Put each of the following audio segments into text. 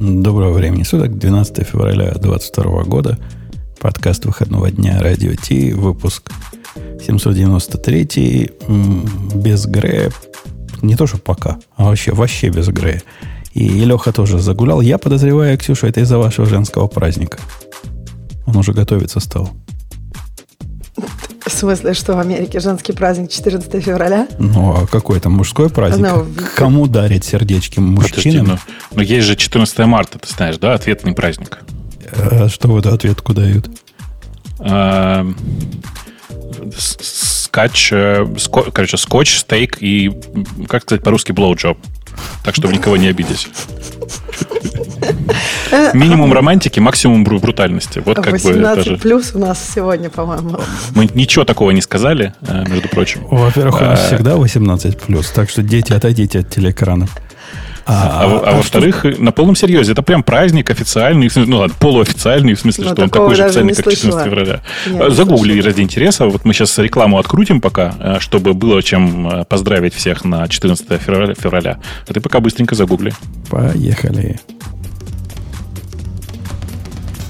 Доброго времени суток, 12 февраля 2022 года. Подкаст выходного дня Радио Ти, выпуск 793, без Грея. Не то, что пока, а вообще, вообще без Грея. И Леха тоже загулял. Я подозреваю, Ксюша, это из-за вашего женского праздника. Он уже готовиться стал. В смысле, что в Америке женский праздник 14 февраля? Ну, а какой там мужской праздник? Ну, Кому дарить сердечки? Мужчинам? Подожди, ну, но есть же 14 марта, ты знаешь, да? Ответный праздник. А что в эту ответку дают? А, скотч, э, короче, скотч, стейк и, как сказать по-русски, блоуджоb. Так, чтобы никого не обидеть. Минимум романтики, максимум брутальности. Вот как 18 бы даже... плюс у нас сегодня, по-моему. Мы ничего такого не сказали, э, между прочим. Во-первых, у нас а... всегда 18 плюс, так что дети, отойдите от телеэкранов. А, а, а, а во-вторых, что... на полном серьезе, это прям праздник официальный, ну ладно, полуофициальный, в смысле, ну, что он такой же официальный, как 14 февраля. Нет, Загугли ради интереса. Вот мы сейчас рекламу открутим пока, э, чтобы было чем э, поздравить всех на 14 февраля. февраля. А ты пока быстренько загугли. Поехали.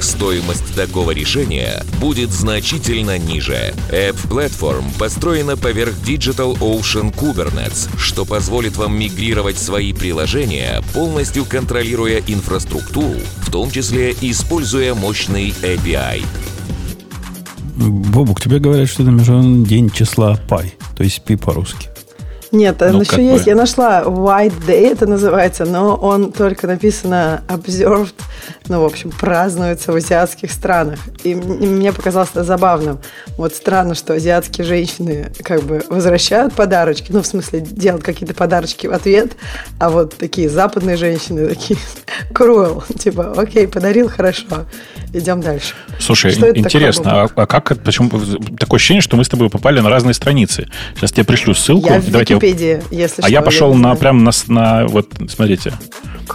стоимость такого решения будет значительно ниже. App Platform построена поверх Digital Ocean Kubernetes, что позволит вам мигрировать свои приложения, полностью контролируя инфраструктуру, в том числе используя мощный API. Бобук, тебе говорят, что это Международный день числа пай, то есть пи по-русски. Нет, он ну, еще есть. Бы. Я нашла White Day, это называется, но он только написано observed, ну, в общем, празднуется в азиатских странах. И мне показалось это забавным. Вот странно, что азиатские женщины как бы возвращают подарочки, ну, в смысле, делают какие-то подарочки в ответ, а вот такие западные женщины такие cruel, типа, окей, подарил, хорошо, идем дальше. Слушай, что интересно, а, а как, почему, такое ощущение, что мы с тобой попали на разные страницы. Сейчас тебе пришлю ссылку. Я Давайте Википедии, если А что, я пошел я на, прям на, на, вот, смотрите,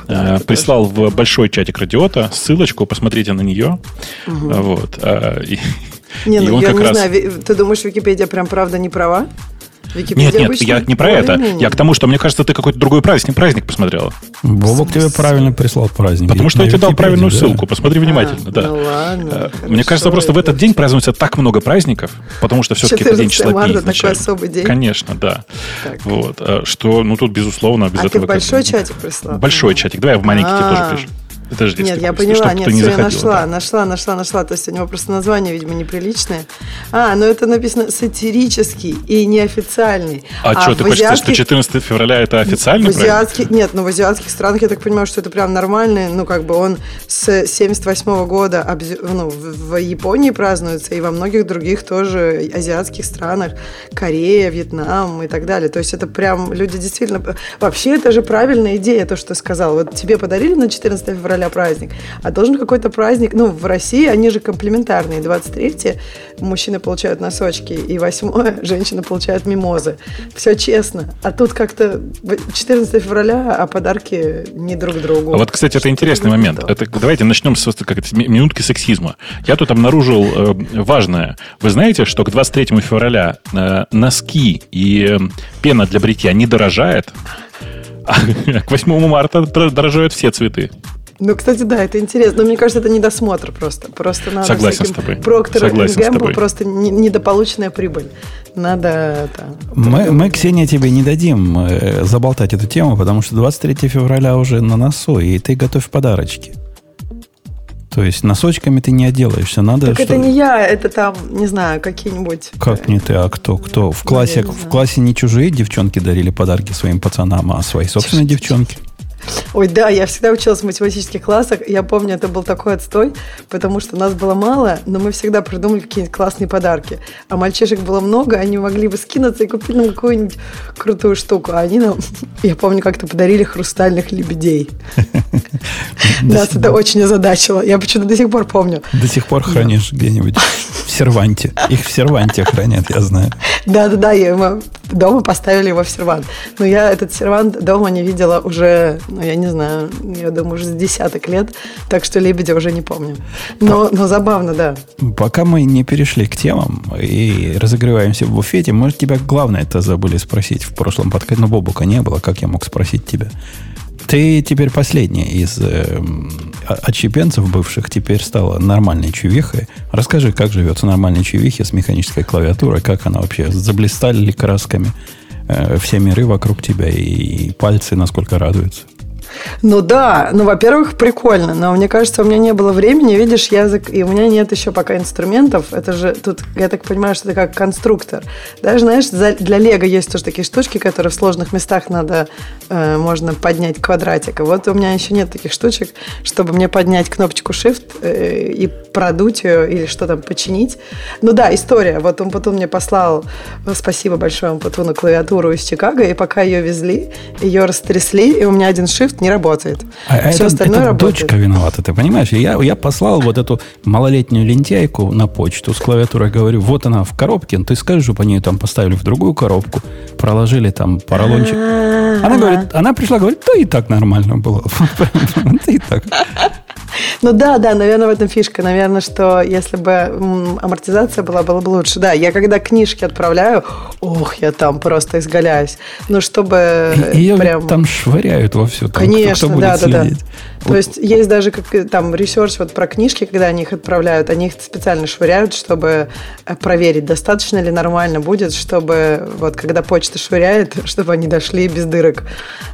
э, прислал в большой чатик радиота ссылочку, посмотрите на нее. Угу. Вот. Э, и, не, ну, я не раз... знаю, ты думаешь, Википедия прям правда не права? Википедия нет, нет, я не про это. Я к тому, что мне кажется, ты какой-то другой праздник, праздник посмотрела. Бобок тебе правильно прислал праздник. Потому что я тебе дал правильную да? ссылку. Посмотри внимательно. А, да. Ну ладно. Мне кажется, просто в этот день празднуется так много праздников, потому что все-таки это день числа марта такой особый день. Конечно, да. Так. Вот. Э, что, ну, тут, безусловно, без а этого... ты большой чатик прислал? Большой чатик. Давай в маленький тебе тоже пишу. Подожди, Нет, я поняла, нет, не все, я нашла, да. нашла, нашла, нашла. То есть у него просто название, видимо, неприличное. А, ну это написано сатирический и неофициальный. А, а что, ты хочешь сказать, что 14 февраля это официальный в азиатских, Нет, ну в азиатских странах, я так понимаю, что это прям нормальный, ну как бы он с 78 -го года ну, в Японии празднуется, и во многих других тоже азиатских странах, Корея, Вьетнам и так далее. То есть это прям люди действительно... Вообще это же правильная идея, то, что ты сказал. Вот тебе подарили на 14 февраля февраля праздник, а должен какой-то праздник, ну, в России они же комплементарные. 23 мужчины получают носочки, и 8 женщины получают мимозы. Все честно. А тут как-то 14 февраля, а подарки не друг другу. А вот, кстати, это интересный момент. Это, давайте начнем с как это, минутки сексизма. Я тут обнаружил э, важное. Вы знаете, что к 23 февраля э, носки и э, пена для бритья не дорожает, а к 8 марта дорожают все цветы. Ну, кстати, да, это интересно. Но мне кажется, это недосмотр просто. Просто надо Согласен с тобой. Проктор Согласен Гэмбл просто недополученная прибыль. Надо это... Мы, мы, Ксения, тебе не дадим э, заболтать эту тему, потому что 23 февраля уже на носу, и ты готовь подарочки. То есть носочками ты не отделаешься. Надо, так это не я, это там, не знаю, какие-нибудь... Как не ты, а кто? Кто? В классе, в классе не чужие девчонки дарили подарки своим пацанам, а свои собственные девчонки. Ой, да, я всегда училась в математических классах. Я помню, это был такой отстой, потому что нас было мало, но мы всегда придумали какие-нибудь классные подарки. А мальчишек было много, они могли бы скинуться и купить нам какую-нибудь крутую штуку. А они нам, я помню, как-то подарили хрустальных лебедей. Нас это очень озадачило. Я почему-то до сих пор помню. До сих пор хранишь где-нибудь в серванте. Их в серванте хранят, я знаю. Да-да-да, дома поставили его в сервант. Но я этот сервант дома не видела уже, ну, я не знаю, я думаю, уже с десяток лет, так что лебедя уже не помню. Но, но забавно, да. Пока мы не перешли к темам и разогреваемся в буфете, может, тебя главное это забыли спросить в прошлом подкасте, но Бобука не было, как я мог спросить тебя? Ты теперь последняя из э, отщепенцев бывших, теперь стала нормальной чувихой. Расскажи, как живется нормальной чувихе с механической клавиатурой, как она вообще, заблистали ли красками э, все миры вокруг тебя и пальцы насколько радуются? Ну да, ну, во-первых, прикольно, но мне кажется, у меня не было времени, видишь, язык, и у меня нет еще пока инструментов. Это же тут, я так понимаю, что это как конструктор. Даже, знаешь, для Лего есть тоже такие штучки, которые в сложных местах надо, э, можно поднять квадратик. И вот у меня еще нет таких штучек, чтобы мне поднять кнопочку Shift э, и продуть ее или что там, починить. Ну да, история. Вот он потом мне послал, спасибо большое Путуну, клавиатуру из Чикаго, и пока ее везли, ее растрясли, и у меня один shift не работает. А Все это, остальное это работает. дочка виновата, ты понимаешь? Я, я послал вот эту малолетнюю лентяйку на почту с клавиатурой, говорю, вот она в коробке, ты скажи, чтобы они ее там поставили в другую коробку, проложили там поролончик. Она говорит, она пришла, говорит, да и так нормально было. Да и так. Ну да, да, наверное, в этом фишка. Наверное, что если бы амортизация была, было бы лучше. Да, я когда книжки отправляю, ох, я там просто изгаляюсь. Ну, чтобы Ее прям... там швыряют во все. Там, Конечно, кто, да, да, да. То есть есть даже как там research вот про книжки, когда они их отправляют, они их специально швыряют, чтобы э, проверить, достаточно ли нормально будет, чтобы вот когда почта швыряет, чтобы они дошли без дырок.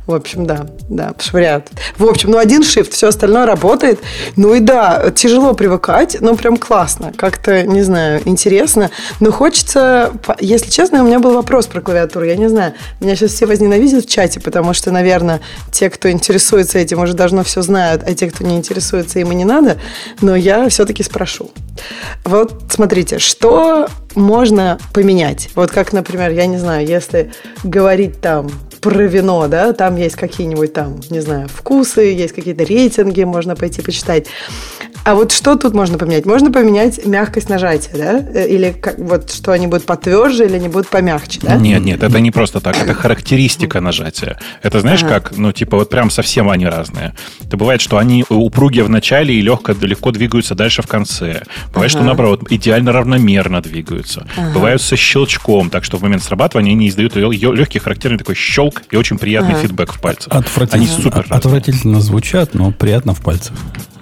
В общем, да, да, швыряют. В общем, ну один shift, все остальное работает. Ну и да, тяжело привыкать, но прям классно. Как-то, не знаю, интересно. Но хочется, если честно, у меня был вопрос про клавиатуру. Я не знаю, меня сейчас все возненавидят в чате, потому что, наверное, те, кто интересуется этим, уже давно все знают, а те, кто не интересуется, им и не надо. Но я все-таки спрошу. Вот смотрите, что можно поменять? Вот как, например, я не знаю, если говорить там про вино, да, там есть какие-нибудь там, не знаю, вкусы, есть какие-то рейтинги, можно пойти почитать. А вот что тут можно поменять? Можно поменять мягкость нажатия, да? Э, или как, вот что они будут потверже или они будут помягче, да? Нет, нет, это не просто так, это характеристика нажатия. Это знаешь ага. как? Ну, типа вот прям совсем они разные. Это бывает, что они упругие в начале и легко, легко двигаются дальше в конце. Бывает, ага. что наоборот, идеально равномерно двигаются. Ага. Бывают со щелчком, так что в момент срабатывания они издают легкий характерный такой щелк и очень приятный ага. фидбэк в пальцах. Отвратительно, они супер отвратительно звучат, но приятно в пальцах.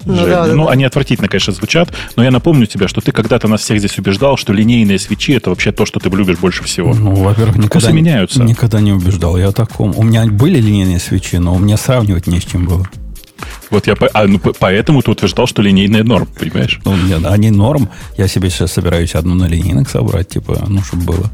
Ну, да, ну да. они отвратительно, конечно, звучат, но я напомню тебе, что ты когда-то нас всех здесь убеждал, что линейные свечи это вообще то, что ты любишь больше всего. Ну, во-первых, никогда, меняются. никогда не убеждал. Я о таком. У меня были линейные свечи, но у меня сравнивать не с чем было. Вот я а, ну, поэтому ты утверждал, что линейная норм, понимаешь? Ну, нет, они норм. Я себе сейчас собираюсь одну на линейных собрать, типа, ну, чтобы было.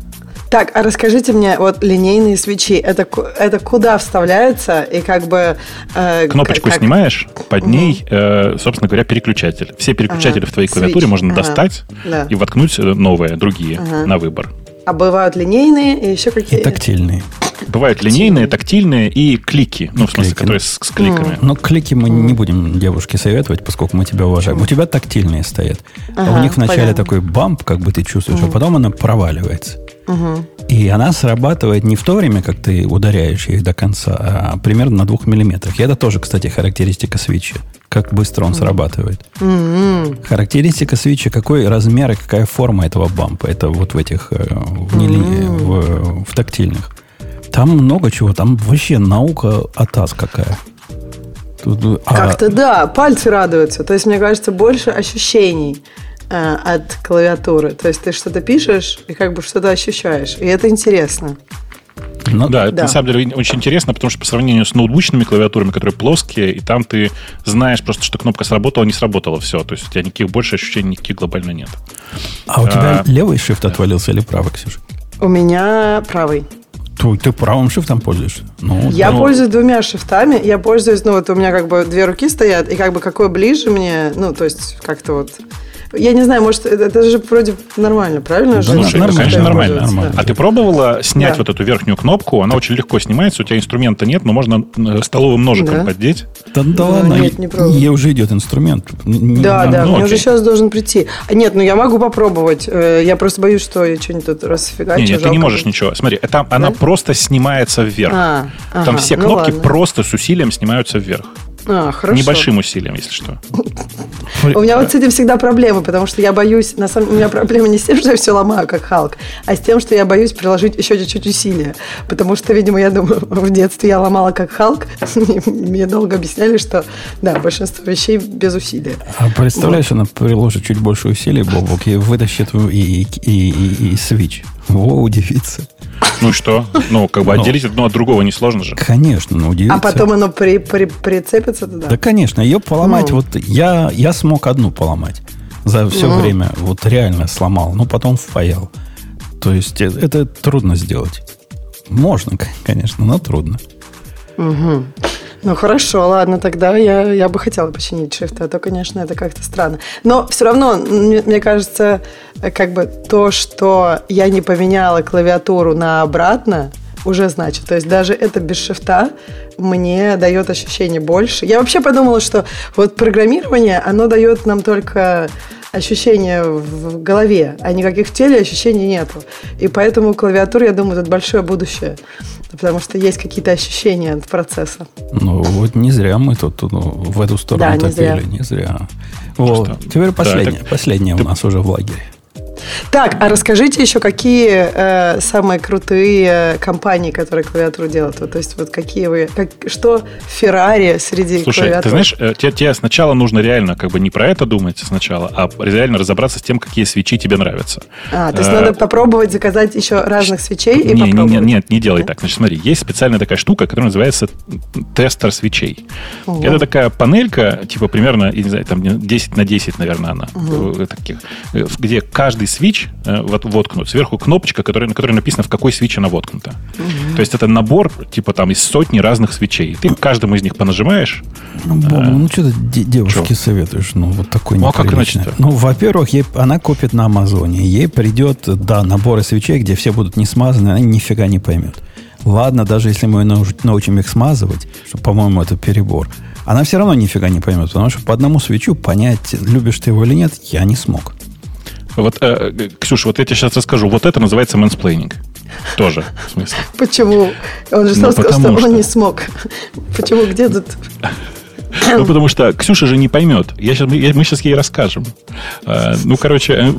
Так, а расскажите мне, вот линейные свечи, это, это куда вставляется и как бы... Э, Кнопочку как... снимаешь, под угу. ней, э, собственно говоря, переключатель. Все переключатели ага. в твоей клавиатуре Switch. можно ага. достать да. и воткнуть э, новые, другие ага. на выбор. А бывают линейные и еще какие? И тактильные. Бывают линейные, тактильные и клики. Ну, в смысле, клики. которые с, с кликами. Но клики мы не будем девушке советовать, поскольку мы тебя уважаем. Mm. У тебя тактильные стоят. Ага, а у них вначале понятно. такой бамп, как бы ты чувствуешь, а потом она проваливается. Угу. И она срабатывает не в то время, как ты ударяешь ее до конца, а примерно на двух миллиметрах. И это тоже, кстати, характеристика свечи. Как быстро он срабатывает. Mm-hmm. Характеристика свечи, какой размер и какая форма этого бампа. Это вот в этих, э, в, не, mm-hmm. в, в тактильных. Там много чего. Там вообще наука атас какая. Тут, а... Как-то да, пальцы радуются. То есть, мне кажется, больше ощущений. Э, от клавиатуры. То есть ты что-то пишешь и как бы что-то ощущаешь. И это интересно. Ну, да, это да. на самом деле очень интересно, потому что по сравнению с ноутбучными клавиатурами, которые плоские, и там ты знаешь просто, что кнопка сработала, не сработала, все. То есть у тебя никаких больше ощущений никаких глобально нет. А у тебя а, левый shift да. отвалился или правый, Ксюша? У меня правый. Ты, ты правым шифтом пользуешься? Ну, я ну... пользуюсь двумя шифтами. Я пользуюсь, ну вот у меня как бы две руки стоят, и как бы какой ближе мне, ну то есть как-то вот я не знаю, может, это, это же вроде нормально, правильно? Да, Слушай, это, конечно, нормально. нормально. А ты пробовала снять да. вот эту верхнюю кнопку? Она очень легко снимается, у тебя инструмента нет, но можно э, столовым ножиком да. поддеть. Да, да ладно, нет, не пробовала. ей уже идет инструмент. Да, да, ну, мне окей. уже сейчас должен прийти. А нет, ну я могу попробовать. Э, я просто боюсь, что я что-нибудь тут расфигачу. Нет, нет ты не можешь ничего. Смотри, это, да? она просто снимается вверх. А, Там ага, все ну кнопки ну просто с усилием снимаются вверх. А, хорошо. Небольшим усилием, если что. У меня вот с этим всегда проблемы, потому что я боюсь, на самом у меня проблема не с тем, что я все ломаю, как Халк, а с тем, что я боюсь приложить еще чуть-чуть усилия. Потому что, видимо, я думаю, в детстве я ломала как Халк. Мне долго объясняли, что, да, большинство вещей без усилия. А представляешь, она приложит чуть больше усилий, Бобок, и вытащит и, и, и, и, и свич. Во, удивится. Ну что? Ну, как бы ну. отделить одно от другого несложно же. Конечно, ну удивиться. А потом оно при, при, прицепится туда? Да, конечно. Ее поломать, ну. вот я, я смог одну поломать за все ну. время. Вот реально сломал. Но потом впаял. То есть, э, это трудно сделать. Можно, конечно, но трудно. Угу. Ну хорошо, ладно, тогда я, я бы хотела починить шифты, а то, конечно, это как-то странно. Но все равно, мне кажется, как бы то, что я не поменяла клавиатуру на обратно, уже значит. То есть даже это без шифта мне дает ощущение больше. Я вообще подумала, что вот программирование, оно дает нам только ощущения в голове, а никаких в теле ощущений нету. И поэтому клавиатура, я думаю, это большое будущее. Потому что есть какие-то ощущения от процесса. Ну, вот не зря мы тут ну, в эту сторону да, топили. Не зря. Не зря. Вот. Теперь последнее, да, последнее у нас уже в лагере. Так, а расскажите еще, какие э, самые крутые компании, которые клавиатуру делают? Вот, то есть, вот какие вы, как, что Феррари среди Слушай, клавиатур? ты знаешь, э, тебе, тебе сначала нужно реально как бы не про это думать сначала, а реально разобраться с тем, какие свечи тебе нравятся. А, то есть, а, надо попробовать заказать еще разных свечей и не, попробовать? Не, не, нет, не делай так. Значит, смотри, есть специальная такая штука, которая называется тестер свечей. Ого. Это такая панелька, типа примерно, не знаю, там 10 на 10, наверное, она, угу. таких, где каждый свич э, вот, воткнут. Сверху кнопочка, которая, на которой написано, в какой свич она воткнута. Угу. То есть это набор, типа там, из сотни разных свечей. Ты каждому из них понажимаешь. Ну, Боб, а, ну что ты девушке что? советуешь? Ну, вот такой ну, а как иначе Ну, во-первых, ей, она купит на Амазоне. Ей придет, да, наборы свечей, где все будут не смазаны, она нифига не поймет. Ладно, даже если мы научим их смазывать, что, по-моему, это перебор, она все равно нифига не поймет, потому что по одному свечу понять, любишь ты его или нет, я не смог. Вот, э, Ксюша, вот я тебе сейчас расскажу. Вот это называется mansplaining. Тоже, в смысле. Почему? Он же сам ну, сказал, что, что он не смог. Почему? Где тут... Ну, потому что Ксюша же не поймет. Я сейчас, мы сейчас ей расскажем. Э, ну, короче, э,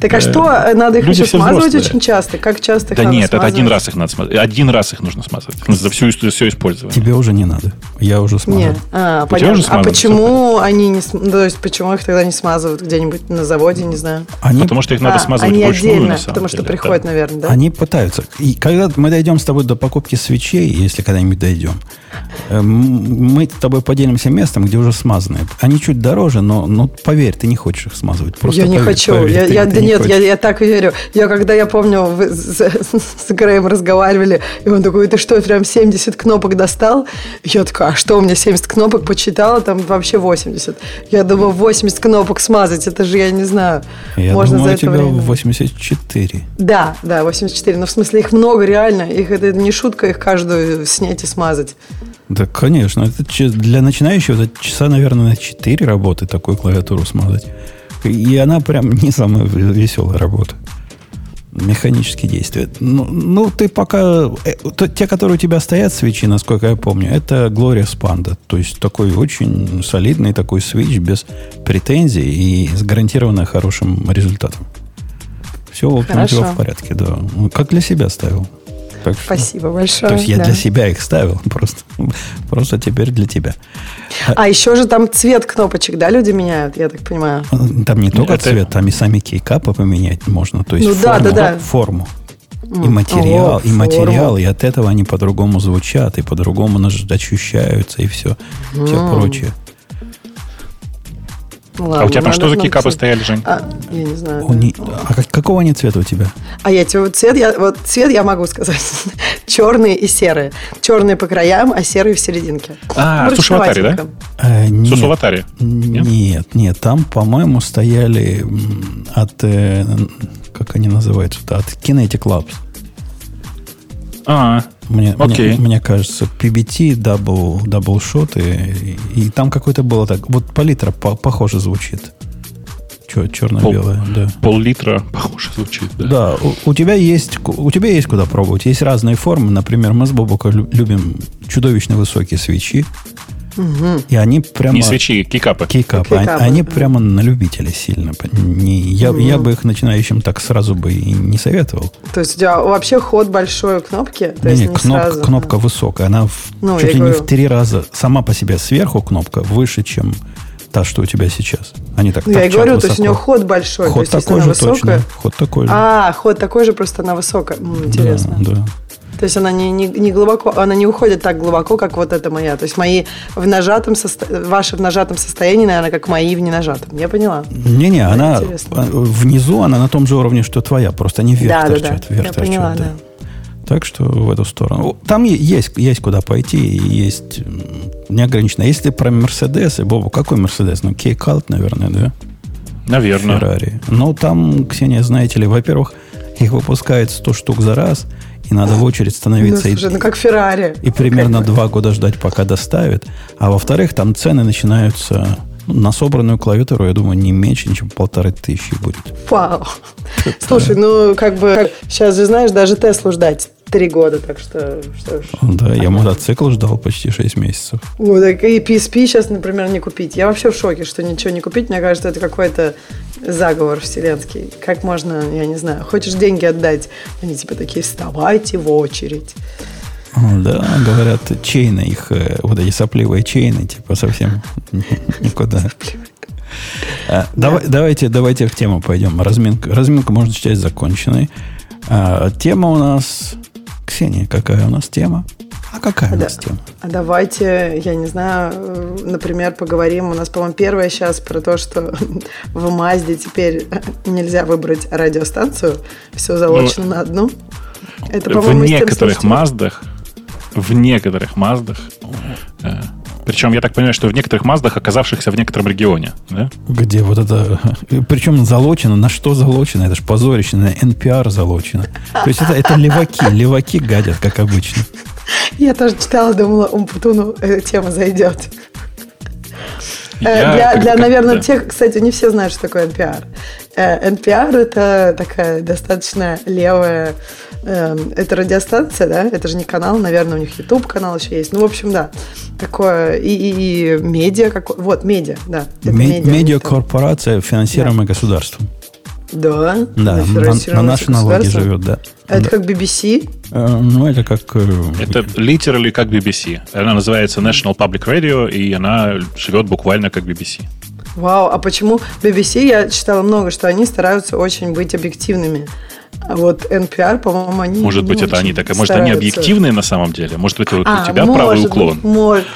так а что, э, надо их еще смазывать очень часто? Как часто их Да нет, это один раз их надо смазывать. Один раз их нужно смазывать. За всю все использование. Тебе уже не надо. Я уже смазал. Нет. А, понятно. А почему они не... То есть, почему их тогда не смазывают где-нибудь на заводе, не знаю? Они... Потому что их надо а, смазывать они отдельно, потому что приходят, наверное, да? Они пытаются. И когда мы дойдем с тобой до покупки свечей, если когда-нибудь дойдем, эм, мы с тобой поделимся местом, где уже смазанные. Они чуть дороже, но, но поверь, ты не хочешь их смазывать. Просто я не хочу. Поверь, я, я, да нет, я, я так верю. Я когда, я помню, вы с, с Греем разговаривали, и он такой, ты что, прям 70 кнопок достал? Я такая, а что, у меня 70 кнопок почитала, там вообще 80. Я думаю, 80 кнопок смазать, это же, я не знаю, я можно думаю, за это у тебя время. 84. Да, да, 84. Но в смысле их много реально. Их это не шутка, их каждую снять и смазать. Да, конечно. Это для начинающего это часа, наверное, на 4 работы такую клавиатуру смазать. И она прям не самая веселая работа. Механические действия. Ну, ну ты пока... Э, те, которые у тебя стоят, свечи, насколько я помню, это Glorious Panda. То есть такой очень солидный такой свич без претензий и с гарантированно хорошим результатом. Все, в общем, у тебя в порядке, да. Как для себя ставил. Так Спасибо большое. То есть я да. для себя их ставил, просто, просто теперь для тебя. А еще же там цвет кнопочек, да, люди меняют, я так понимаю? Там не только Это... цвет, там и сами кейкапы поменять можно. То есть ну, форму, да, да, да. форму. И материал, О, и материал, и от этого они по-другому звучат, и по-другому ощущаются, и все, все прочее. Ладно, а у тебя там что за кикапы стояли, Жень? А, я не знаю. Не... А как, какого они цвета у тебя? А я тебе вот цвет, я, вот цвет я могу сказать. Черные и серые. Черные по краям, а серые в серединке. А, ну, Сушаватари, да? Э, нет, Сушаватари? Нет? нет, нет. Там, по-моему, стояли от... Э, как они называются-то? От Kinetic Labs. А, мне, окей. Мне, мне кажется, PBT, double shot, и, и, и там какой-то было так. Вот палитра по, похоже звучит. Че, черно-белое, пол, да. Пол-литра похоже звучит, да. Да, у, у, тебя есть, у тебя есть куда пробовать. Есть разные формы. Например, мы с Бобоко любим чудовищно высокие свечи. Угу. И они прямо... Не свечи, кикапы. Кикапы. кикапы. Они, они прямо на любителя сильно. Не, я, угу. я бы их начинающим так сразу бы и не советовал. То есть у тебя вообще ход большой кнопки? То не, есть не, кноп, сразу... кнопка высокая. Она в, ну, чуть ли говорю. не в три раза сама по себе сверху кнопка выше, чем та, что у тебя сейчас. Они так ну, Я и говорю, высоко. то есть у нее ход большой. Ход то есть, такой же высокая... точно. Ход такой же. А, ход такой же, просто она высокая. М, интересно. Да, да. То есть она не, не, не глубоко, она не уходит так глубоко, как вот эта моя. То есть мои в нажатом состо... ваши в нажатом состоянии, наверное, как мои в ненажатом. Я поняла. Не-не, она интересно. внизу, она на том же уровне, что твоя, просто они вверх да, торчат. Да, да. Вверх Я торчат, поняла, да. да. Так что в эту сторону. Там есть, есть куда пойти, есть неограниченно. Если про Мерседесы, Бобу, какой Мерседес? Ну, Кейкалт, наверное, да? Наверное. Феррари. Ну, там, Ксения, знаете ли, во-первых, их выпускают 100 штук за раз – и надо в очередь становиться. Ну, слушай, и, ну как Феррари. И примерно как два года ждать, пока доставят. А во-вторых, там цены начинаются ну, на собранную клавиатуру, я думаю, не меньше, чем полторы тысячи будет. Вау. Слушай, ну, как бы, сейчас же, знаешь, даже Теслу ждать три года, так что, что ж. Да, я мотоцикл ждал почти шесть месяцев. Вот, так и PSP сейчас, например, не купить. Я вообще в шоке, что ничего не купить. Мне кажется, это какой-то заговор вселенский. Как можно, я не знаю, хочешь деньги отдать, они типа такие, вставайте в очередь. Да, говорят, чейны их, э, вот эти сопливые чейны, типа совсем никуда. А, давай, давайте, давайте в тему пойдем. Разминка, разминку можно считать законченной. А, тема у нас... Ксения, какая у нас тема? А какая а у нас да, тема? А давайте, я не знаю, например, поговорим. У нас, по-моему, первая сейчас про то, что в Мазде теперь нельзя выбрать радиостанцию. Все залочено ну, на одну. Это, по-моему, в некоторых Маздах, в некоторых Маздах э, причем, я так понимаю, что в некоторых Маздах, оказавшихся в некотором регионе. Да? Где вот это... Причем залочено. На что залочено? Это же позорище. На NPR залочено. То есть это, это леваки. Леваки гадят, как обычно. Я тоже читала, думала, Умпутуну эта тема зайдет. Я, для, для наверное, да. тех, кстати, не все знают, что такое NPR. NPR это такая достаточно левая Эм, это радиостанция, да? Это же не канал, наверное, у них YouTube канал еще есть. Ну, в общем, да. Такое и, и, и медиа, какой, вот медиа, да. медиа, медиа корпорация, финансируемая да. государством. Да, да на, на наши налоги живет, да. Это да. как BBC? Э, ну, это как... Э, это literally как BBC. Она называется National Public Radio, и она живет буквально как BBC. Вау, а почему BBC, я читала много, что они стараются очень быть объективными. А вот NPR, по-моему, они Может быть, это они так. Может, они объективные на самом деле? Может быть, а, у тебя может, правый уклон? Может.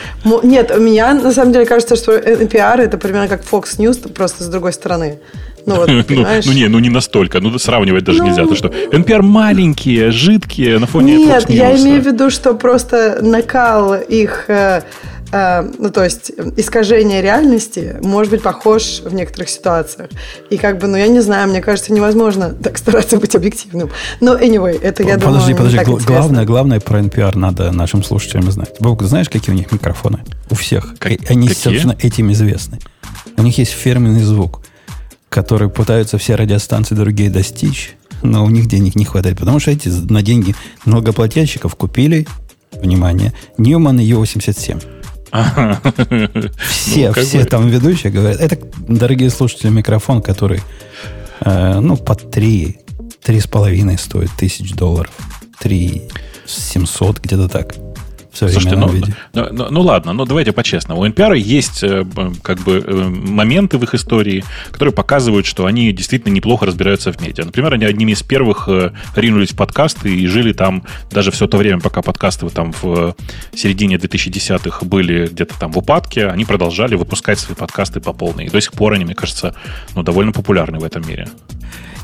Нет, у меня на самом деле кажется, что NPR это примерно как Fox News, просто с другой стороны. Ну, вот, ну, ну, не, ну не настолько. Ну, сравнивать даже ну, нельзя. То, что NPR маленькие, жидкие на фоне Нет, я имею в виду, что просто накал их э, Э, ну, то есть искажение реальности может быть похож в некоторых ситуациях. И как бы, ну, я не знаю, мне кажется, невозможно так стараться быть объективным. Но anyway, это, я подожди, думаю, Подожди, подожди. Главное, главное про NPR надо нашим слушателям знать. Бог, знаешь, какие у них микрофоны? У всех. Как, Они, какие? собственно, этим известны. У них есть фирменный звук, который пытаются все радиостанции другие достичь, но у них денег не хватает, потому что эти на деньги налогоплательщиков купили, внимание, Newman U87. Все, ну, все бы... там ведущие говорят. Это, дорогие слушатели, микрофон, который э, ну, по 3, 3,5 стоит тысяч долларов. 3 700, где-то так. Слушайте, ну, виде. Ну, ну, ну ладно, но давайте по-честному. У NPR есть э, как бы э, моменты в их истории, которые показывают, что они действительно неплохо разбираются в медиа. Например, они одними из первых э, ринулись в подкасты и жили там даже все то время, пока подкасты там в середине 2010-х были где-то там в упадке, они продолжали выпускать свои подкасты по полной. И до сих пор они, мне кажется, ну, довольно популярны в этом мире.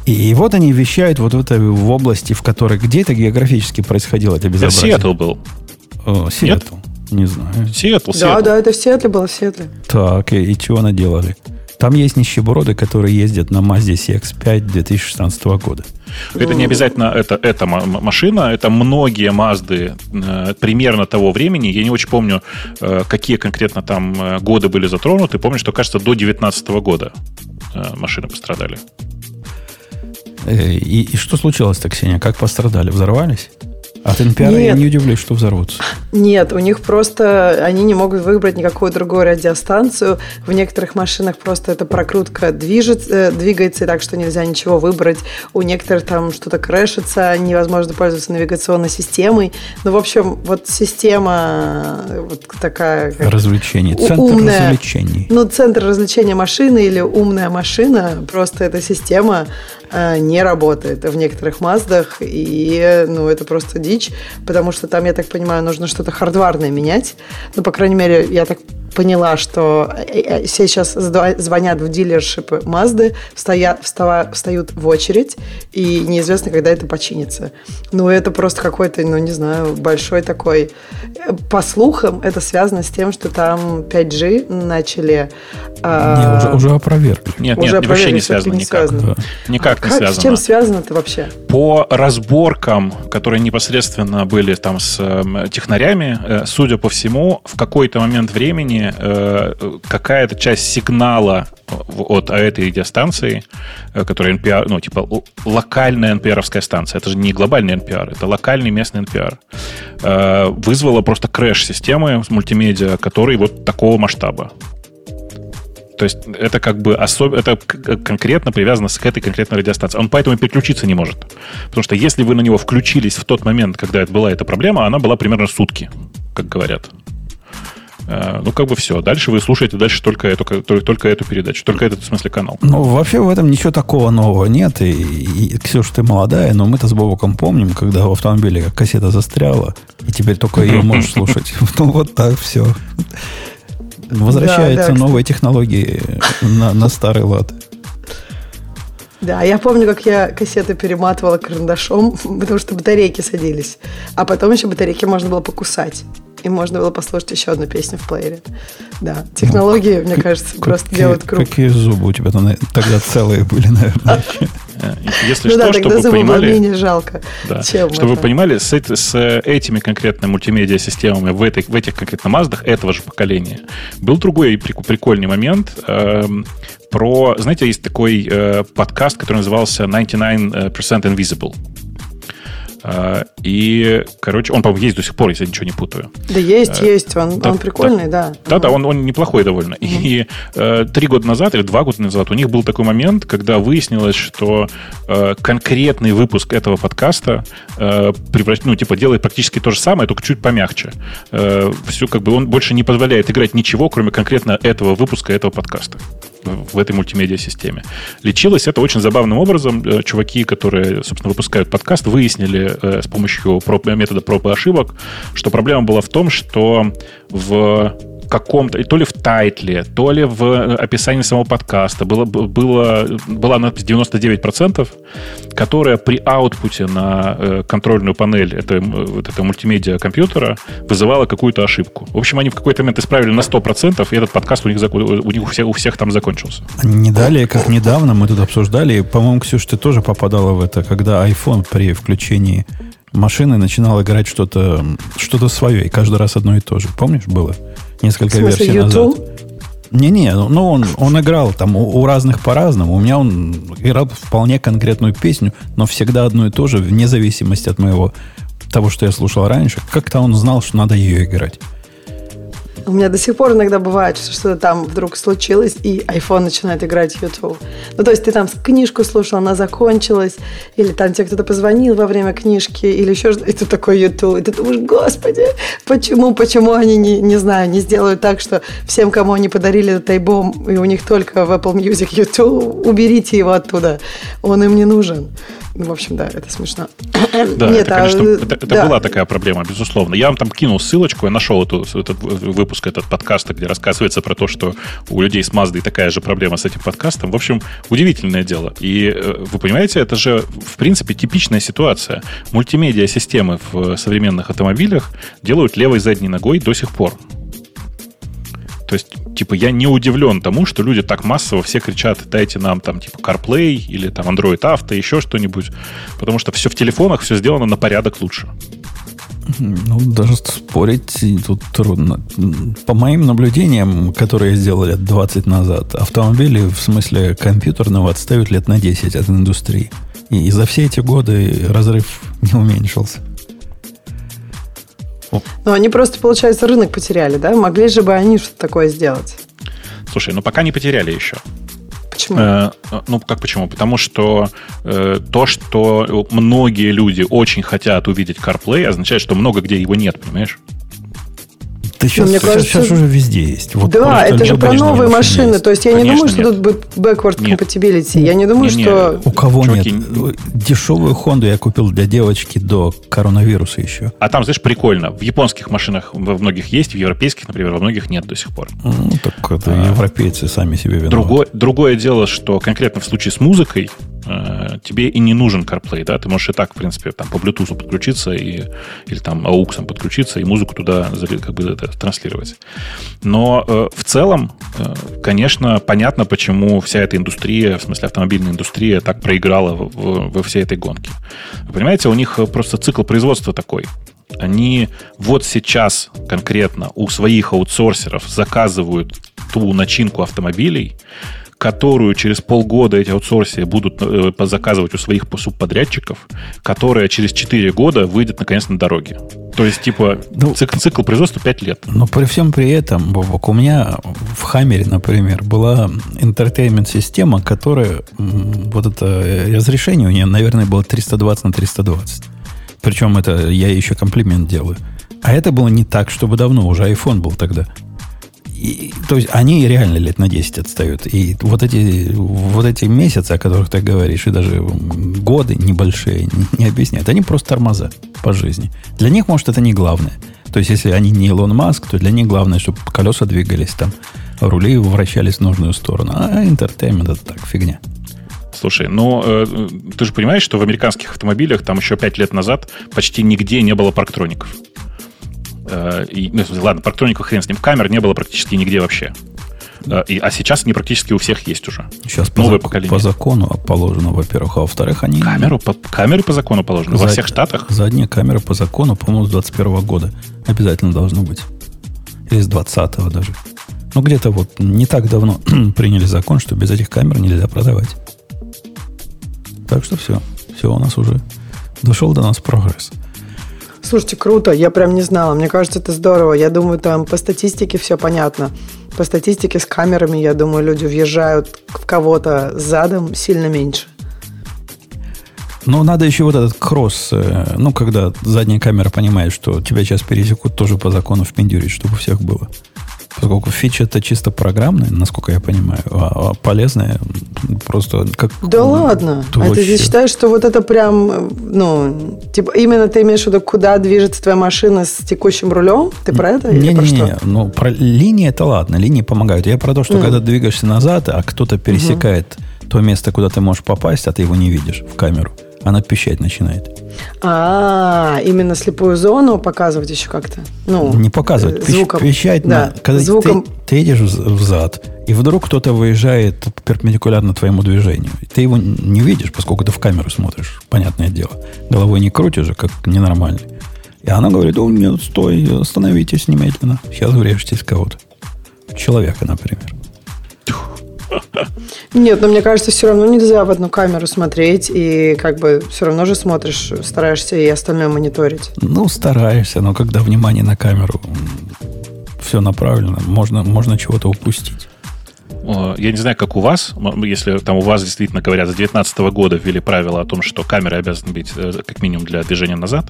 И, вот они вещают вот в этой в области, в которой где это географически происходило это безобразие. Это Сиэтл был. О, Сиэтл. Не знаю. Сиэтл, Сиэтл. Да, да, это в Сиэтле было, в Сиэтле. Так, и, и чего наделали? Там есть нищеброды, которые ездят на Mazda CX-5 2016 года. Это не обязательно это, эта машина, это многие Мазды э, примерно того времени. Я не очень помню, э, какие конкретно там э, годы были затронуты. Помню, что, кажется, до 2019 года э, машины пострадали. Э, и, и что случилось, так, Ксения? Как пострадали? Взорвались? От NPR Нет. я не удивлюсь, что взорвутся. Нет, у них просто они не могут выбрать никакую другую радиостанцию. В некоторых машинах просто эта прокрутка движется, э, двигается так, что нельзя ничего выбрать. У некоторых там что-то крэшится, невозможно пользоваться навигационной системой. Ну, в общем, вот система э, вот такая... Развлечений. Центр умная, развлечений. Ну, центр развлечения машины или умная машина. Просто эта система не работает в некоторых Маздах, и ну, это просто дичь, потому что там, я так понимаю, нужно что-то хардварное менять. Ну, по крайней мере, я так поняла, что э, э, сейчас звонят в дилершипы Мазды, стоят, встава, встают в очередь, и неизвестно, когда это починится. Ну, это просто какой-то, ну, не знаю, большой такой... По слухам, это связано с тем, что там 5G начали... Не, уже, уже опровергли. Нет, уже нет, вообще не связано никак. Связано. Да. Никак а не как, связано. С чем связано это вообще? По разборкам, которые непосредственно были там с э, технарями, судя по всему, в какой-то момент времени э, какая-то часть сигнала от этой радиостанции, э, которая NPR, ну, типа локальная NPR-овская станция, это же не глобальный NPR, это локальный местный NPR, э, вызвала просто крэш системы мультимедиа, который вот такого масштаба. То есть это как бы особ... это конкретно привязано с этой конкретной радиостанцией. Он поэтому переключиться не может. Потому что если вы на него включились в тот момент, когда это была эта проблема, она была примерно сутки, как говорят. Э, ну, как бы все. Дальше вы слушаете дальше только эту, только эту передачу, только этот, в смысле, канал. Ну, вообще в этом ничего такого нового нет. И, и Ксюша, ты молодая, но мы-то с Бобоком помним, когда в автомобиле кассета застряла, и теперь только ее можешь слушать. Ну, вот так все. Возвращаются новые технологии на старый лад. Да, я помню, как я кассеты перематывала карандашом, потому что батарейки садились. А потом еще батарейки можно было покусать и можно было послушать еще одну песню в плеере. Да, технологии, ну, мне кажется, как, просто делают круг. Какие зубы у тебя тогда целые были, наверное. Если ну что, да, чтобы вы понимали... менее жалко, да, чем Чтобы вы понимали, с, с этими конкретно мультимедиа-системами в, этой, в этих конкретно Маздах этого же поколения был другой прикольный момент. Э, про, знаете, есть такой э, подкаст, который назывался 99% Invisible. А, и, короче, он, по-моему, есть до сих пор, если я ничего не путаю. Да есть, а, есть. Он, да, он прикольный, да. Да, да, он, он неплохой довольно. Угу. И э, три года назад или два года назад у них был такой момент, когда выяснилось, что э, конкретный выпуск этого подкаста э, превращ... ну, типа, делает практически то же самое, только чуть помягче. Э, все, как бы, он больше не позволяет играть ничего, кроме конкретно этого выпуска, этого подкаста в этой мультимедиа-системе. Лечилось это очень забавным образом. Э, чуваки, которые, собственно, выпускают подкаст, выяснили э, с помощью проб, метода проб и ошибок, что проблема была в том, что в каком-то, то ли в тайтле, то ли в э, описании самого подкаста было, было, была надпись 99%, которая при аутпуте на э, контрольную панель этой, вот этого мультимедиа компьютера вызывала какую-то ошибку. В общем, они в какой-то момент исправили на 100%, и этот подкаст у них, у них у всех, у всех там закончился. Не далее, как недавно мы тут обсуждали, по-моему, Ксюша, ты тоже попадала в это, когда iPhone при включении машины начинал играть что-то что свое, и каждый раз одно и то же. Помнишь, было? Несколько версий YouTube? назад. Не-не, ну, ну он, он играл там у, у разных по-разному. У меня он играл вполне конкретную песню, но всегда одно и то же, вне зависимости от моего того, что я слушал раньше. Как-то он знал, что надо ее играть. У меня до сих пор иногда бывает, что что-то там вдруг случилось, и iPhone начинает играть YouTube. Ну, то есть ты там книжку слушал, она закончилась, или там тебе кто-то позвонил во время книжки, или еще что-то, и ты такой YouTube, и ты думаешь, господи, почему, почему они, не, не знаю, не сделают так, что всем, кому они подарили этот альбом, и у них только в Apple Music YouTube, уберите его оттуда, он им не нужен. Ну, в общем, да, это смешно. Да, Нет, это, конечно, а, это, это да. была такая проблема, безусловно. Я вам там кинул ссылочку, я нашел эту, этот выпуск, этот подкаста, где рассказывается про то, что у людей с Маздой такая же проблема с этим подкастом. В общем, удивительное дело. И э, вы понимаете, это же, в принципе, типичная ситуация. Мультимедиа-системы в современных автомобилях делают левой задней ногой до сих пор. То есть, типа, я не удивлен тому, что люди так массово все кричат, дайте нам там, типа, CarPlay или там Android Auto, еще что-нибудь. Потому что все в телефонах, все сделано на порядок лучше. Ну, даже спорить тут трудно. По моим наблюдениям, которые я сделал лет 20 назад, автомобили в смысле компьютерного отстают лет на 10 от индустрии. И за все эти годы разрыв не уменьшился. Ну, они просто, получается, рынок потеряли, да? Могли же бы они что-то такое сделать. Слушай, ну пока не потеряли еще. Почему? Э, ну, как почему? Потому что э, то, что многие люди очень хотят увидеть CarPlay, означает, что много где его нет, понимаешь? Да сейчас, Мне кажется, сейчас уже везде есть. Вот да, это же про новые машины. Есть. То есть я конечно, не думаю, что нет. тут будет backward нет. compatibility. Я не думаю, не, что... У кого Чуваки... нет? Дешевую Хонду я купил для девочки до коронавируса еще. А там, знаешь, прикольно. В японских машинах во многих есть, в европейских, например, во многих нет до сих пор. Ну, так это а, европейцы сами себе виноваты. Другое, другое дело, что конкретно в случае с музыкой Э, тебе и не нужен CarPlay, да, ты можешь и так, в принципе, там по Bluetooth подключиться и, или там AUX подключиться и музыку туда как бы это, транслировать. Но э, в целом, э, конечно, понятно, почему вся эта индустрия, в смысле автомобильная индустрия, так проиграла в, в, во всей этой гонке. Вы понимаете, у них просто цикл производства такой. Они вот сейчас конкретно у своих аутсорсеров заказывают ту начинку автомобилей, которую через полгода эти аутсорсы будут э, заказывать у своих субподрядчиков, которая через 4 года выйдет наконец на дороге. То есть, типа, ну, цикл, цикл производства 5 лет. Но при всем при этом, Бобок, у меня в Хаммере, например, была entertainment-система, которая, вот это э, разрешение у нее, наверное, было 320 на 320. Причем это я еще комплимент делаю. А это было не так, чтобы давно, уже iPhone был тогда. И, то есть они реально лет на 10 отстают. И вот эти, вот эти месяцы, о которых ты говоришь, и даже годы небольшие не, объясняют. Они просто тормоза по жизни. Для них, может, это не главное. То есть, если они не Илон Маск, то для них главное, чтобы колеса двигались там, рули вращались в нужную сторону. А entertainment это так, фигня. Слушай, ну э, ты же понимаешь, что в американских автомобилях там еще 5 лет назад почти нигде не было парктроников. Э, и, ну, ладно, парктроников хрен с ним, камер не было практически нигде вообще. Э, и, а сейчас они практически у всех есть уже. Сейчас Новое по, поколение. по закону положено, во-первых. А во-вторых, они... Камеру по, камеры по закону положено Зад... во всех штатах? Задние камеры по закону, по-моему, с 21 года обязательно должны быть. Или с 20-го даже. Ну, где-то вот не так давно приняли закон, что без этих камер нельзя продавать. Так что все. Все у нас уже дошел до нас прогресс. Слушайте, круто, я прям не знала. Мне кажется, это здорово. Я думаю, там по статистике все понятно. По статистике с камерами, я думаю, люди въезжают в кого-то задом сильно меньше. Но надо еще вот этот кросс, э, ну, когда задняя камера понимает, что тебя сейчас пересекут, тоже по закону впендюрить, чтобы у всех было. Поскольку фича это чисто программная, насколько я понимаю, а, а полезная просто как... Да ладно? А вообще... ты считаешь, что вот это прям, ну, типа именно ты имеешь в виду, куда движется твоя машина с текущим рулем? Ты про это? Не, не, не, не, ну, про линии это ладно, линии помогают. Я про то, что mm. когда двигаешься назад, а кто-то пересекает mm-hmm. то место, куда ты можешь попасть, а ты его не видишь в камеру она пищать начинает. А, именно слепую зону показывать еще как-то? Ну, не показывать, звуком. пищать. Да, на, когда звуком. Ты, ты едешь взад, и вдруг кто-то выезжает перпендикулярно твоему движению. Ты его не видишь, поскольку ты в камеру смотришь, понятное дело. Головой не крутишь же, как ненормальный. И она говорит, о, нет, стой, остановитесь немедленно. Сейчас врежетесь в кого-то. Человека, например. Нет, но мне кажется, все равно нельзя в одну камеру смотреть, и как бы все равно же смотришь, стараешься и остальное мониторить. Ну, стараешься, но когда внимание на камеру все направлено, можно, можно чего-то упустить. Я не знаю, как у вас, если там у вас действительно говорят, с 2019 года ввели правило о том, что камеры обязаны быть э, как минимум для движения назад.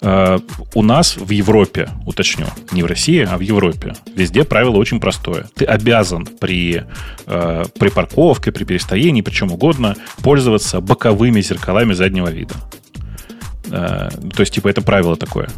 Э, у нас в Европе, уточню, не в России, а в Европе, везде правило очень простое. Ты обязан при, э, при парковке, при перестоянии, при чем угодно, пользоваться боковыми зеркалами заднего вида. То есть, типа, это правило такое.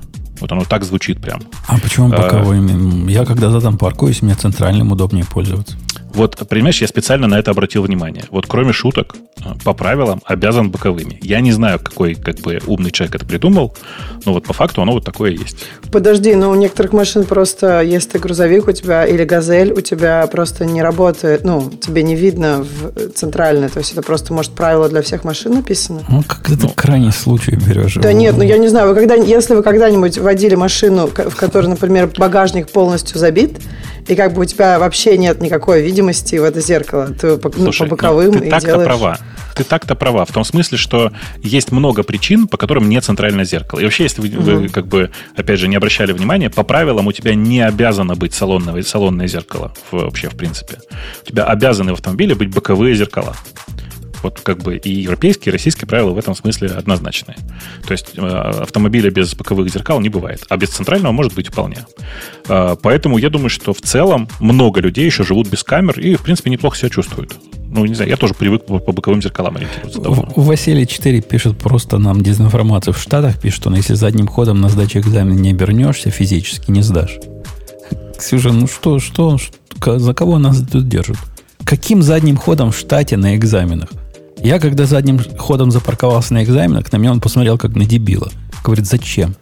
Вот оно так звучит прям. А почему боковыми? Я когда задом паркуюсь, мне центральным удобнее пользоваться. Вот, понимаешь, я специально на это обратил внимание. Вот кроме шуток, э, по правилам обязан боковыми. Я не знаю, какой как бы умный человек это придумал, но вот по факту оно вот такое есть. Подожди, но у некоторых машин просто, если ты грузовик у тебя или газель, у тебя просто не работает, ну, тебе не видно в центральное, то есть это просто, может, правило для всех машин написано? Ну, как это ну, крайний случай берешь. Да нет, ну я не знаю, вы когда, если вы когда-нибудь водили машину, в которой, например, багажник полностью забит, и как бы у тебя вообще нет никакой видимости в это зеркало. Ты по, Слушай, ну, по боковым ну, ты так-то делаешь... права. Ты так-то права. В том смысле, что есть много причин, по которым нет центральное зеркало. И вообще, если вы, угу. вы как бы, опять же, не обращали внимания, по правилам у тебя не обязано быть салонное, салонное зеркало вообще, в принципе. У тебя обязаны в автомобиле быть боковые зеркала. Вот как бы и европейские, и российские правила в этом смысле однозначные. То есть э, автомобиля без боковых зеркал не бывает, а без центрального может быть вполне. Э, поэтому я думаю, что в целом много людей еще живут без камер и, в принципе, неплохо себя чувствуют. Ну, не знаю, я тоже привык по, по боковым зеркалам ориентироваться. Давно. Василий 4 пишет просто нам дезинформацию в Штатах, пишет он, если задним ходом на сдаче экзамена не обернешься, физически не сдашь. Ксюша, ну что, что за кого нас тут держат? Каким задним ходом в штате на экзаменах? Я, когда задним ходом запарковался на экзаменах, на меня он посмотрел как на дебила. Говорит, зачем?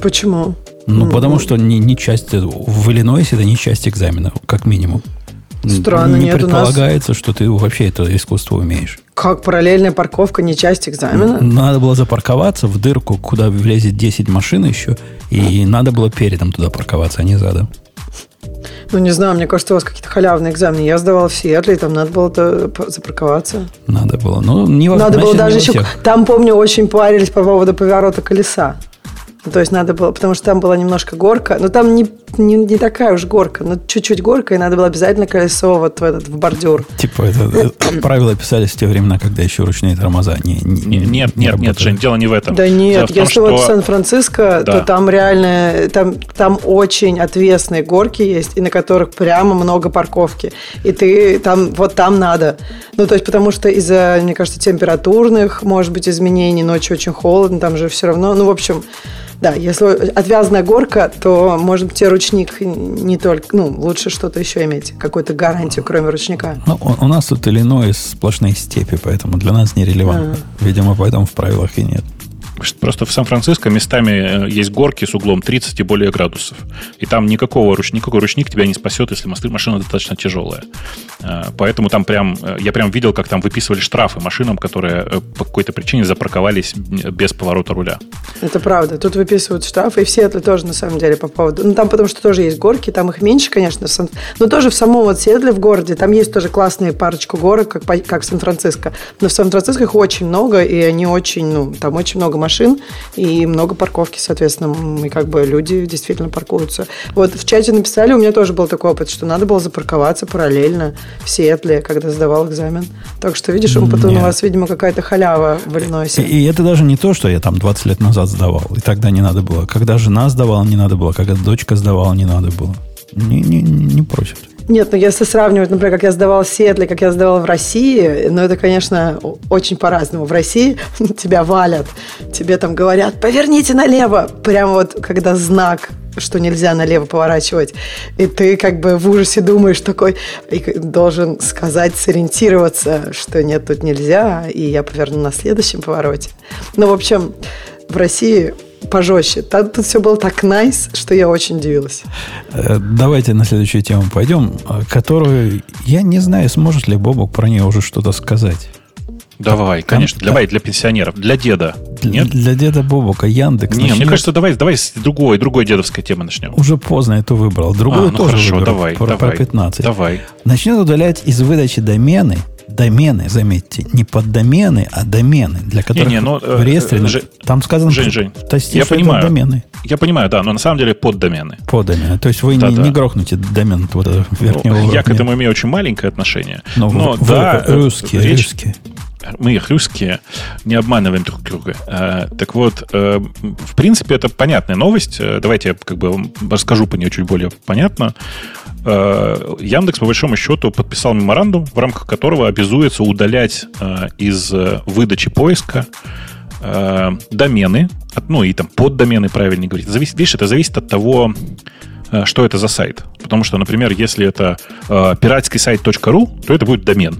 Почему? Ну, ну потому что не, не часть... В Иллинойсе это не часть экзамена, как минимум. Странно, не нет, предполагается, нас... что ты вообще это искусство умеешь. Как параллельная парковка не часть экзамена? Надо было запарковаться в дырку, куда влезет 10 машин еще, и надо было передом туда парковаться, а не задом. Ну, не знаю, мне кажется, у вас какие-то халявные экзамены. Я сдавала в Сиэтле, и там надо было запарковаться. Надо было. Ну, не Надо было даже еще... Там, помню, очень парились по поводу поворота колеса. То есть надо было, потому что там была немножко горка, но там не, не, не такая уж горка, но чуть-чуть горка, и надо было обязательно колесо вот в этот в бордюр. Типа это, правила писались в те времена, когда еще ручные тормоза не, не, не Нет, не нет, нет, Жень, дело не в этом. Да нет, том, если что... вот в Сан-Франциско, да. то там реально, там, там очень отвесные горки есть, и на которых прямо много парковки. И ты там, вот там надо. Ну, то есть, потому что из-за, мне кажется, температурных, может быть, изменений, ночью очень холодно, там же все равно, ну, в общем, да, если отвязная горка, то, может быть, ручник не только... Ну, лучше что-то еще иметь, какую-то гарантию, кроме ручника. Ну, у, у нас тут Иллинойс сплошные степи, поэтому для нас нерелевантно. А. Видимо, поэтому в правилах и нет. Просто в Сан-Франциско местами э, есть горки с углом 30 и более градусов. И там никакого руч... никакой ручник тебя не спасет, если машина достаточно тяжелая. Э, поэтому там прям... Э, я прям видел, как там выписывали штрафы машинам, которые по какой-то причине запарковались без поворота руля. Это правда. Тут выписывают штрафы, и все это тоже, на самом деле, по поводу... Ну, там потому что тоже есть горки, там их меньше, конечно, но тоже в самом вот Сиэтле, в городе, там есть тоже классные парочку горок, как, как в Сан-Франциско. Но в Сан-Франциско их очень много, и они очень, ну, там очень много машин машин и много парковки, соответственно, и как бы люди действительно паркуются. Вот в чате написали, у меня тоже был такой опыт, что надо было запарковаться параллельно в Сиэтле, когда сдавал экзамен. Так что, видишь, он потом у вас, видимо, какая-то халява в Иллинойсе. И, и это даже не то, что я там 20 лет назад сдавал, и тогда не надо было. Когда жена сдавала, не надо было. Когда дочка сдавала, не надо было. Не, не, не просят. Нет, ну если сравнивать, например, как я сдавала в Сиэтле, как я сдавала в России, ну это, конечно, очень по-разному. В России тебя валят, тебе там говорят, поверните налево, прямо вот когда знак что нельзя налево поворачивать. И ты как бы в ужасе думаешь такой, и должен сказать, сориентироваться, что нет, тут нельзя, и я поверну на следующем повороте. Ну, в общем, в России пожестче. Там тут все было так найс, nice, что я очень удивилась. Э, давайте на следующую тему пойдем, э, которую я не знаю, сможет ли Бобок про нее уже что-то сказать. Давай, там, конечно. Там, давай для пенсионеров, для деда. Для, Нет? для деда Бобука Яндекс. Не, мне кажется, давай, давай с другой, другой дедовской темы начнем. Уже поздно это выбрал. Другую а, ну тоже хорошо, выбрал. Давай, про, давай, про 15. Давай. Начнет удалять из выдачи домены Домены, заметьте, не поддомены, а домены, для которых не, не, но, в реестре э, Жень, там сказано Жень, Жень, тости, я понимаю, домены. Я понимаю, да, но на самом деле поддомены. Поддомены. То есть вы да, не, да. не грохнете домен вот этого верхнего ну, Я к этому имею очень маленькое отношение. Но, но вы, да, русские, речь, русские мы их русские, не обманываем друг друга. Э, так вот, э, в принципе, это понятная новость. Э, давайте я как бы расскажу по ней чуть более понятно. Яндекс, по большому счету, подписал меморандум, в рамках которого обязуется удалять из выдачи поиска домены, ну и там поддомены, правильнее говорить. Зависит, видишь, это зависит от того, что это за сайт. Потому что, например, если это пиратский сайт.ру, то это будет домен.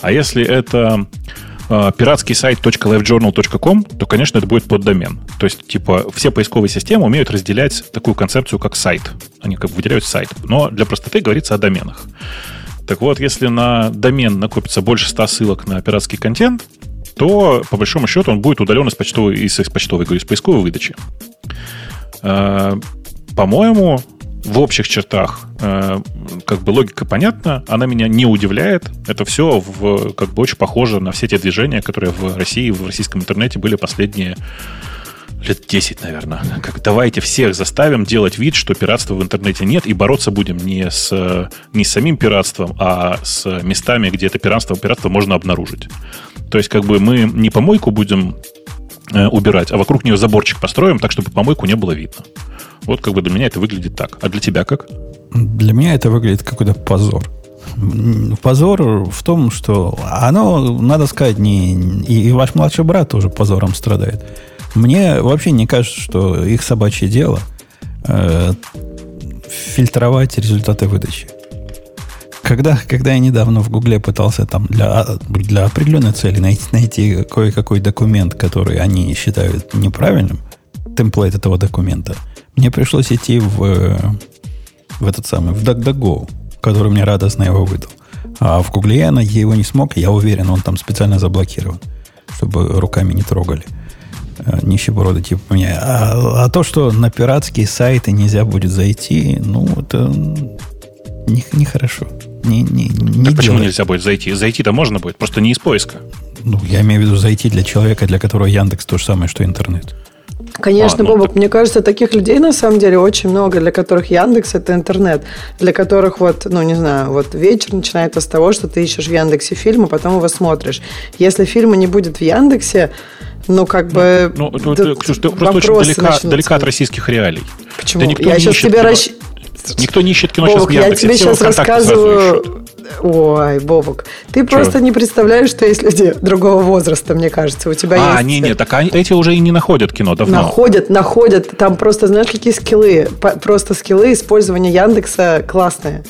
А если это э, пиратский сайт .livejournal.com, то, конечно, это будет поддомен. То есть, типа, все поисковые системы умеют разделять такую концепцию, как сайт. Они как бы выделяют сайт. Но для простоты говорится о доменах. Так вот, если на домен накопится больше 100 ссылок на пиратский контент, то, по большому счету, он будет удален из почтовой, из, из почтовой, говорю, из поисковой выдачи. Э, по-моему, в общих чертах э, как бы логика понятна, она меня не удивляет. Это все в, как бы очень похоже на все те движения, которые в России, в российском интернете были последние лет 10, наверное. Как давайте всех заставим делать вид, что пиратства в интернете нет, и бороться будем не с, не с самим пиратством, а с местами, где это пиратство, пиратство можно обнаружить. То есть, как бы мы не помойку будем убирать, а вокруг нее заборчик построим так, чтобы помойку не было видно. Вот как бы для меня это выглядит так. А для тебя как? Для меня это выглядит какой-то позор. Позор в том, что оно, надо сказать, не, и, и ваш младший брат тоже позором страдает. Мне вообще не кажется, что их собачье дело э, фильтровать результаты выдачи. Когда, когда я недавно в Гугле пытался там для, для определенной цели найти, найти кое-какой документ, который они считают неправильным, темплейт этого документа, мне пришлось идти в, в этот самый, в DuckDuckGo, который мне радостно его выдал. А в Гугле я найти его не смог, я уверен, он там специально заблокирован, чтобы руками не трогали э, нищеброды типа меня. А, а то, что на пиратские сайты нельзя будет зайти, ну, это нехорошо. Не, не, не, не почему нельзя будет зайти? Зайти-то можно будет, просто не из поиска. Ну, я имею в виду зайти для человека, для которого Яндекс то же самое, что интернет. Конечно, а, ну, Бобок, так... мне кажется, таких людей на самом деле очень много, для которых Яндекс это интернет, для которых вот, ну не знаю, вот вечер начинается с того, что ты ищешь в Яндексе фильм, а потом его смотришь. Если фильма не будет в Яндексе, ну как бы... Ну, ну, ты, Ксюш, ты просто очень далека, далека от российских реалий. Почему? Да я сейчас тебе расщ... Никто не ищет кино Бобок, сейчас в Яндексе. Я тебе сейчас рассказываю Ой, Бобок, ты Чего? просто не представляешь, что есть люди другого возраста, мне кажется. У тебя а, есть... не, не, так они, эти уже и не находят кино давно. Находят, находят. Там просто, знаешь, какие скиллы? Просто скиллы использования Яндекса классные.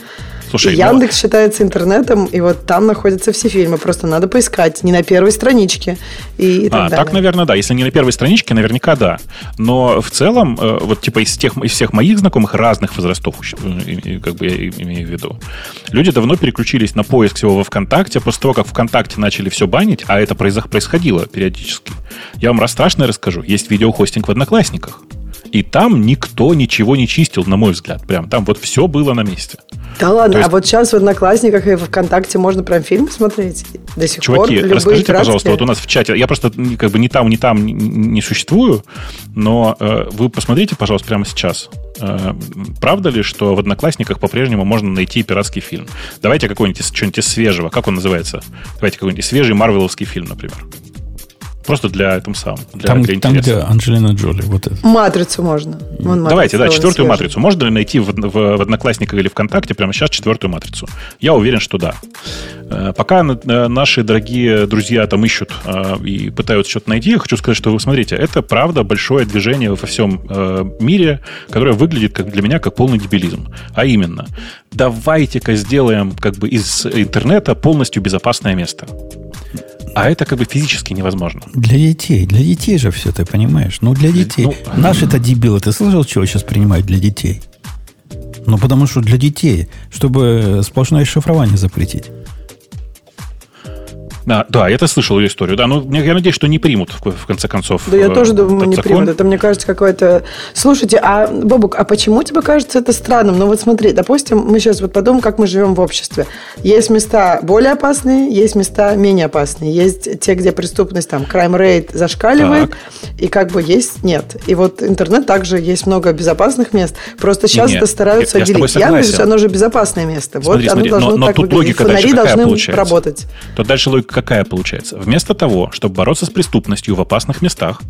Слушай, ну, Яндекс ну... считается интернетом, и вот там находятся все фильмы. Просто надо поискать не на первой страничке. И, и так, а, далее. так, наверное, да. Если не на первой страничке, наверняка да. Но в целом, э, вот типа из, тех, из всех моих знакомых разных возрастов, э, как бы я имею в виду, люди давно переключились на поиск всего во ВКонтакте после того, как ВКонтакте начали все банить, а это происходило периодически. Я вам раз страшное расскажу. Есть видеохостинг в Одноклассниках. И там никто ничего не чистил, на мой взгляд. Прям там вот все было на месте. Да ладно, есть... а вот сейчас в Одноклассниках и ВКонтакте можно прям фильм смотреть до сих Чуваки, пор. расскажите, пиратские... пожалуйста, вот у нас в чате, я просто как бы ни там, ни там не, не существую, но э, вы посмотрите, пожалуйста, прямо сейчас. Э, правда ли, что в Одноклассниках по-прежнему можно найти пиратский фильм? Давайте какой-нибудь что-нибудь свежего. Как он называется? Давайте какой-нибудь свежий марвеловский фильм, например. Просто для этом самым. Для, там, для там, где Анджелина Джоли. Вот это. Матрицу можно. Вон Давайте, да, четвертую свежий. матрицу. Можно ли найти в, в, в Одноклассниках или ВКонтакте прямо сейчас четвертую матрицу? Я уверен, что да. Э, пока э, наши дорогие друзья там ищут э, и пытаются что-то найти, я хочу сказать, что вы смотрите, это правда большое движение во всем мире, которое выглядит как для меня как полный дебилизм. А именно, давайте-ка сделаем как бы из интернета полностью безопасное место. А это как бы физически невозможно. Для детей. Для детей же все, ты понимаешь? Ну, для детей. Ну, Наши-то дебилы. Ты слышал, чего сейчас принимают для детей? Ну, потому что для детей, чтобы сплошное шифрование запретить. Да, да, я-то слышал ее историю. Да, но я надеюсь, что не примут в, конце концов. Да, я тоже думаю, не закон. примут. Это, мне кажется, какое-то... Слушайте, а, Бобук, а почему тебе кажется это странным? Ну вот смотри, допустим, мы сейчас вот подумаем, как мы живем в обществе. Есть места более опасные, есть места менее опасные. Есть те, где преступность, там, crime rate зашкаливает, так. и как бы есть нет. И вот интернет также есть много безопасных мест. Просто сейчас не, это стараются я, отделить. Яндекс, оно же безопасное место. Смотри, вот смотри, оно должно но, но так тут выглядеть. логика Фонари должны получается? работать. То дальше логика какая получается? Вместо того, чтобы бороться с преступностью в опасных местах,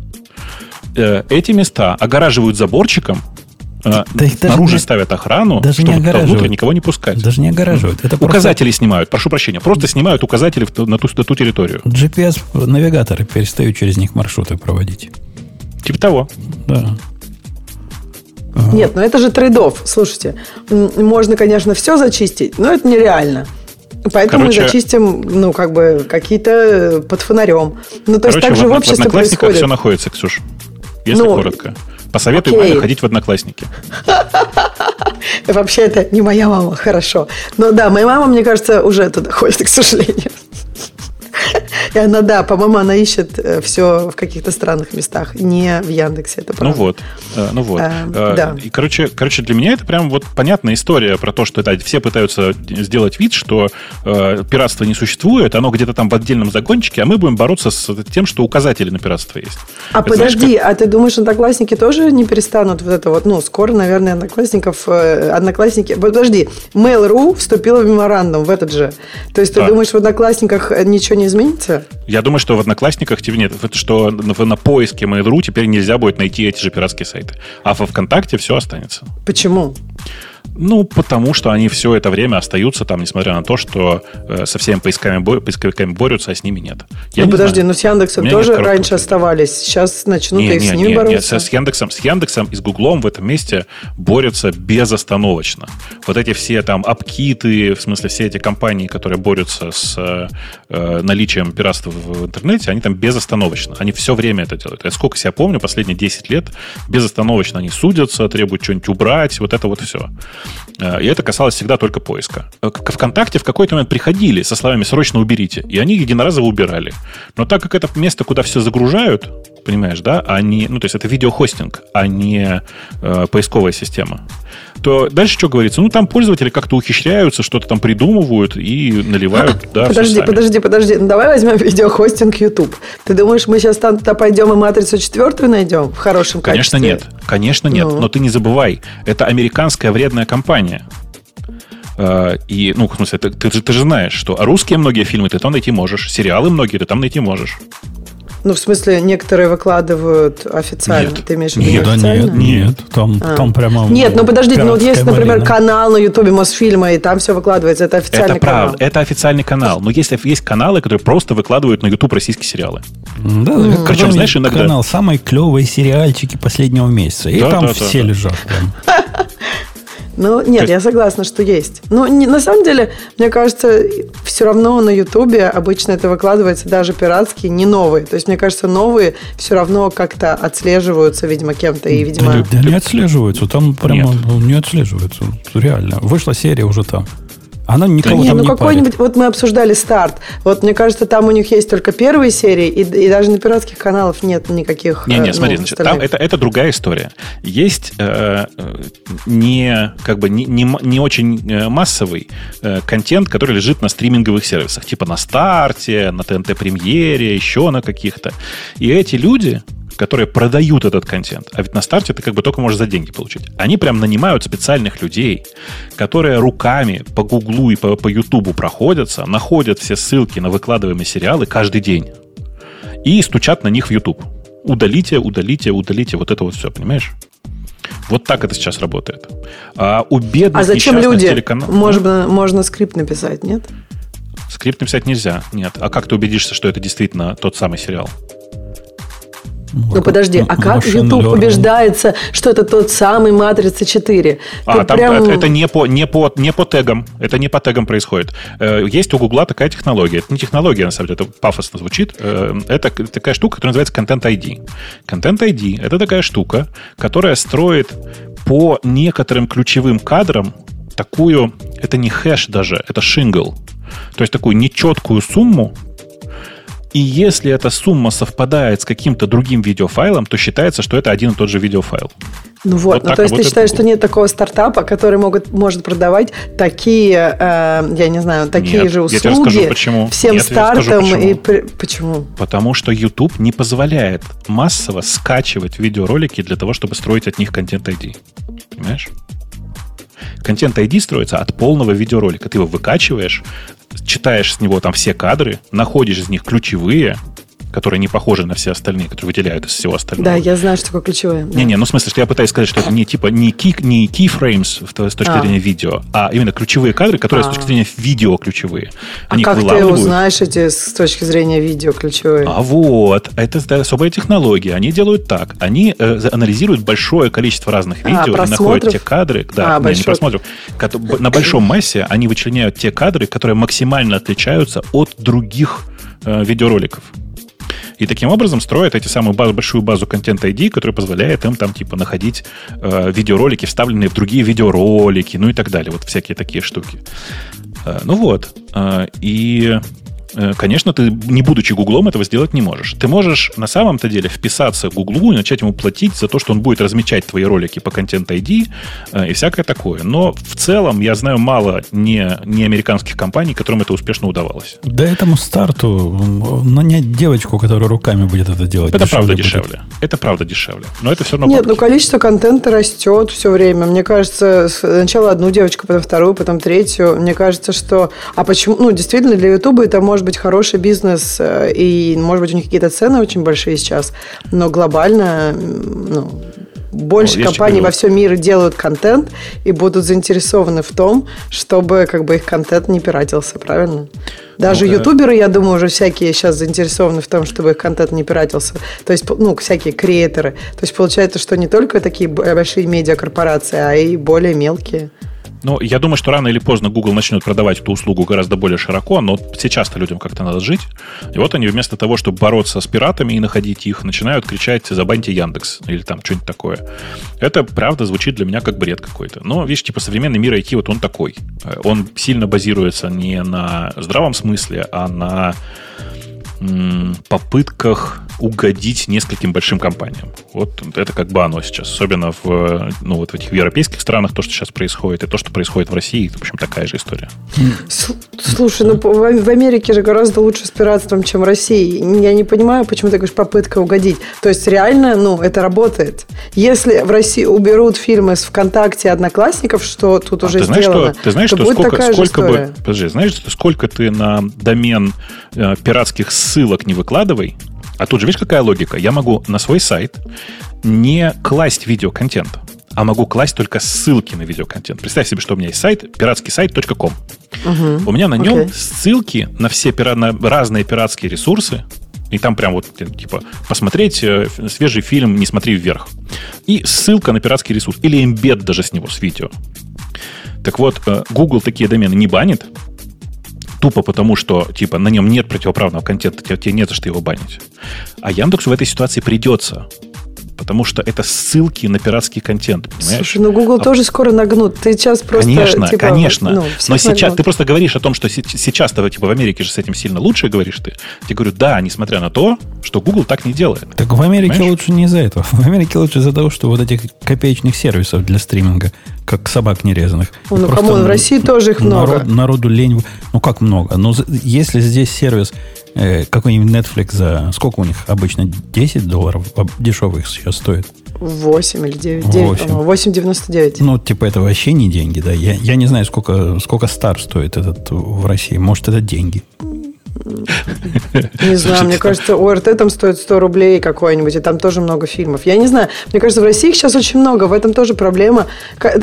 э, эти места огораживают заборчиком, э, да снаружи не, ставят охрану, даже чтобы не внутрь никого не пускать. Даже не огораживают. Это указатели просто... снимают, прошу прощения. Просто снимают указатели на ту, на ту территорию. GPS-навигаторы перестают через них маршруты проводить. Типа того. Да. Нет, но это же трейдов. Слушайте, можно, конечно, все зачистить, но это нереально. Поэтому Короче, мы зачистим, ну, как бы, какие-то э, под фонарем. Ну, то есть так же в, в обществе в происходит. все находится, Ксюш. Если ну, коротко. Посоветую окей. маме ходить в одноклассники. Вообще, это не моя мама, хорошо. Но да, моя мама, мне кажется, уже туда ходит, к сожалению. И она, да, по-моему, она ищет э, все в каких-то странных местах, не в Яндексе, это правда. Ну вот, э, ну вот. А, да. И, короче, короче, для меня это прям вот понятная история про то, что да, все пытаются сделать вид, что э, пиратство не существует, оно где-то там в отдельном загончике, а мы будем бороться с тем, что указатели на пиратство есть. А это, подожди, знаешь, как... а ты думаешь, одноклассники тоже не перестанут вот это вот, ну, скоро, наверное, одноклассников, одноклассники, подожди, Mail.ru вступила в меморандум в этот же. То есть ты да. думаешь, в одноклассниках ничего не изменится? Я думаю, что в Одноклассниках тебе нет, что на, на поиске Mail.ru теперь нельзя будет найти эти же пиратские сайты. А во ВКонтакте все останется. Почему? Ну, потому что они все это время остаются там, несмотря на то, что э, со всеми поисками, поисковиками борются, а с ними нет. Я ну, не подожди, знаю. но с Яндексом тоже раньше оставались. Сейчас начнут не, и не, с ними не, бороться. Не, с Яндексом, с Яндексом и с Гуглом в этом месте борются безостановочно. Вот эти все там апкиты, в смысле все эти компании, которые борются с э, наличием пиратства в интернете, они там безостановочно. Они все время это делают. Я сколько себя помню, последние 10 лет безостановочно они судятся, требуют что-нибудь убрать, вот это вот все. Э, и это касалось всегда только поиска. Э, ВКонтакте в какой-то момент приходили со словами «срочно уберите», и они единоразово убирали. Но так как это место, куда все загружают, понимаешь, да, а не, ну, то есть это видеохостинг, а не э, поисковая система, то дальше что говорится? Ну, там пользователи как-то ухищряются, что-то там придумывают и наливают. Да, подожди, подожди, подожди. Ну, давай возьмем видеохостинг YouTube. Ты думаешь, мы сейчас там туда пойдем и матрицу четвертую найдем в хорошем Конечно, качестве? нет. Конечно, нет. Ну. Но ты не забывай, это американская вредная компания. А, и, ну, в смысле, ты, ты, ты же знаешь, что русские многие фильмы ты там найти можешь, сериалы многие ты там найти можешь. Ну, в смысле, некоторые выкладывают официально. Нет. Ты имеешь в виду нет, официально? Нет, нет. Там, а. там прямо... Нет, ну подождите, ну вот есть, например, канал на Ютубе Мосфильма, и там все выкладывается. Это официальный это канал. Правда, это официальный канал. Но если есть каналы, которые просто выкладывают на Ютуб российские сериалы. Да, mm. причем, знаешь, иногда... Канал самые клевые сериальчики последнего месяца. И да, там да, все да, лежат. Ну, нет, есть... я согласна, что есть. Но не, на самом деле, мне кажется, все равно на Ютубе обычно это выкладывается даже пиратские, не новые. То есть, мне кажется, новые все равно как-то отслеживаются, видимо, кем-то. И, видимо... Да, да не отслеживаются. Там прямо нет. не отслеживаются. Реально. Вышла серия уже там. Она никого не, там ну не какой-нибудь, вот мы обсуждали старт. Вот мне кажется, там у них есть только первые серии, и, и даже на пиратских каналах нет никаких. Не, не, э, смотри, значит, там это, это другая история. Есть э, не как бы не, не, не очень э, массовый э, контент, который лежит на стриминговых сервисах, типа на старте, на ТНТ премьере, еще на каких-то. И эти люди, которые продают этот контент. А ведь на старте ты как бы только можешь за деньги получить. Они прям нанимают специальных людей, которые руками по Гуглу и по, по Ютубу проходятся, находят все ссылки на выкладываемые сериалы каждый день и стучат на них в YouTube. Удалите, удалите, удалите. Вот это вот все, понимаешь? Вот так это сейчас работает. А у бедных А зачем люди? Телеканал... Можно, можно скрипт написать, нет? Скрипт написать нельзя, нет. А как ты убедишься, что это действительно тот самый сериал? Ну подожди, а как YouTube убеждается, что это тот самый Матрица 4? А, там прям... это, это не по, не, по, не по тегам. Это не по тегам происходит. Э, есть у Гугла такая технология. Это не технология, на самом деле, это пафосно звучит. Э, это такая штука, которая называется Content ID. Content ID – это такая штука, которая строит по некоторым ключевым кадрам такую, это не хэш даже, это шингл. То есть такую нечеткую сумму, И если эта сумма совпадает с каким-то другим видеофайлом, то считается, что это один и тот же видеофайл. Ну вот, вот ну, то есть ты считаешь, что нет такого стартапа, который могут, может продавать такие, э, я не знаю, такие нет, же услуги я тебе расскажу, почему. всем нет, стартам почему. и почему? Потому что YouTube не позволяет массово скачивать видеоролики для того, чтобы строить от них контент ID. Понимаешь? Контент ID строится от полного видеоролика. Ты его выкачиваешь, читаешь с него там все кадры, находишь из них ключевые, которые не похожи на все остальные, которые выделяют из всего остального. Да, я знаю, что такое ключевое. Не-не, ну в смысле, что я пытаюсь сказать, что это не типа не, key, не keyframes с точки а. зрения видео, а именно ключевые кадры, которые а. с точки зрения видео ключевые. А Они как ты узнаешь эти с точки зрения видео ключевые? А вот, это да, особая технология. Они делают так. Они э, анализируют большое количество разных а, видео а, и находят те кадры, да, а, не, не просмотров, на большом массе они вычленяют те кадры, которые максимально отличаются от других э, видеороликов. И таким образом строят эти самую базу, большую базу контент ID, которая позволяет им там типа находить э, видеоролики, вставленные в другие видеоролики, ну и так далее. Вот всякие такие штуки. Э, ну вот. Э, и конечно, ты, не будучи Гуглом, этого сделать не можешь. Ты можешь на самом-то деле вписаться в Гуглу и начать ему платить за то, что он будет размечать твои ролики по Content ID э, и всякое такое. Но в целом я знаю мало не, не американских компаний, которым это успешно удавалось. Да этому старту нанять девочку, которая руками будет это делать. Это правда дешевле. Будет. Это правда дешевле. Но это все равно... Нет, ну количество контента растет все время. Мне кажется, сначала одну девочку, потом вторую, потом третью. Мне кажется, что... А почему? Ну, действительно, для Ютуба это может может быть хороший бизнес, э, и, может быть, у них какие-то цены очень большие сейчас, но глобально ну, больше ну, компаний во всем мире делают контент и будут заинтересованы в том, чтобы как бы их контент не пиратился, правильно? Даже ну, ютуберы, я думаю, уже всякие сейчас заинтересованы в том, чтобы их контент не пиратился. То есть, ну, всякие креаторы. То есть, получается, что не только такие большие медиакорпорации, а и более мелкие. Ну, я думаю, что рано или поздно Google начнет продавать эту услугу гораздо более широко, но сейчас-то людям как-то надо жить. И вот они вместо того, чтобы бороться с пиратами и находить их, начинают кричать «забаньте Яндекс» или там что-нибудь такое. Это, правда, звучит для меня как бред какой-то. Но, видишь, типа современный мир IT, вот он такой. Он сильно базируется не на здравом смысле, а на попытках угодить нескольким большим компаниям. Вот это как бы оно сейчас. Особенно в, ну, вот в этих европейских странах, то, что сейчас происходит, и то, что происходит в России, это, в общем, такая же история. Слушай, ну в Америке же гораздо лучше с пиратством, чем в России. Я не понимаю, почему ты говоришь попытка угодить. То есть реально, ну, это работает. Если в России уберут фильмы с ВКонтакте Одноклассников, что тут а уже ты знаешь, сделано, что, ты знаешь, что сколько, сколько бы... Подожди, знаешь, сколько ты на домен э, пиратских ссылок не выкладывай, а тут же, видишь, какая логика? Я могу на свой сайт не класть видеоконтент, а могу класть только ссылки на видеоконтент. Представь себе, что у меня есть сайт пиратский сайт.ком. Угу. У меня на нем okay. ссылки на все пира... на разные пиратские ресурсы, и там прям вот, типа, посмотреть э, свежий фильм «Не смотри вверх». И ссылка на пиратский ресурс. Или имбед даже с него, с видео. Так вот, э, Google такие домены не банит, Тупо потому, что типа на нем нет противоправного контента, тебе, тебе нет за что его банить. А Яндексу в этой ситуации придется потому что это ссылки на пиратский контент, понимаешь? Слушай, ну Google а... тоже скоро нагнут. Ты сейчас просто... Конечно, типа, конечно. Ну, Но сейчас нагнут. ты просто говоришь о том, что сейчас-то типа в Америке же с этим сильно лучше, говоришь ты. Я говорю, да, несмотря на то, что Google так не делает. Так в Америке понимаешь? лучше не из-за этого. В Америке лучше из-за того, что вот этих копеечных сервисов для стриминга, как собак нерезанных. О, ну, кому в России тоже их много. Народ, народу лень. Ну, как много? Ну, если здесь сервис э, какой-нибудь Netflix за... Сколько у них обычно? 10 долларов дешевых сейчас стоит? 8 или 9, 9 8,99. Ну, типа, это вообще не деньги, да. Я, я не знаю, сколько, сколько стар стоит этот в России. Может, это деньги. Не знаю, мне кажется, ОРТ там стоит 100 рублей какой-нибудь, и там тоже много фильмов. Я не знаю, мне кажется, в России их сейчас очень много, в этом тоже проблема.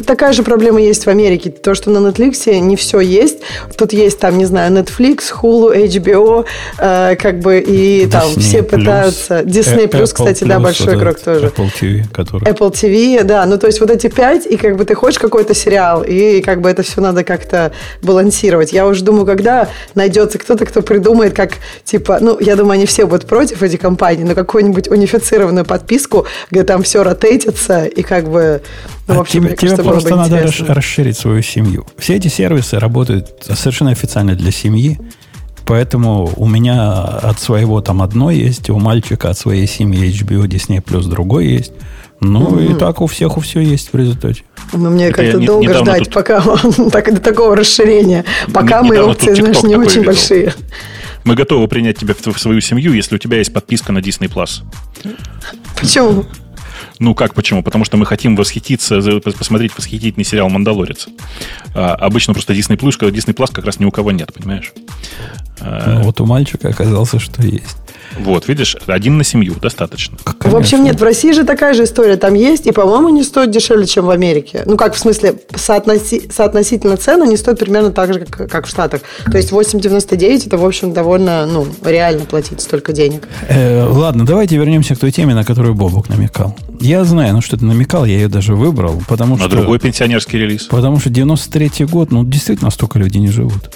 Такая же проблема есть в Америке. То, что на Netflix не все есть. Тут есть там, не знаю, Netflix, Hulu, HBO, э, как бы, и там все пытаются... Disney Plus, кстати, да, большой игрок тоже. Apple TV, который... Apple TV, да, ну то есть вот эти пять, и как бы ты хочешь какой-то сериал, и как бы это все надо как-то балансировать. Я уже думаю, когда найдется кто-то, кто придумает думает, как, типа, ну, я думаю, они все будут против эти компании, но какую-нибудь унифицированную подписку, где там все ротейтится, и как бы, ну, а в общем, тебе, мне кажется, тебе просто надо интересно. расширить свою семью. Все эти сервисы работают совершенно официально для семьи, Поэтому у меня от своего там одно есть, у мальчика от своей семьи HBO Disney плюс другой есть. Ну, mm-hmm. и так у всех у все есть в результате. Но мне как-то долго ждать, тут... пока так, до такого расширения. Пока мои опции, знаешь, не очень видел. большие. Мы готовы принять тебя в свою семью, если у тебя есть подписка на Disney Plus. Почему? Ну как почему? Потому что мы хотим восхититься, посмотреть восхитительный сериал «Мандалорец». А, обычно просто Disney Plus, Disney Plus как раз ни у кого нет, понимаешь? Ну, вот у мальчика оказалось, что есть. Вот, видишь, один на семью достаточно. Конечно. В общем, нет, в России же такая же история там есть, и, по-моему, не стоит дешевле, чем в Америке. Ну, как в смысле, соотноси- соотносительно цены не стоит примерно так же, как, как в Штатах. То есть 8,99 это, в общем, довольно, ну, реально платить столько денег. Э, ладно, давайте вернемся к той теме, на которую Бобук намекал. Я знаю, ну что ты намекал, я ее даже выбрал, потому на что... На другой пенсионерский релиз. Потому что 93-й год, ну, действительно, столько людей не живут.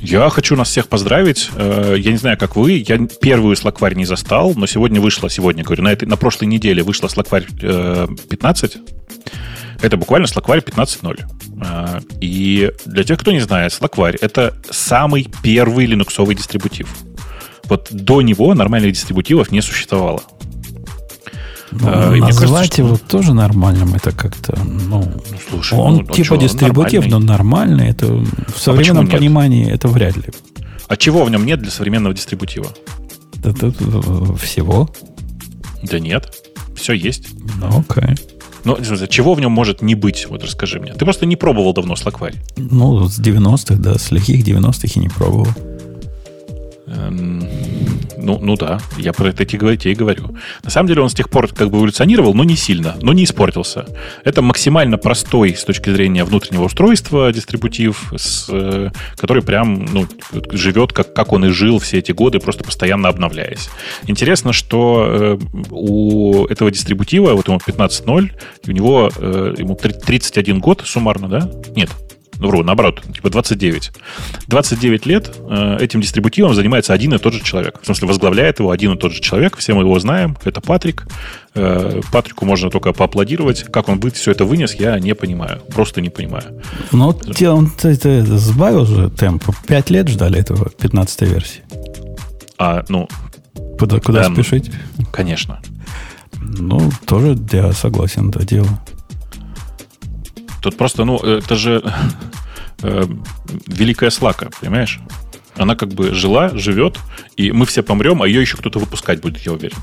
Я хочу нас всех поздравить. Э, я не знаю, как вы. Я первую слакварь не застал, но сегодня вышла, сегодня, говорю, на, этой, на прошлой неделе вышла слакварь 15. Э, это буквально слакварь 15.0. Э, и для тех, кто не знает, слакварь — это самый первый линуксовый дистрибутив. Вот до него нормальных дистрибутивов не существовало. Ну, а, назвать кажется, его что... тоже нормальным, это как-то, ну, ну слушай, он ну, типа что, дистрибутив, нормальный. но нормальный, это в а современном а понимании это вряд ли. А чего в нем нет для современного дистрибутива? Да, да, да, всего. Да нет, все есть. Ну, окей. Ну, чего в нем может не быть? Вот расскажи мне. Ты просто не пробовал давно Slackware. Ну, с 90-х, да, с лихих 90-х и не пробовал. Эм, ну, ну да, я про это тебе и говорю. На самом деле он с тех пор как бы эволюционировал, но не сильно, но не испортился. Это максимально простой с точки зрения внутреннего устройства дистрибутив, с, э, который прям ну, живет, как, как он и жил все эти годы, просто постоянно обновляясь. Интересно, что э, у этого дистрибутива, вот ему 15.0, у него э, ему 31 год суммарно, да? Нет, ну, вру, наоборот, типа 29. 29 лет э, этим дистрибутивом занимается один и тот же человек. В смысле, возглавляет его один и тот же человек. Все мы его знаем. Это Патрик. Э, Патрику можно только поаплодировать. Как он будет все это вынес, я не понимаю. Просто не понимаю. Ну, он это сбавил же темп. Пять лет ждали этого 15 версии. А, ну... Куда, куда эм, спешить? Конечно. Ну, тоже я согласен, да, дело. Тут просто, ну, это же э, великая слака, понимаешь? Она как бы жила, живет, и мы все помрем, а ее еще кто-то выпускать будет, я уверен.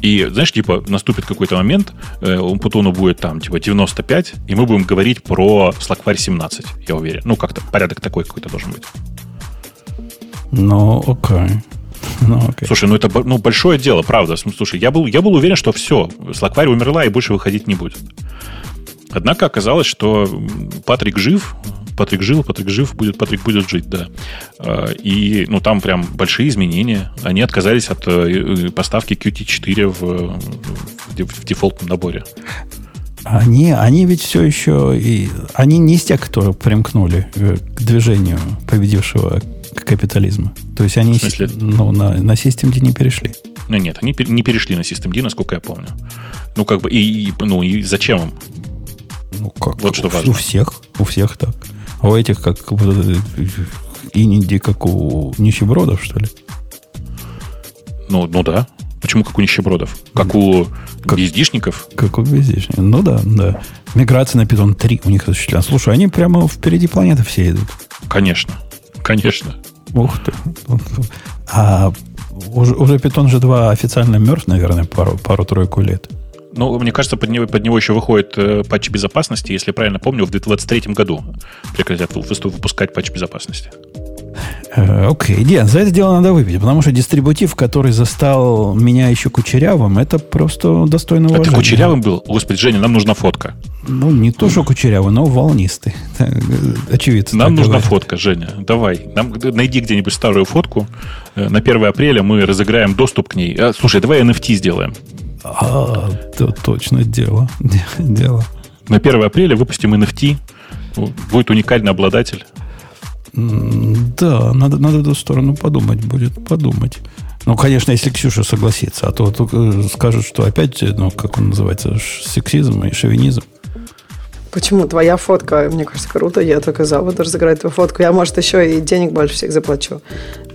И, знаешь, типа, наступит какой-то момент, э, у будет там, типа, 95, и мы будем говорить про Slackware 17, я уверен. Ну, как-то порядок такой какой-то должен быть. Ну, окей. Ну, okay. Слушай, ну это ну, большое дело, правда. Слушай, я был, я был уверен, что все, Slackware умерла и больше выходить не будет. Однако оказалось, что Патрик жив, Патрик жил, Патрик жив, будет, Патрик будет жить, да. А, и ну, там прям большие изменения. Они отказались от э, поставки Qt4 в, в дефолтном наборе. Они, они ведь все еще... И, они не из тех, которые примкнули к движению победившего капитализма. То есть они ну, на, на Systemd не перешли. Ну, нет, они не перешли на Systemd, насколько я помню. Ну, как бы, и, и, ну, и зачем им? Ну, как? Вот что важно. У всех. У всех так. А у этих как инди, как у нищебродов, что ли? Ну, ну да. Почему как у нищебродов? Как у как, бездишников? Как у бездишников. Ну да, да. Миграция на Python 3 у них осуществлена. Слушай, они прямо впереди планеты все идут. Конечно. Конечно. Ух ты. А уже, уже Python же 2 официально мертв, наверное, пару, пару-тройку лет. Ну, мне кажется, под него, под него еще выходит э, патч безопасности, если правильно помню, в 2023 году прекратят выпускать патч безопасности. Э, окей, okay. Диан, за это дело надо выпить, потому что дистрибутив, который застал меня еще кучерявым, это просто достойно уважения. Это кучерявым был? Господи, Женя, нам нужна фотка. Ну, не то, что кучерявый, но волнистый. Очевидно. Нам нужна говорит. фотка, Женя. Давай. Нам, найди где-нибудь старую фотку. Э, на 1 апреля мы разыграем доступ к ней. А, слушай, давай NFT сделаем. А, то точно дело. дело. На 1 апреля выпустим NFT. Будет уникальный обладатель. Да, надо, надо в эту сторону подумать будет, подумать. Ну, конечно, если Ксюша согласится, а то только скажут, что опять, ну, как он называется, сексизм и шовинизм. Почему? Твоя фотка, мне кажется, круто. Я только за буду разыграть твою фотку. Я, может, еще и денег больше всех заплачу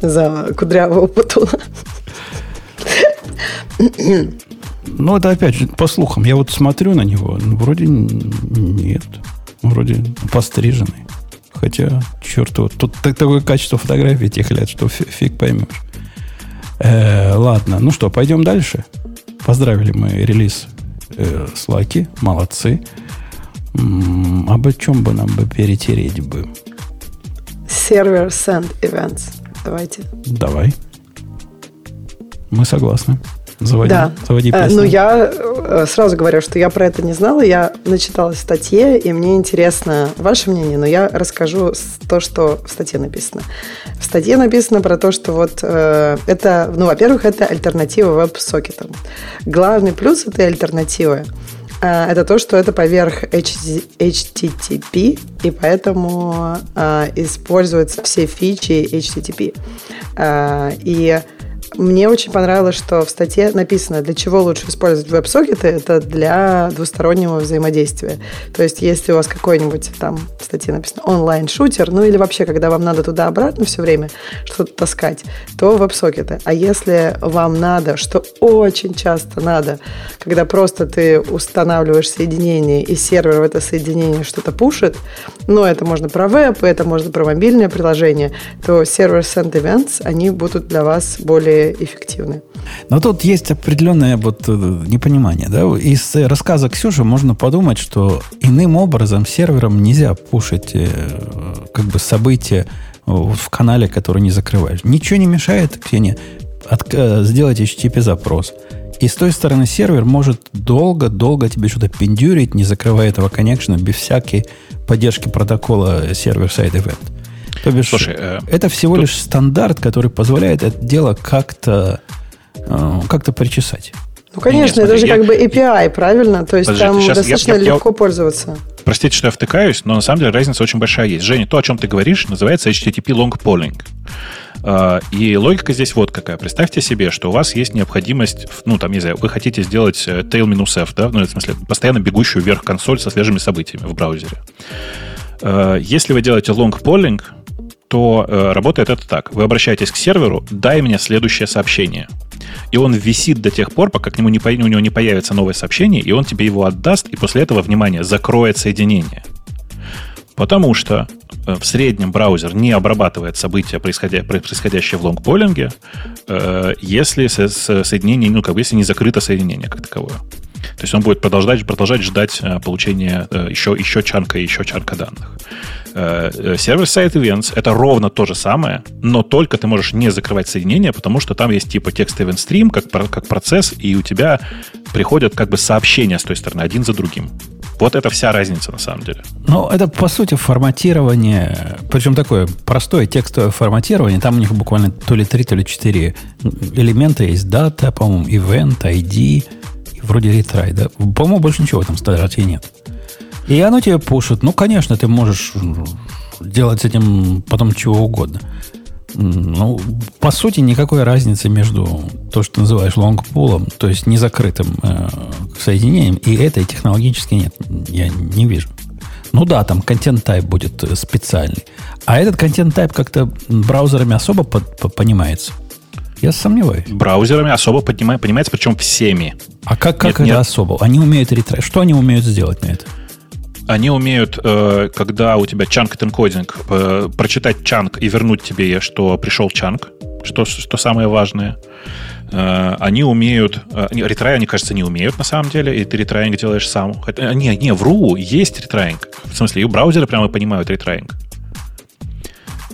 за кудрявого путуна. Ну, это опять же, по слухам. Я вот смотрю на него, ну, вроде нет. Вроде постриженный. Хотя, черт, вот тут такое качество фотографии этих лет, что фиг поймешь. Э, ладно, ну что, пойдем дальше. Поздравили мы релиз э, Слаки, молодцы. М-м, об чем бы нам бы перетереть бы? Сервер Send Events. Давайте. Давай. Мы согласны. Заводи, да. заводи э, песню. Ну, я э, сразу говорю, что я про это не знала. Я начиталась в статье, и мне интересно ваше мнение, но я расскажу то, что в статье написано. В статье написано про то, что вот э, это, ну, во-первых, это альтернатива веб-сокетам. Главный плюс этой альтернативы э, это то, что это поверх HTTP, и поэтому э, используются все фичи HTTP. Э, и мне очень понравилось, что в статье написано, для чего лучше использовать веб-сокеты. Это для двустороннего взаимодействия. То есть, если у вас какой-нибудь там в статье написано онлайн-шутер, ну или вообще, когда вам надо туда-обратно все время что-то таскать, то веб-сокеты. А если вам надо, что очень часто надо, когда просто ты устанавливаешь соединение, и сервер в это соединение что-то пушит, ну, это можно про веб, это можно про мобильное приложение, то сервер Send Events, они будут для вас более эффективны. Но тут есть определенное вот э, непонимание. Да? Из рассказа Ксюши можно подумать, что иным образом сервером нельзя пушить э, как бы события в канале, который не закрываешь. Ничего не мешает, Ксения, от, э, сделать HTTP-запрос. И с той стороны сервер может долго-долго тебе что-то пиндюрить, не закрывая этого коннекшена, без всякой поддержки протокола server-side event. То бишь, Слушай, э, это всего тут... лишь стандарт, который позволяет это дело как-то э, как-то причесать. Ну, конечно, Нет, это же я... как бы API, правильно? То есть Подожди, там сейчас достаточно я, я, легко я... пользоваться. Простите, что я втыкаюсь, но на самом деле разница очень большая есть. Женя, то, о чем ты говоришь, называется HTTP Long Polling. Uh, и логика здесь вот какая. Представьте себе, что у вас есть необходимость, ну, там, не знаю, вы хотите сделать э, tail -f, да, ну, в смысле, постоянно бегущую вверх консоль со свежими событиями в браузере. Uh, если вы делаете long polling, то э, работает это так. Вы обращаетесь к серверу, дай мне следующее сообщение. И он висит до тех пор, пока к нему не, у него не появится новое сообщение, и он тебе его отдаст, и после этого, внимание, закроет соединение. Потому что э, в среднем браузер не обрабатывает события, происходя, происходящие в лонгполинге, э, если со, со соединение, ну, как бы, если не закрыто соединение как таковое. То есть он будет продолжать, продолжать ждать э, получения э, еще, еще чанка и еще чанка данных. Сервер-сайт э, events — это ровно то же самое, но только ты можешь не закрывать соединение, потому что там есть типа текст event stream, как, как процесс, и у тебя приходят как бы сообщения с той стороны, один за другим. Вот это вся разница на самом деле. Ну, это по сути форматирование, причем такое простое текстовое форматирование. Там у них буквально то ли три, то ли четыре элемента есть. Дата, по-моему, event, ID, вроде ретрай, да? По-моему, больше ничего в этом стандарте нет. И оно тебе пушит. Ну, конечно, ты можешь делать с этим потом чего угодно. Ну, по сути, никакой разницы между то, что ты называешь лонгпулом, то есть незакрытым э, соединением, и этой технологически нет. Я не вижу. Ну да, там контент-тайп будет э, специальный. А этот контент-тайп как-то браузерами особо под, под, понимается. Я сомневаюсь. Браузерами особо понимается, причем всеми. А как, как нет, это нет. особо? Они умеют ретрай. Что они умеют сделать на это? Они умеют, э, когда у тебя чанк энкодинг, э, прочитать чанк и вернуть тебе, что пришел чанк, что, что самое важное. Э, они умеют... Ретрай, они, кажется, не умеют на самом деле, и ты ретраинг делаешь сам. Хотя, не, не, вру, есть ретраинг. В смысле, и браузеры прямо понимают ретраинг.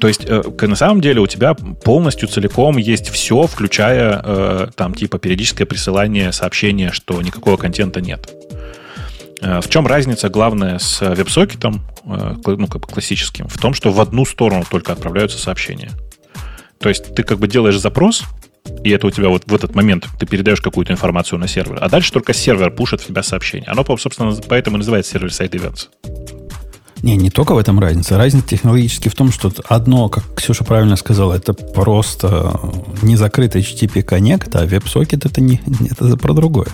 То есть, на самом деле, у тебя полностью целиком есть все, включая там типа периодическое присылание сообщения, что никакого контента нет. Э, в чем разница главная с веб-сокетом, э, ну, как бы классическим? В том, что в одну сторону только отправляются сообщения. То есть ты как бы делаешь запрос, и это у тебя вот в этот момент ты передаешь какую-то информацию на сервер, а дальше только сервер пушит в тебя сообщение. Оно, собственно, поэтому и называется сервер-сайт events. Не, не только в этом разница. Разница технологически в том, что одно, как Ксюша правильно сказала, это просто незакрытый HTTP коннект, а WebSocket это не это про другое.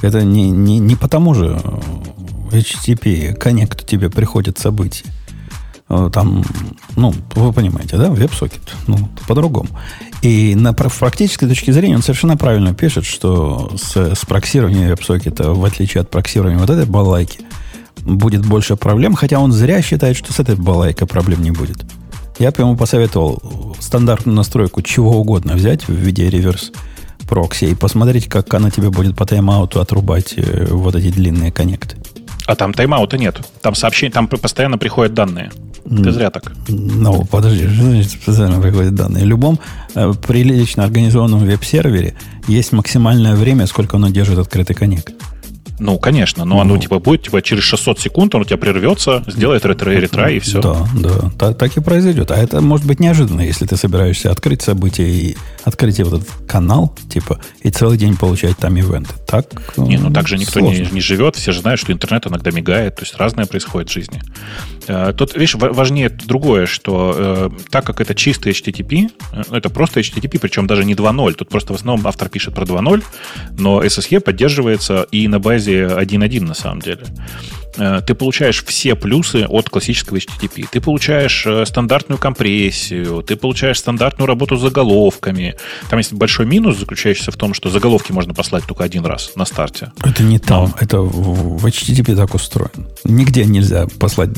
Это не, не, не по тому же HTTP, коннект тебе приходит событие. Э, там, ну, вы понимаете, да, веб-сокет, ну, по-другому. И на практической точке зрения он совершенно правильно пишет, что с, с проксированием веб-сокета, в отличие от проксирования вот этой балайки, будет больше проблем, хотя он зря считает, что с этой балайкой проблем не будет. Я бы ему посоветовал стандартную настройку чего угодно взять в виде реверс прокси и посмотреть, как она тебе будет по тайм-ауту отрубать э, вот эти длинные коннекты. А там тайм-аута нет. Там сообщение, там постоянно приходят данные. Ты зря так. Ну, подожди, что значит постоянно приходят данные? В любом э, прилично организованном веб-сервере есть максимальное время, сколько оно держит открытый коннект. Ну, конечно, но ну, оно типа будет типа через 600 секунд, оно у тебя прервется, сделает ретро ретро и все. Да, да, так, так и произойдет. А это может быть неожиданно, если ты собираешься открыть событие и открыть вот этот канал, типа, и целый день получать там ивенты. Так Не, ну так же никто не, не живет, все же знают, что интернет иногда мигает, то есть разное происходит в жизни. Э, тут, видишь, важнее другое, что э, так как это чистый HTTP, э, это просто HTTP, причем даже не 2.0, тут просто в основном автор пишет про 2.0, но SSE поддерживается и на базе 1.1 на самом деле. Э, ты получаешь все плюсы от классического HTTP. Ты получаешь э, стандартную компрессию, ты получаешь стандартную работу с заголовками. Там есть большой минус, заключающийся в том, что заголовки можно послать только один раз на старте. Это не там, Но... это в HTTP так устроено. Нигде нельзя послать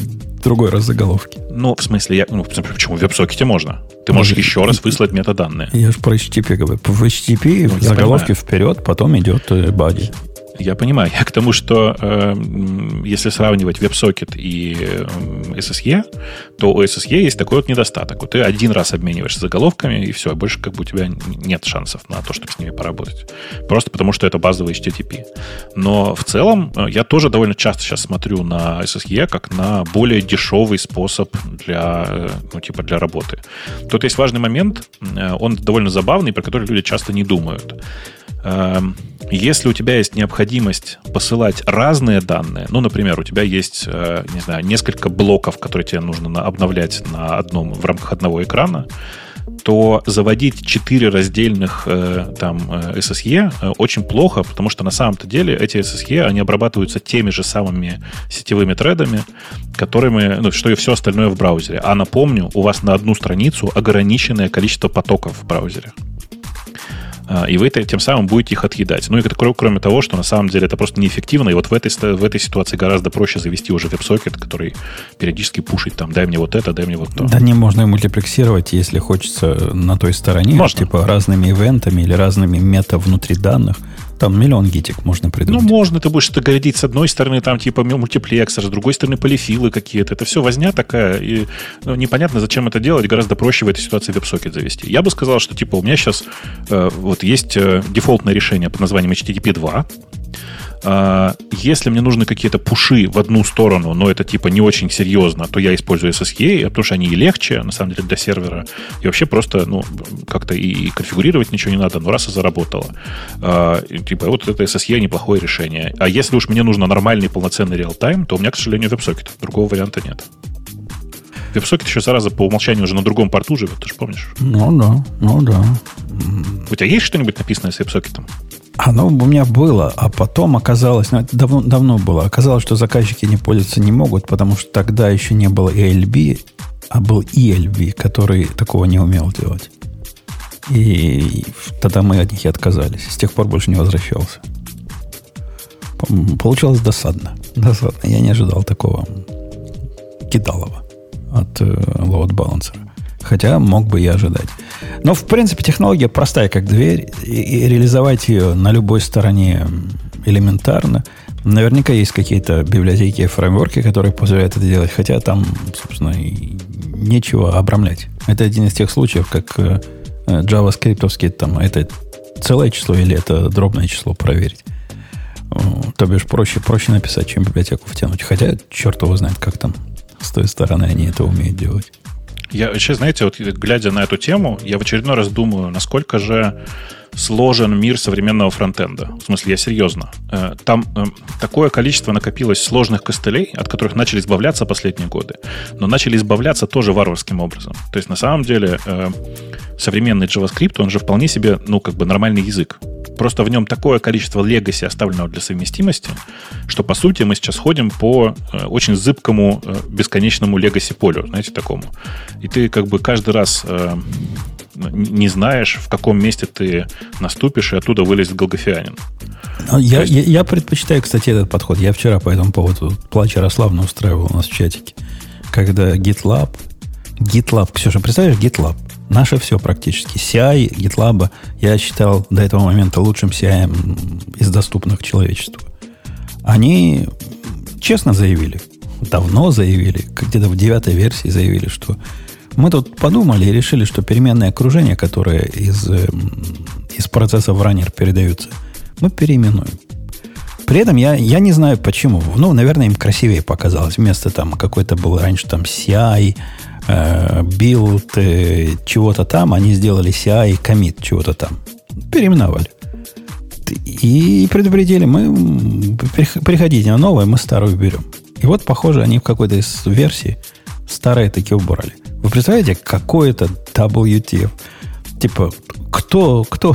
другой раз заголовки. Ну, в смысле, я, ну, почему в WebSocket можно? Ты можешь ну, еще раз выслать метаданные. Я же про HTTP говорю. В HTTP ну, заголовки вперед, потом идет body. Э, я понимаю. Я к тому, что э, если сравнивать WebSocket и э, SSE, то у SSE есть такой вот недостаток. Вот ты один раз обмениваешься заголовками, и все, больше как бы у тебя нет шансов на то, чтобы с ними поработать. Просто потому, что это базовый HTTP. Но в целом э, я тоже довольно часто сейчас смотрю на SSE как на более дешевый способ для, э, ну, типа для работы. Тут есть важный момент, э, он довольно забавный, про который люди часто не думают. Эм, если у тебя есть необходимость посылать разные данные, ну, например, у тебя есть, э, не знаю, несколько блоков, которые тебе нужно обновлять на одном, в рамках одного экрана, то заводить четыре раздельных э, там SSE э, очень плохо, потому что на самом-то деле эти SSE, они обрабатываются теми же самыми сетевыми тредами, которыми, ну, что и все остальное в браузере. А напомню, у вас на одну страницу ограниченное количество потоков в браузере. А, и вы тем самым будете их отъедать. Ну и кроме того, что на самом деле это просто неэффективно, и вот в этой, в этой ситуации гораздо проще завести уже веб-сокет, который периодически пушит там, дай мне вот это, дай мне вот то. Да не можно и мультиплексировать, если хочется на той стороне, можно. типа разными ивентами или разными мета внутри данных – там миллион гитик можно придумать. Ну, можно. Ты будешь это городить с одной стороны, там типа мультиплексор, с другой стороны полифилы какие-то. Это все возня такая. И ну, непонятно, зачем это делать. Гораздо проще в этой ситуации веб-сокет завести. Я бы сказал, что типа у меня сейчас э, вот есть э, дефолтное решение под названием HTTP 2 а, если мне нужны какие-то пуши в одну сторону, но это типа не очень серьезно, то я использую SSE, потому что они и легче, на самом деле, для сервера. И вообще просто, ну, как-то и конфигурировать ничего не надо, но раз и заработало. А, типа вот это SSE неплохое решение. А если уж мне нужно нормальный полноценный реал-тайм, то у меня, к сожалению, веб-сокет. Другого варианта нет. WebSocket еще, зараза, по умолчанию уже на другом порту живет, ты же помнишь? Ну да, ну да. У тебя есть что-нибудь написанное с WebSocket? Оно у меня было, а потом оказалось, ну, это давно, давно было, оказалось, что заказчики не пользоваться не могут, потому что тогда еще не было ELB, а был ELB, который такого не умел делать. И тогда мы от них и отказались. С тех пор больше не возвращался. Получилось досадно. Досадно. Я не ожидал такого кидалова от э, load balancer. Хотя мог бы и ожидать. Но, в принципе, технология простая, как дверь, и, и реализовать ее на любой стороне элементарно. Наверняка есть какие-то библиотеки и фреймворки, которые позволяют это делать, хотя там, собственно, и нечего обрамлять. Это один из тех случаев, как э, JavaScript, там, это целое число или это дробное число проверить. То бишь проще, проще написать, чем библиотеку втянуть. Хотя черт его знает, как там с той стороны они это умеют делать. Я вообще, знаете, вот глядя на эту тему, я в очередной раз думаю, насколько же сложен мир современного фронтенда. В смысле, я серьезно. Э, там э, такое количество накопилось сложных костылей, от которых начали избавляться последние годы, но начали избавляться тоже варварским образом. То есть, на самом деле, э, современный JavaScript, он же вполне себе, ну, как бы нормальный язык. просто в нем такое количество легаси, оставленного для совместимости, что, по сути, мы сейчас ходим по очень зыбкому, бесконечному легаси полю, знаете, такому. И ты как бы каждый раз не знаешь, в каком месте ты наступишь, и оттуда вылезет голгофианин. Ну, я, есть... я, я предпочитаю, кстати, этот подход. Я вчера по этому поводу плач Ярославна устраивал у нас в чатике. Когда GitLab... GitLab, Ксюша, представляешь, GitLab? Наше все практически. CI GitLab я считал до этого момента лучшим CI из доступных человечеству. Они честно заявили, давно заявили, где-то в девятой версии заявили, что мы тут подумали и решили, что переменные окружения, которые из, эм, из процесса в раннер передаются, мы переименуем. При этом я, я не знаю почему. Ну, наверное, им красивее показалось. Вместо там какой-то был раньше там CI, э, build, э, чего-то там, они сделали CI, commit чего-то там. Переименовали. И предупредили, мы приходите на новое, мы старую берем. И вот, похоже, они в какой-то из версий старые таки убрали. Вы представляете, какой это WTF? Типа, кто, кто,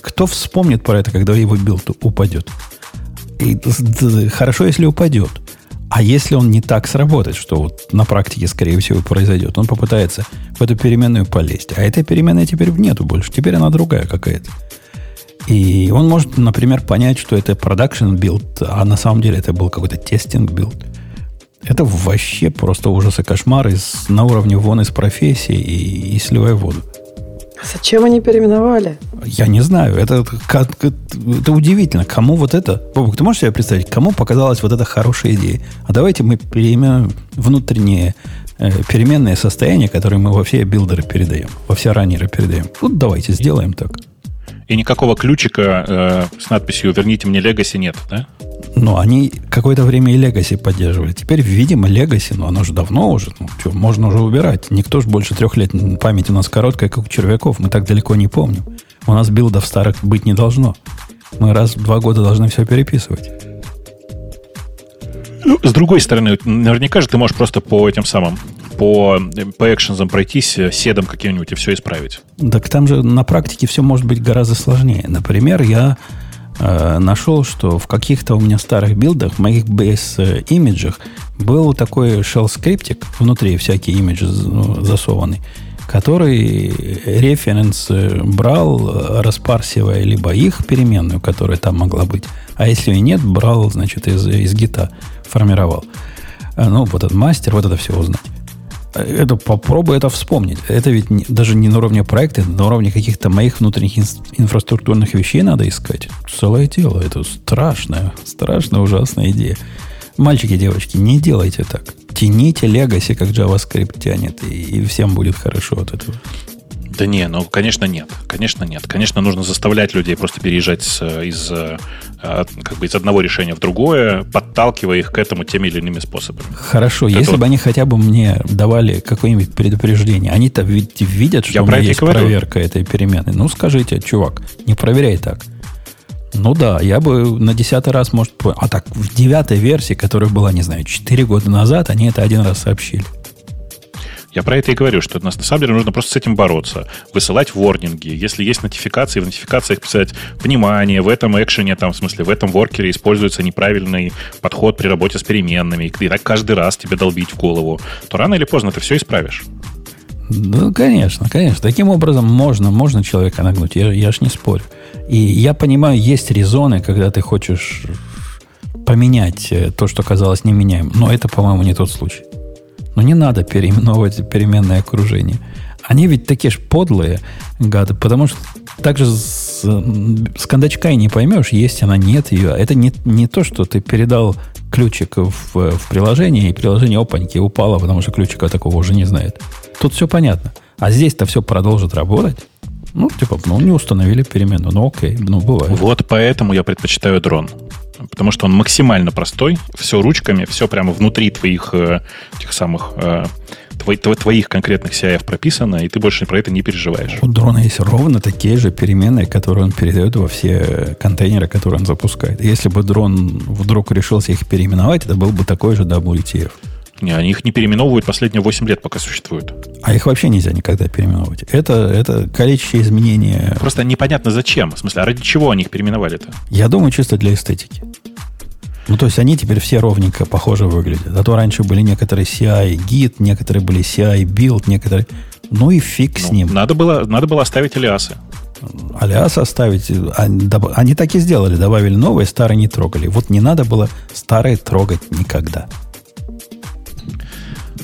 кто вспомнит про это, когда его build упадет? И хорошо, если упадет. А если он не так сработает, что вот на практике, скорее всего, произойдет, он попытается в эту переменную полезть. А этой переменной теперь нету больше. Теперь она другая какая-то. И он может, например, понять, что это production build, а на самом деле это был какой-то testing build. Это вообще просто ужас и кошмар из, на уровне вон из профессии и, и сливай воду. Зачем они переименовали? Я не знаю. Это, как, это удивительно. Кому вот это... Бобок, ты можешь себе представить, кому показалась вот эта хорошая идея? А давайте мы переименуем внутренние э, переменные состояния, которые мы во все билдеры передаем, во все раннеры передаем. Вот давайте сделаем так. И никакого ключика э, с надписью «Верните мне Legacy» нет, да? Ну, они какое-то время и Legacy поддерживали. Теперь, видимо, Legacy, но оно же давно уже. Ну, что, можно уже убирать. Никто же больше трех лет. Память у нас короткая, как у червяков. Мы так далеко не помним. У нас билдов старых быть не должно. Мы раз в два года должны все переписывать. Ну, с другой стороны, наверняка же ты можешь просто по этим самым по, по экшензам пройтись, э, седом каким-нибудь и все исправить. Так там же на практике все может быть гораздо сложнее. Например, я э, нашел, что в каких-то у меня старых билдах, в моих base-имиджах был такой shell-скриптик, внутри всякие имиджи ну, засованный, который референс э, брал, распарсивая либо их переменную, которая там могла быть, а если и нет, брал, значит, из, из гита формировал. Э, ну, вот этот мастер, вот это все узнать это попробуй это вспомнить. Это ведь не, даже не на уровне проекта, на уровне каких-то моих внутренних ин, инфраструктурных вещей надо искать. Целое дело. Это страшная, страшная, ужасная идея. Мальчики девочки, не делайте так. Тяните Legacy, как JavaScript тянет, и, и всем будет хорошо от этого. Да не, ну, конечно, нет. Конечно, нет. Конечно, нужно заставлять людей просто переезжать с, из, как бы из одного решения в другое, подталкивая их к этому теми или иными способами. Хорошо, Это если вот... бы они хотя бы мне давали какое-нибудь предупреждение. Они-то ведь видят, что Я у меня есть говорю. проверка этой перемены. Ну, скажите, чувак, не проверяй так. Ну да, я бы на десятый раз, может... А так, в девятой версии, которая была, не знаю, четыре года назад, они это один раз сообщили. Я про это и говорю, что на самом деле нужно просто с этим бороться. Высылать ворнинги. Если есть нотификации, в нотификациях писать «Внимание, в этом экшене, там, в смысле, в этом воркере используется неправильный подход при работе с переменными». И так каждый раз тебе долбить в голову. То рано или поздно ты все исправишь. Ну, конечно, конечно. Таким образом можно, можно человека нагнуть. Я, я ж не спорю. И я понимаю, есть резоны, когда ты хочешь поменять э, то, что казалось неменяемым. Но это, по-моему, не тот случай. Но не надо переименовывать переменное окружение. Они ведь такие же подлые гады, потому что также с, с кондачка и не поймешь, есть она, нет ее. Это не, не то, что ты передал ключик в, в приложение, и приложение опаньки упало, потому что ключика такого уже не знает. Тут все понятно. А здесь-то все продолжит работать. Ну, типа, ну, не установили перемену. Ну, окей, ну, бывает. Вот поэтому я предпочитаю дрон потому что он максимально простой, все ручками, все прямо внутри твоих э, тех самых э, твоих конкретных CIF прописано, и ты больше про это не переживаешь. У дрона есть ровно такие же переменные, которые он передает во все контейнеры, которые он запускает. Если бы дрон вдруг решился их переименовать, это был бы такой же WTF. Не, они их не переименовывают последние 8 лет, пока существуют. А их вообще нельзя никогда переименовывать. Это, это количество изменения... Просто непонятно зачем. В смысле, а ради чего они их переименовали-то? Я думаю, чисто для эстетики. Ну, то есть они теперь все ровненько похоже выглядят. А то раньше были некоторые CI Git, некоторые были CI Build, некоторые... Ну и фиг ну, с ним. Надо было, надо было оставить алиасы. Алиас оставить. Они, они так и сделали. Добавили новые, старые не трогали. Вот не надо было старые трогать никогда.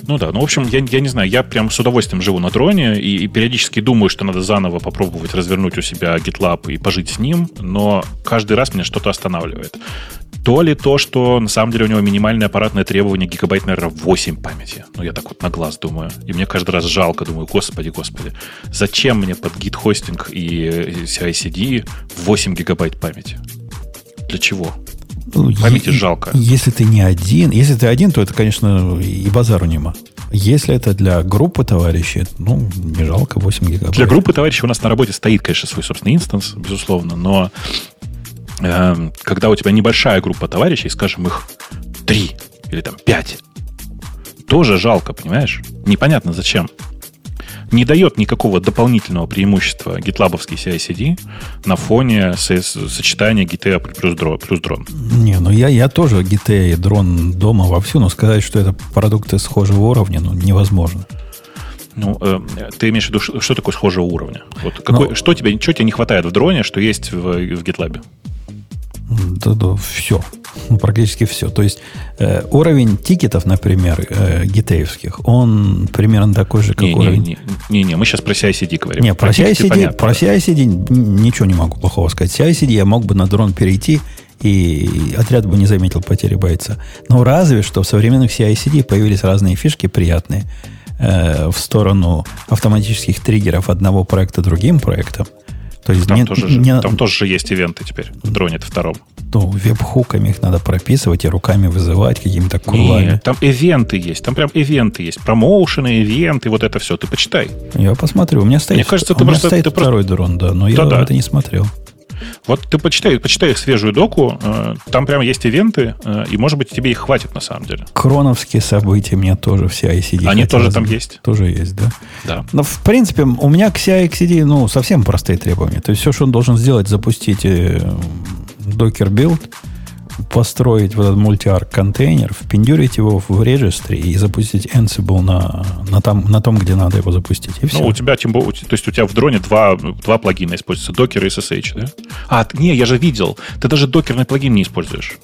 Ну да, ну в общем, я, я не знаю, я прям с удовольствием живу на дроне и, и периодически думаю, что надо заново попробовать развернуть у себя GitLab и пожить с ним, но каждый раз меня что-то останавливает. То ли то, что на самом деле у него минимальное аппаратное требование гигабайт, наверное, 8 памяти. Ну, я так вот на глаз думаю. И мне каждый раз жалко, думаю, господи, господи, зачем мне под гид-хостинг и CI-CD 8 гигабайт памяти? Для чего? Ну, Памяти жалко. Если ты не один, если ты один, то это, конечно, и базару нема. Если это для группы товарищей, ну, не жалко 8 гигабайт. Для группы товарищей у нас на работе стоит, конечно, свой собственный инстанс, безусловно, но э, когда у тебя небольшая группа товарищей, скажем, их 3 или там 5, тоже жалко, понимаешь? Непонятно зачем не дает никакого дополнительного преимущества гитлабовский CI-CD на фоне сочетания GTA плюс дрон. Плюс дрон. Не, ну я, я тоже GTA и дрон дома вовсю, но сказать, что это продукты схожего уровня, ну, невозможно. Ну, э, ты имеешь в виду, что, такое схожего уровня? Вот какой, ну, что, тебе, что тебе не хватает в дроне, что есть в, в GitLab? Да, да, все. Практически все. То есть э, уровень тикетов, например, э, гитеевских, он примерно такой же, как не, уровень... Не-не, мы сейчас про CI-CD говорим. Не, про, про CI-CD, про CI-CD ничего не могу плохого сказать. CI-CD я мог бы на дрон перейти, и отряд бы не заметил потери бойца. Но разве что в современных CI-CD появились разные фишки приятные э, в сторону автоматических триггеров одного проекта другим проектом. То есть там, не, тоже, не, там тоже есть ивенты теперь в дроне втором. Ну, веб-хуками их надо прописывать и руками вызывать какими-то курлами. Нет, там ивенты есть, там прям ивенты есть. Промоушены, ивенты, вот это все. Ты почитай. Я посмотрю. У меня стоит, Мне кажется, ты у меня просто, стоит ты второй просто... дрон, да, но да, я да. это не смотрел. Вот ты почитай, почитай их свежую доку, э, там прям есть ивенты, э, и, может быть, тебе их хватит на самом деле. Кроновские события у меня тоже все ICD. Они тоже там есть? Тоже есть, да? Да. Но, в принципе, у меня к CI-CD, ну, совсем простые требования. То есть, все, что он должен сделать, запустить э, Docker build, построить вот этот мультиарк контейнер, впендюрить его в регистре и запустить Ansible на, на, там, на том, где надо его запустить. И все. Ну, у тебя, тем более, то есть у тебя в дроне два, два плагина используются, Docker и SSH, да? А, не, я же видел, ты даже докерный плагин не используешь.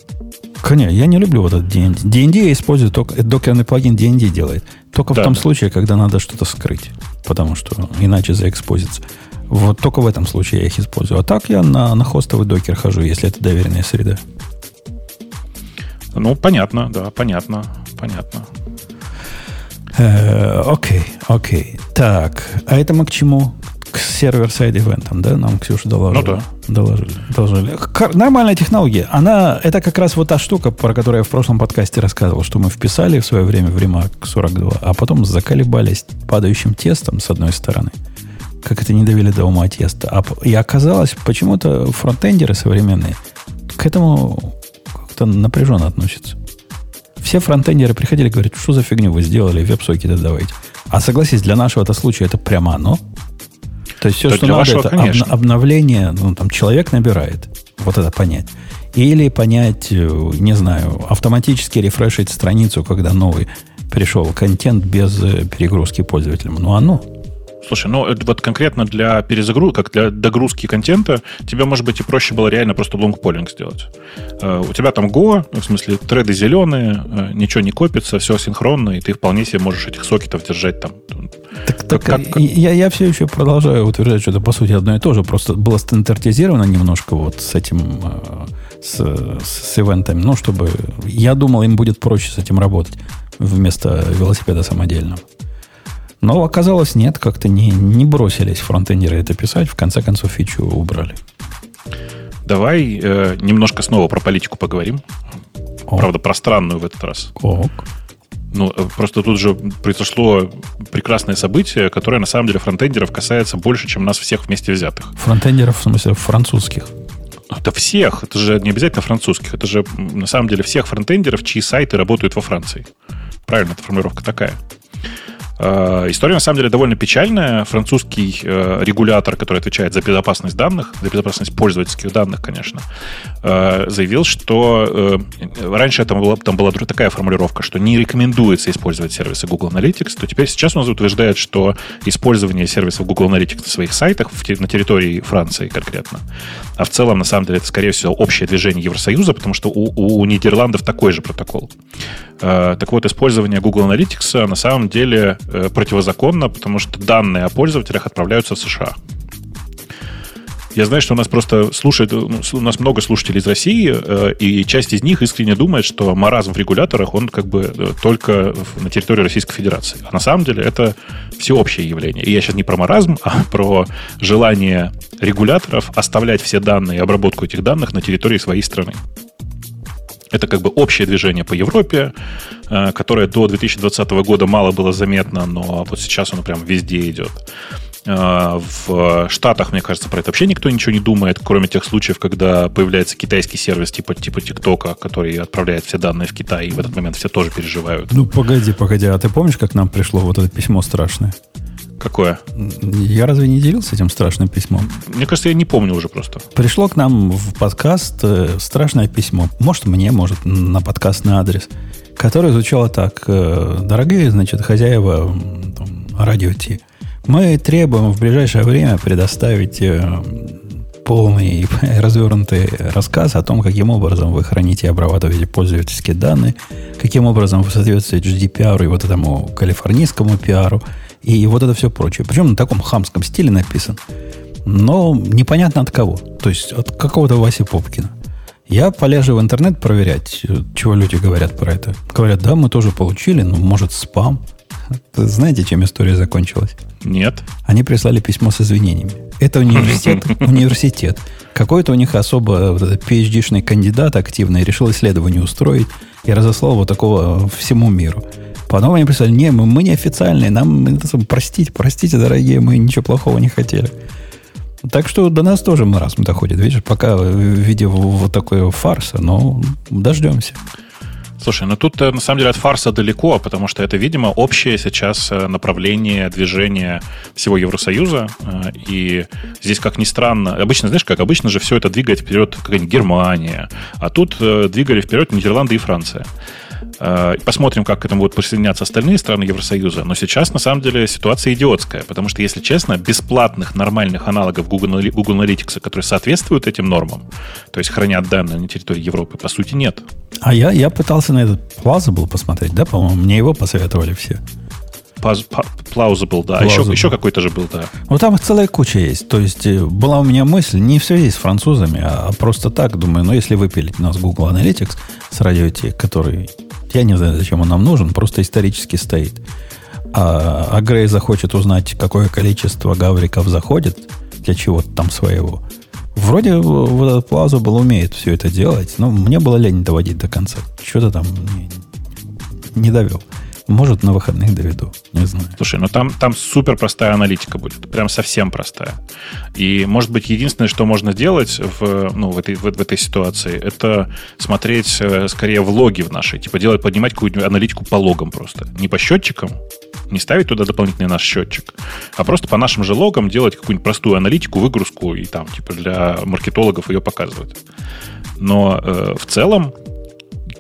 Конечно, я не люблю вот этот DND. DND я использую только, докерный плагин DND делает. Только да, в том да. случае, когда надо что-то скрыть. Потому что иначе заэкспозится. Вот только в этом случае я их использую. А так я на, на хостовый Docker хожу, если это доверенная среда. Ну, понятно, да, понятно, понятно. Э, окей, окей. Так, а это мы к чему? К server-side event ам, да? Нам Ксюша доложила. Ну да. Доложили. доложили. Нормальная технология. Она, это как раз вот та штука, про которую я в прошлом подкасте рассказывал, что мы вписали в свое время в Ремарк 42, а потом заколебались падающим тестом с одной стороны. Как это не довели до ума теста. И оказалось, почему-то фронтендеры современные к этому как-то напряженно относится. Все фронтендеры приходили и говорят, что за фигню вы сделали, веб-сокеты давайте. А согласись, для нашего это случая это прямо оно. То есть все, да что надо, вашего, это конечно. обновление, ну, там человек набирает. Вот это понять. Или понять, э, не знаю, автоматически рефрешить страницу, когда новый пришел контент без э, перегрузки пользователям. Ну, оно. Слушай, ну вот конкретно для перезагрузки, как для догрузки контента, тебе, может быть, и проще было реально просто лонгполинг сделать. Э, у тебя там Go, в смысле, треды зеленые, э, ничего не копится, все синхронно, и ты вполне себе можешь этих сокетов держать там. Так, так как, как... Я, я все еще продолжаю утверждать, что это по сути одно и то же, просто было стандартизировано немножко вот с этим, э, с, с ивентами, ну, чтобы... Я думал, им будет проще с этим работать вместо велосипеда самодельного. Но оказалось, нет, как-то не, не бросились фронтендеры это писать. В конце концов, фичу убрали. Давай э, немножко снова про политику поговорим. Ок. Правда, про странную в этот раз. Ок. Ну, э, просто тут же произошло прекрасное событие, которое на самом деле фронтендеров касается больше, чем нас всех вместе взятых. Фронтендеров, в смысле, французских. Это всех. Это же не обязательно французских. Это же на самом деле всех фронтендеров, чьи сайты работают во Франции. Правильно, эта формулировка такая. Э, история, на самом деле, довольно печальная. Французский э, регулятор, который отвечает за безопасность данных, за безопасность пользовательских данных, конечно, э, заявил, что раньше это была, там была такая формулировка, что не рекомендуется использовать сервисы Google Analytics, то теперь сейчас он утверждает, что использование сервисов Google Analytics на своих сайтах на территории Франции конкретно, а в целом, на самом деле, это, скорее всего, общее движение Евросоюза, потому что у, у Нидерландов такой же протокол. Так вот, использование Google Analytics на самом деле противозаконно, потому что данные о пользователях отправляются в США. Я знаю, что у нас просто слушает, у нас много слушателей из России, э, и часть из них искренне думает, что маразм в регуляторах, он как бы э, только на территории Российской Федерации. А на самом деле это всеобщее явление. И я сейчас не про маразм, а про желание регуляторов оставлять все данные и обработку этих данных на территории своей страны. Это как бы общее движение по Европе, э, которое до 2020 года мало было заметно, но вот сейчас оно прям везде идет. Э, в Штатах, мне кажется, про это вообще никто ничего не думает, кроме тех случаев, когда появляется китайский сервис типа, типа ТикТока, который отправляет все данные в Китай, и в этот момент все тоже переживают. Ну, погоди, погоди, а ты помнишь, как нам пришло вот это письмо страшное? Какое? Я разве не делился этим страшным письмом? Мне кажется, я не помню уже просто. Пришло к нам в подкаст э, страшное письмо. Может, мне, может, на подкастный адрес, которое звучало так. Э, Дорогие, значит, хозяева там, радио Ти, мы требуем в ближайшее время предоставить э, полный и развернутый рассказ о том, каким образом вы храните и обрабатываете пользовательские данные, каким образом вы соответствуете GDPR и вот этому калифорнийскому пиару – и вот это все прочее. Причем на таком хамском стиле написан. Но непонятно от кого. То есть от какого-то Васи Попкина. Я полежу в интернет проверять, чего люди говорят про это. Говорят, да, мы тоже получили, но может спам. Знаете, чем история закончилась? Нет. Они прислали письмо с извинениями. Это университет, университет. Какой-то у них особо вот PhD-шный кандидат активный решил исследование устроить и разослал вот такого всему миру. Потом они прислали, не, мы, мы не официальные, нам простите, простите, дорогие, мы ничего плохого не хотели. Так что до нас тоже маразм доходит. Видишь, пока в виде вот такой фарса, но дождемся. Слушай, ну тут э, на самом деле от фарса далеко, потому что это, видимо, общее сейчас э, направление движения всего Евросоюза. Э, и здесь, как ни странно, обычно, знаешь, как обычно же все это двигает вперед какая-нибудь Германия, а тут двигали вперед Нидерланды и Франция. Э, посмотрим, как к этому будут присоединяться остальные страны Евросоюза. Но сейчас, на самом деле, ситуация идиотская. Потому что, если честно, бесплатных нормальных аналогов Google, Google Analytics, которые соответствуют этим нормам, то есть хранят данные на территории Европы, по сути, нет. А я, я пытался на этот Plausible посмотреть, да, по-моему? Мне его посоветовали все. Plausible, да. Plausible. Еще, еще какой-то же был, да. Ну, там целая куча есть. То есть, э, была у меня мысль, не в связи с французами, а просто так, думаю, ну, если выпилить у нас Google Analytics с радио который я не знаю, зачем он нам нужен, просто исторически стоит. А, а Грей захочет узнать, какое количество гавриков заходит для чего-то там своего. Вроде вот этот Plausible умеет все это делать, но мне было лень доводить до конца. Что-то там не, не довел. Может, на выходных доведу. Не знаю. Слушай, ну там, там супер простая аналитика будет. Прям совсем простая. И, может быть, единственное, что можно сделать в, ну, в, этой, в, в этой ситуации, это смотреть э, скорее в логи в нашей. Типа делать, поднимать какую-нибудь аналитику по логам просто. Не по счетчикам, не ставить туда дополнительный наш счетчик, а просто по нашим же логам делать какую-нибудь простую аналитику, выгрузку и там, типа, для маркетологов ее показывать. Но э, в целом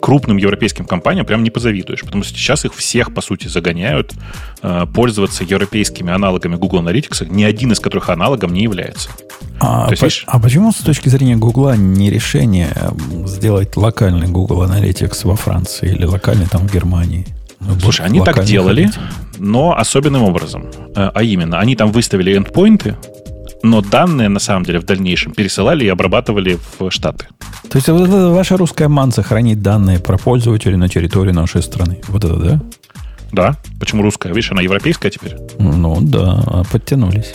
крупным европейским компаниям прям не позавидуешь, потому что сейчас их всех, по сути, загоняют э, пользоваться европейскими аналогами Google Analytics, ни один из которых аналогом не является. А, есть, по, видишь, а почему с точки зрения Google не решение сделать локальный Google Analytics во Франции или локальный там в Германии? Ну, Слушай, они так делали, ходить. но особенным образом. Э, а именно, они там выставили эндпоинты, но данные, на самом деле, в дальнейшем пересылали и обрабатывали в Штаты. То есть вот это ваша русская манса хранит данные про пользователей на территории нашей страны. Вот это, да? Да. Почему русская? Видишь, она европейская теперь. Ну да, подтянулись.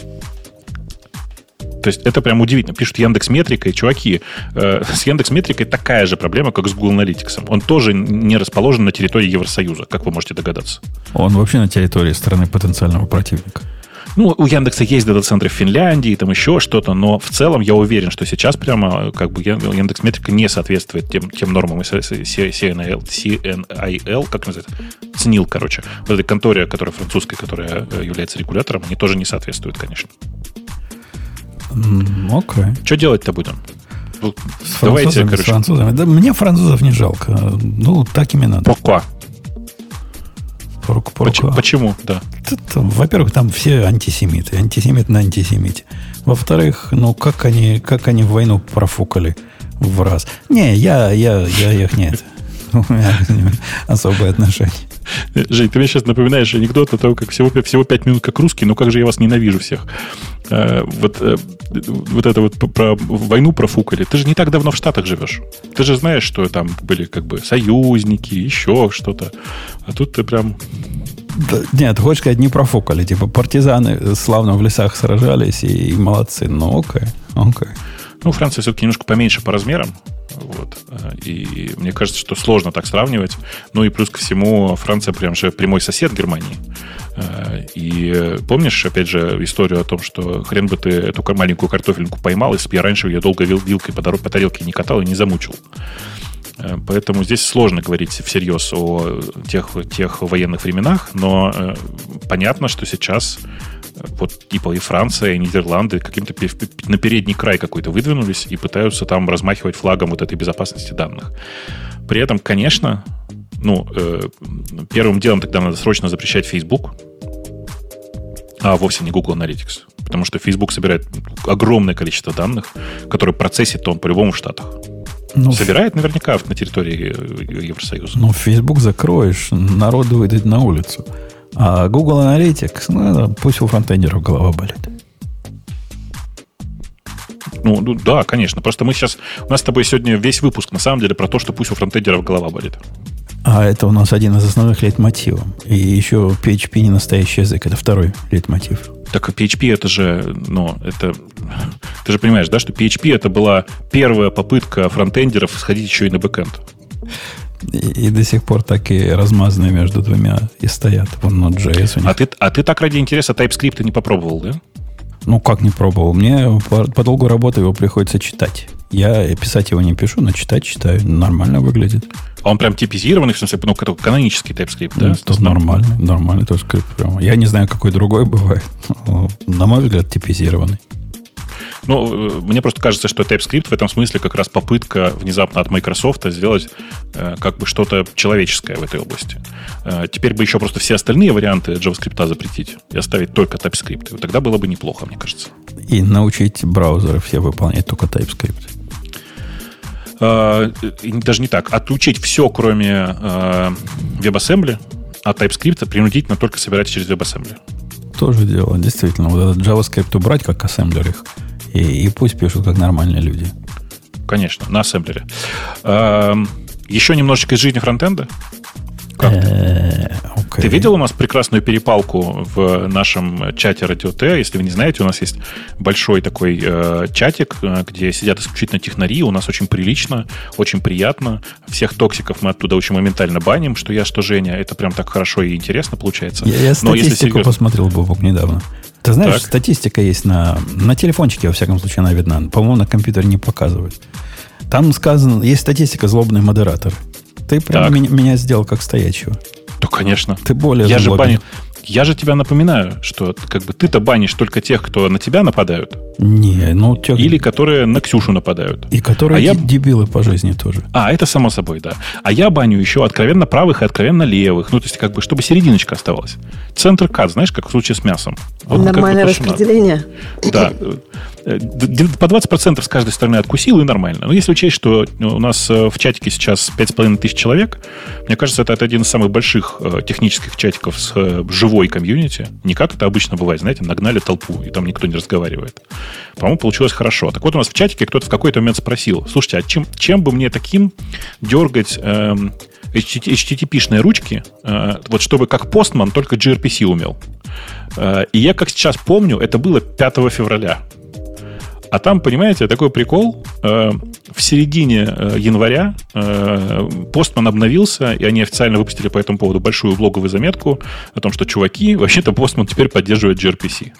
То есть это прям удивительно. Пишут Яндекс Метрикой. Чуваки, э, с Яндекс Метрикой такая же проблема, как с Google Analytics. Он тоже не расположен на территории Евросоюза, как вы можете догадаться. Он вообще на территории страны потенциального противника. Ну, у Яндекса есть дата-центры в Финляндии, там еще что-то, но в целом я уверен, что сейчас прямо как бы Яндекс Метрика не соответствует тем, тем нормам CNIL, CNIL, как называется? ЦНИЛ, короче. Вот этой конторе, которая французская, которая э, является регулятором, они тоже не соответствуют, конечно. Окей. Okay. Что делать-то будем? С Давайте, короче. С французами. Да, мне французов не жалко. Ну, так ими надо. Пока. Почему? Почему? Да. Во-первых, там все антисемиты. Антисемит на антисемите. Во-вторых, ну как они, как они войну профукали в раз. Не, я, я, я их нет. У меня особые отношения. Жень, ты мне сейчас напоминаешь анекдот о том, как всего, всего 5 минут как русский, но как же я вас ненавижу всех. Э, вот, э, вот это вот про войну профукали. Ты же не так давно в Штатах живешь. Ты же знаешь, что там были как бы союзники, еще что-то. А тут ты прям... Да, нет, хочешь сказать, не профукали. Типа партизаны славно в лесах сражались и, и молодцы. Ну, окей, окей. Ну, Франция все-таки немножко поменьше по размерам. Вот. И мне кажется, что сложно так сравнивать. Ну и плюс ко всему, Франция прям же прямой сосед Германии. И помнишь, опять же, историю о том, что хрен бы ты эту маленькую картофельку поймал, если бы я раньше ее долго вилкой по, по тарелке не катал и не замучил. Поэтому здесь сложно говорить всерьез о тех, тех военных временах, но э, понятно, что сейчас вот типа и Франция, и Нидерланды каким-то на передний край какой-то выдвинулись и пытаются там размахивать флагом вот этой безопасности данных. При этом, конечно, ну, э, первым делом тогда надо срочно запрещать Facebook, а вовсе не Google Analytics. Потому что Facebook собирает огромное количество данных, которые процессит он по-любому в Штатах. Ну, Собирает наверняка на территории Евросоюза. Ну, Facebook закроешь, народу выйдет на улицу. А Google Analytics, ну, пусть у фронтендеров голова болит. Ну, ну, да, конечно. Просто мы сейчас... У нас с тобой сегодня весь выпуск, на самом деле, про то, что пусть у фронтендеров голова болит. А это у нас один из основных лейтмотивов. И еще PHP не настоящий язык. Это второй лейтмотив. Так PHP это же, ну, это... Ты же понимаешь, да, что PHP это была первая попытка фронтендеров сходить еще и на бэкэнд. И, и до сих пор такие размазанные между двумя и стоят. Вон Node.js у них. А ты, а ты так ради интереса TypeScript не попробовал, да? Ну, как не пробовал? Мне по, по долгу работы его приходится читать. Я писать его не пишу, но читать читаю. Нормально выглядит. А он прям типизированный, в смысле, ну, канонический TypeScript, да? Это нормальный, нормальный TypeScript. Прямо. Я не знаю, какой другой бывает. На мой взгляд, типизированный. Ну, э, мне просто кажется, что TypeScript в этом смысле как раз попытка внезапно от Microsoft сделать э, как бы что-то человеческое в этой области. Э, теперь бы еще просто все остальные варианты JavaScript запретить и оставить только TypeScript. И тогда было бы неплохо, мне кажется. И научить браузеры все выполнять только TypeScript. Даже не так. Отучить все, кроме WebAssembly, а TypeScript принудительно только собирать через WebAssembly. Тоже дело, действительно. Вот этот JavaScript убрать как ассемблер их – и, и пусть пишут как нормальные люди. Конечно, на ассемблере. Еще немножечко из жизни фронтенда. Как ты? Okay. Ты видел у нас прекрасную перепалку в нашем чате Радио Т? Если вы не знаете, у нас есть большой такой э, чатик, э, где сидят исключительно технари. У нас очень прилично, очень приятно. Всех токсиков мы оттуда очень моментально баним, что я, что Женя. Это прям так хорошо и интересно получается. Я, я статистику Но если серьезно... посмотрел, Бобок, недавно. Ты знаешь, так. статистика есть на, на телефончике, во всяком случае, она видна. По-моему, на компьютере не показывает. Там сказано, есть статистика злобный модератор. Ты прям меня, меня сделал как стоячего. Да, конечно. Ты более Я же баню. Я же тебя напоминаю, что как бы ты-то банишь только тех, кто на тебя нападают. Не, ну... Те... Или которые на Ксюшу нападают. И которые а я... дебилы по жизни тоже. А, это само собой, да. А я баню еще откровенно правых и откровенно левых. Ну, то есть, как бы, чтобы серединочка оставалась. Центр кат, знаешь, как в случае с мясом. Вот Нормальное как распределение. Да. По 20% с каждой стороны откусил, и нормально. Но если учесть, что у нас э, в чатике сейчас 5,5 тысяч человек, мне кажется, это, один из самых больших э, технических чатиков с э, живой комьюнити. Не как это обычно бывает, знаете, нагнали толпу, и там никто не разговаривает. По-моему, получилось хорошо. Так вот, у нас в чатике кто-то в какой-то момент спросил, слушайте, а чем, чем бы мне таким дергать эм, HTTP-шные ручки, э, вот чтобы как постман только gRPC умел? Э, и я, как сейчас помню, это было 5 февраля. А там, понимаете, такой прикол. Э, в середине э, января э, Postman обновился, и они официально выпустили по этому поводу большую блоговую заметку о том, что, чуваки, вообще-то Postman теперь поддерживает gRPC.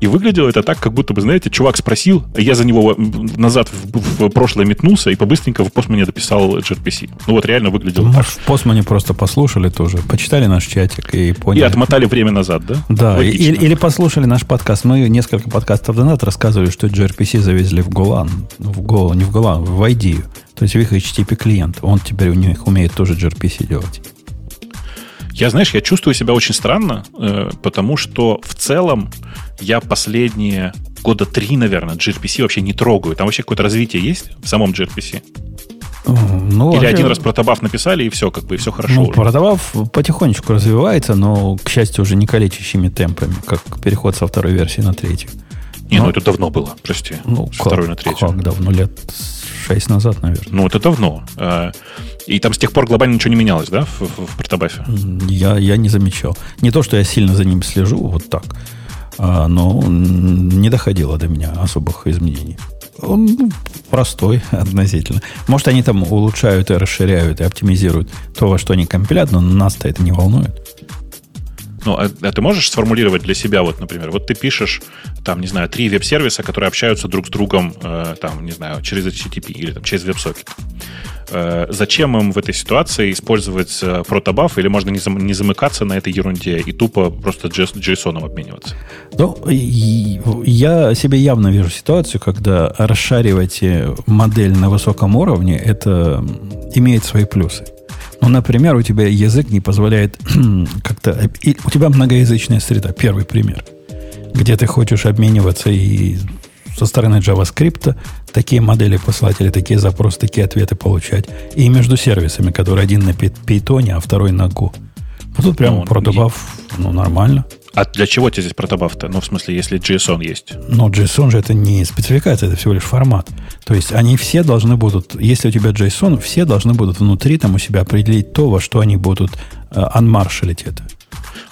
И выглядело это так, как будто бы, знаете, чувак спросил, я за него назад в, в прошлое метнулся и побыстренько в Постмане дописал gRPC. Ну вот реально выглядело Может, так. в Постмане просто послушали тоже, почитали наш чатик и поняли. И отмотали время назад, да? Да, или, или послушали наш подкаст. Мы несколько подкастов назад рассказывали, что gRPC завезли в Голан. В Go, не в Голан, в IDEO. То есть в их HTTP клиент. Он теперь у них умеет тоже gRPC делать. Я, знаешь, я чувствую себя очень странно, э, потому что в целом я последние года три, наверное, gRPC вообще не трогаю. Там вообще какое-то развитие есть в самом gRPC? Ну, Или вообще, один раз протобаф написали, и все, как бы, и все хорошо. Ну, протобаф потихонечку развивается, но, к счастью, уже не калечащими темпами, как переход со второй версии на третью. Не, но, ну это давно было, прости. Ну, с как, второй на третью. Как давно? Лет шесть назад, наверное. Ну, это давно. И там с тех пор глобально ничего не менялось, да, в, в, в протобафе? Я, я не замечал. Не то, что я сильно за ним слежу, вот так. А, но не доходило до меня особых изменений. Он ну, простой относительно. Может, они там улучшают и расширяют и оптимизируют то, во что они компилят, но нас-то это не волнует. Ну, а, а ты можешь сформулировать для себя, вот, например, вот ты пишешь, там, не знаю, три веб-сервиса, которые общаются друг с другом, э, там, не знаю, через HTTP или там, через WebSocket. Э, зачем им в этой ситуации использовать э, протобаф, или можно не, зам, не замыкаться на этой ерунде и тупо просто JSON обмениваться? Ну, я себе явно вижу ситуацию, когда расшаривать э, модель на высоком уровне, это имеет свои плюсы. Ну, например, у тебя язык не позволяет как-то... У тебя многоязычная среда, первый пример, где ты хочешь обмениваться и со стороны JavaScript такие модели посылать или такие запросы, такие ответы получать. И между сервисами, которые один на Python, а второй на Go. Вот тут прямо ну, протобаф, ну, нормально. А для чего тебе здесь протобаф-то? Ну, в смысле, если JSON есть. Ну, JSON же это не спецификация, это всего лишь формат. То есть они все должны будут, если у тебя JSON, все должны будут внутри там у себя определить то, во что они будут э, анмаршалить это.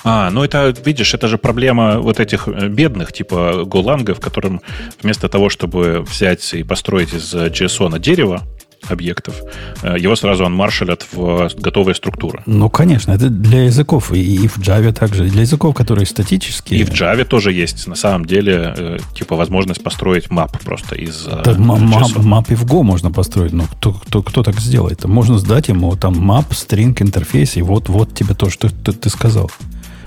А, ну это, видишь, это же проблема вот этих э, бедных, типа Голанга, в котором вместо того, чтобы взять и построить из JSON дерево, объектов, э, его сразу unmarshal ят в готовые структуры. Ну, конечно, это для языков, и в Java также. Для языков, которые статические. И в Java тоже есть, на самом деле, э, типа возможность построить map просто из так, map, map и в Go можно построить, но кто, кто, кто так сделает? Можно сдать ему там map, string, interface, и вот-вот тебе то, что ты, ты сказал.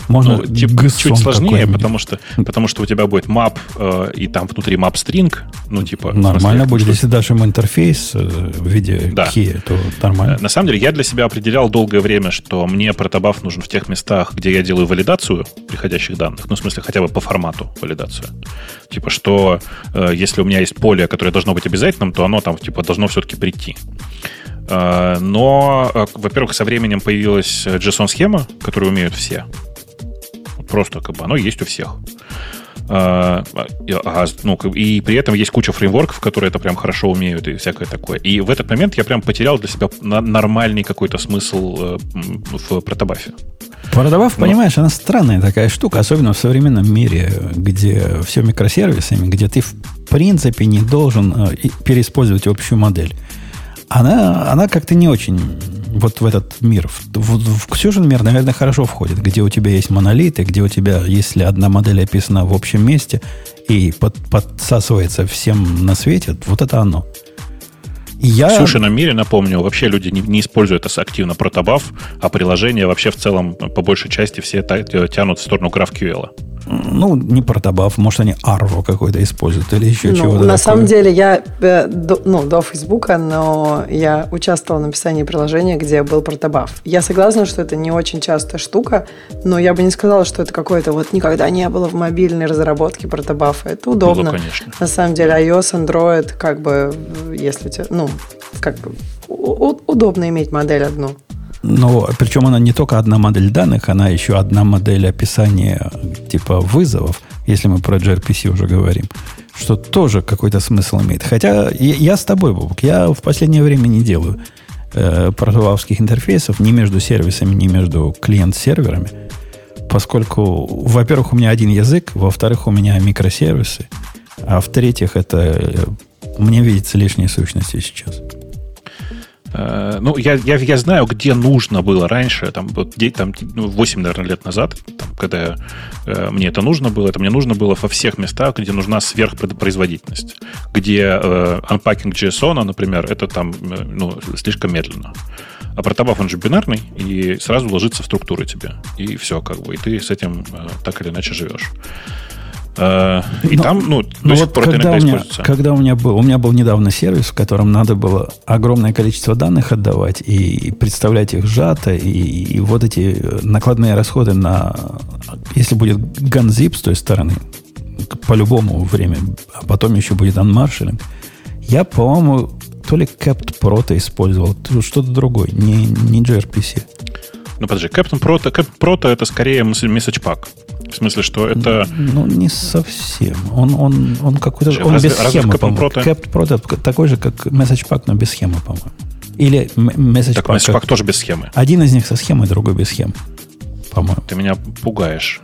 Можно ну, типа, чуть сложнее, потому что, потому что у тебя будет map, э, и там внутри map string, ну, типа... Нормально смысле, будет, что... если дашь им интерфейс э, в виде да. key, то нормально. Э, на самом деле, я для себя определял долгое время, что мне протобаф нужен в тех местах, где я делаю валидацию приходящих данных, ну, в смысле, хотя бы по формату валидацию. Типа, что э, если у меня есть поле, которое должно быть обязательным, то оно там, типа, должно все-таки прийти. Э, но, во-первых, со временем появилась JSON-схема, которую умеют все. Просто как бы оно есть у всех. А, ну, и при этом есть куча фреймворков, которые это прям хорошо умеют и всякое такое. И в этот момент я прям потерял для себя нормальный какой-то смысл э, в протобафе. Протобаф, Но... понимаешь, она странная такая штука, особенно в современном мире, где все микросервисами, где ты в принципе не должен э, переиспользовать общую модель она, она как-то не очень вот в этот мир. В, в, в Ксюшин мир, наверное, хорошо входит, где у тебя есть монолиты, где у тебя, если одна модель описана в общем месте и под, подсасывается всем на свете, вот это оно. Я... В Ксюшином мире, напомню, вообще люди не, не используют активно протобаф, а приложения вообще в целом по большей части все тянут в сторону GraphQL. Ну, не протобаф, может, они Arvo какой-то используют или еще ну, чего-то На такое. самом деле, я э, до, ну, до Фейсбука, но я участвовала в написании приложения, где был протобаф. Я согласна, что это не очень частая штука, но я бы не сказала, что это какое-то вот никогда не было в мобильной разработке протобафа. Это удобно. Было, конечно. На самом деле, iOS, Android, как бы, если тебе, ну, как бы удобно иметь модель одну. Но причем она не только одна модель данных, она еще одна модель описания типа вызовов, если мы про gRPC уже говорим, что тоже какой-то смысл имеет. Хотя я, я с тобой, Бобок, я в последнее время не делаю э, протовавских интерфейсов ни между сервисами, ни между клиент-серверами, поскольку, во-первых, у меня один язык, во-вторых, у меня микросервисы, а в-третьих, это мне видится лишние сущности сейчас. Э, ну, я, я, я знаю, где нужно было раньше, там, вот, там 8, наверное, лет назад, там, когда э, мне это нужно было, это мне нужно было во всех местах, где нужна сверхпроизводительность, где э, unpacking JSON, например, это там э, ну, слишком медленно. А протобаф, он же бинарный, и сразу ложится в структуры тебе. И все, как бы, и ты с этим э, так или иначе живешь. Э, и но, там, ну, ну вот когда у, меня, когда у меня был, у меня был недавно сервис, в котором надо было огромное количество данных отдавать и представлять их сжато, и, и вот эти накладные расходы на, если будет ганзип с той стороны, по-любому время, а потом еще будет unmarshalling, я, по-моему, то ли Capt Proto использовал, что-то другое, не, не gRPC. Ну, подожди, Captain Proto, Captain Proto это скорее message pack. В смысле, что это... Ну, не совсем. Он, он, он какой-то... Он разве, без разве схемы, по-моему. Proto такой же, как Message Pack, но без схемы, по-моему. Или Message так, Pack. Message Pack тоже без схемы. Один из них со схемой, другой без схемы, по-моему. Ты меня пугаешь.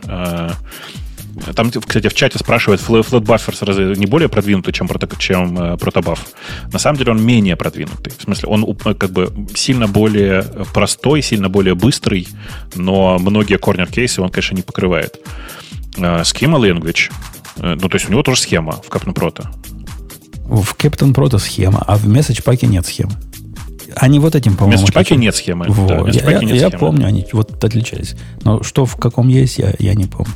А, там, кстати, в чате спрашивают, FlatBuffer разве не более продвинутый, чем, прото, чем э, протобаф? На самом деле он менее продвинутый. В смысле, он э, как бы сильно более простой, сильно более быстрый, но многие корнер-кейсы он, конечно, не покрывает. Э, Schema Language, ну, то есть у него тоже схема в Captain Proto. В Captain Proto схема, а в Message Pack нет схемы. Они вот этим, по-моему... В Message Pack нет схемы. Вот. Да, я, нет я схемы. помню, они вот отличались. Но что в каком есть, я, я не помню.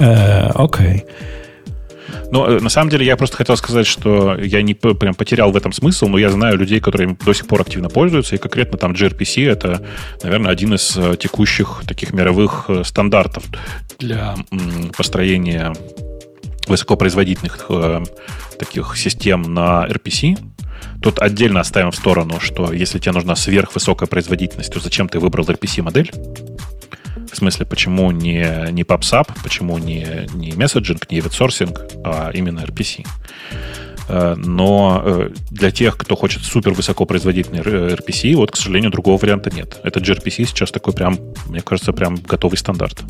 Э, окей. Но э, на самом деле я просто хотел сказать, что я не прям потерял в этом смысл, но я знаю людей, которые до сих пор активно пользуются, и конкретно там gRPC это, наверное, один из э, текущих таких мировых стандартов для построения высокопроизводительных таких систем на RPC. Тут отдельно оставим в сторону, что если тебе нужна сверхвысокая производительность, то зачем ты выбрал RPC-модель? В смысле, почему не, не PubSub, почему не, не месседжинг, не эвитсорсинг, а именно RPC. Э, но э, для тех, кто хочет супер высокопроизводительный RPC, вот, к сожалению, другого варианта нет. Это gRPC сейчас такой прям, мне кажется, прям готовый стандарт.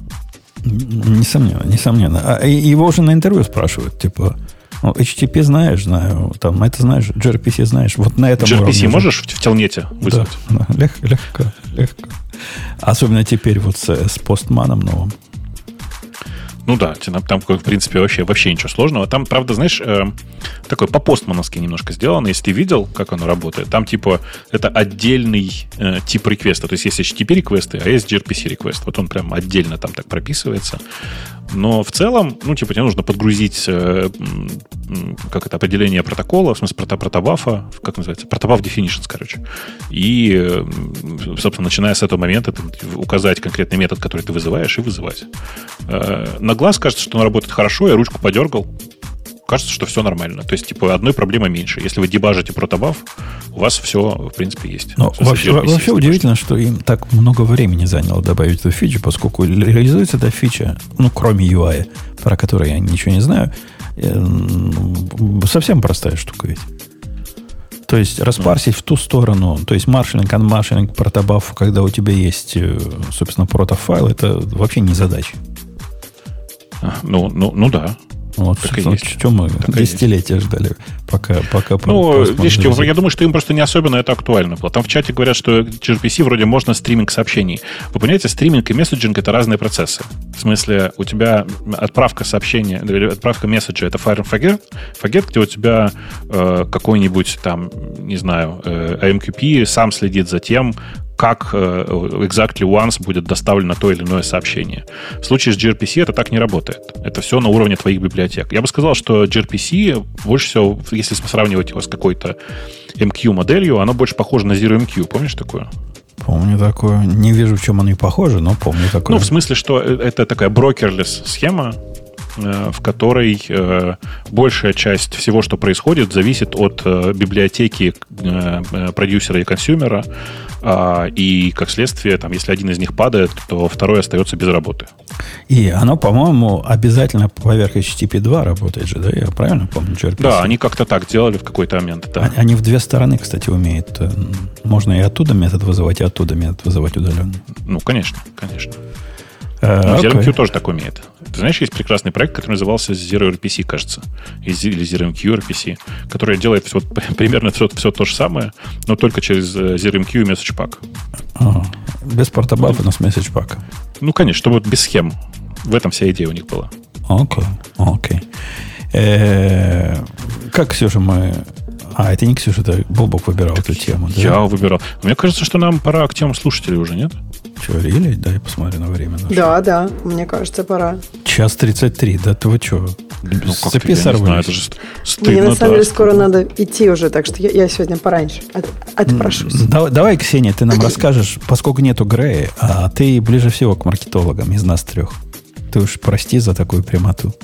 Несомненно, несомненно. А его уже на интервью спрашивают, типа, ну, HTTP знаешь, знаю, там это знаешь, gRPC знаешь. Вот на этом gRPC можешь в, в телнете вызвать? Да, да, легко, легко, легко. Особенно теперь вот с, с постманом новым. Ну да, там, в принципе, вообще, вообще ничего сложного. Там, правда, знаешь, э, такой по-постмановски немножко сделано. Если ты видел, как оно работает, там, типа, это отдельный э, тип реквеста. То есть есть HTTP реквесты, а есть gRPC реквест. Вот он прям отдельно там так прописывается. Но в целом, ну, типа, тебе нужно подгрузить, э, как это, определение протокола, в смысле, прото протобафа, как называется, протобаф definitions, короче. И, э, собственно, начиная с этого момента, указать конкретный метод, который ты вызываешь, и вызывать. На глаз кажется, что он работает хорошо, я ручку подергал, кажется, что все нормально. То есть, типа, одной проблемы меньше. Если вы дебажите протобаф, у вас все, в принципе, есть. Но вообще, вообще удивительно, что им так много времени заняло добавить эту фичу, поскольку реализуется эта фича, ну, кроме UI, про которую я ничего не знаю, э, совсем простая штука ведь. То есть распарсить в ту сторону, то есть маршалинг, анмаршалинг, протобаф, когда у тебя есть, э, собственно, протофайл, это вообще не задача. Ну, ну, ну да. Вот, так и есть. Что мы так десятилетия ждали, пока, пока Ну, видишь, я думаю, что им просто не особенно это актуально было. Там в чате говорят, что gRPC вроде можно стриминг сообщений. Вы понимаете, стриминг и месседжинг это разные процессы. В смысле, у тебя отправка сообщения, отправка месседжа это fire and forget, forget где у тебя э, какой-нибудь там, не знаю, э, AMQP сам следит за тем, как э, exactly once будет доставлено то или иное сообщение. В случае с gRPC это так не работает. Это все на уровне твоих библиотек. Я бы сказал, что gRPC больше всего, если сравнивать его с какой-то MQ-моделью, оно больше похоже на ZeroMQ. Помнишь такое? Помню такое. Не вижу, в чем оно и похоже, но помню такое. Ну, в смысле, что э, это такая брокерлес схема, в которой э, большая часть всего, что происходит, зависит от э, библиотеки э, продюсера и консюмера, а, и, как следствие, там, если один из них падает, то второй остается без работы. И оно, по-моему, обязательно поверх HTTP 2 работает же, да? Я правильно помню? gRPC? Да, они как-то так делали в какой-то момент, да. Они в две стороны, кстати, умеют. Э, можно и оттуда метод вызывать, и оттуда метод вызывать удаленно. Ну, конечно, конечно. Uh, ну, ZeroMQ okay. тоже так умеет. Ты знаешь, есть прекрасный проект, который назывался Zero RPC, кажется, или ZeroMQ RPC, который делает все, примерно все, все то же самое, но только через э, ZeroMQ и MessagePack. Ага. Без портобафа, но с MessagePack. Ну, конечно, чтобы без схем. В этом вся идея у них была. Окей, окей. Э, как же мы а, это не Ксюша, это Бобок выбирал эту тему, да? Я выбирал. Мне кажется, что нам пора к темам слушателей уже, нет? Че, рели? Да, я посмотрю на время. Наше. Да, да, мне кажется, пора. Час 33, да ты вы что? Ну, как я не знаю, это же стыдно. Мне на самом деле скоро надо идти уже, так что я, я сегодня пораньше от, отпрошусь. Давай, давай, Ксения, ты нам расскажешь, поскольку нету Грея, а ты ближе всего к маркетологам из нас трех. Ты уж прости за такую прямоту.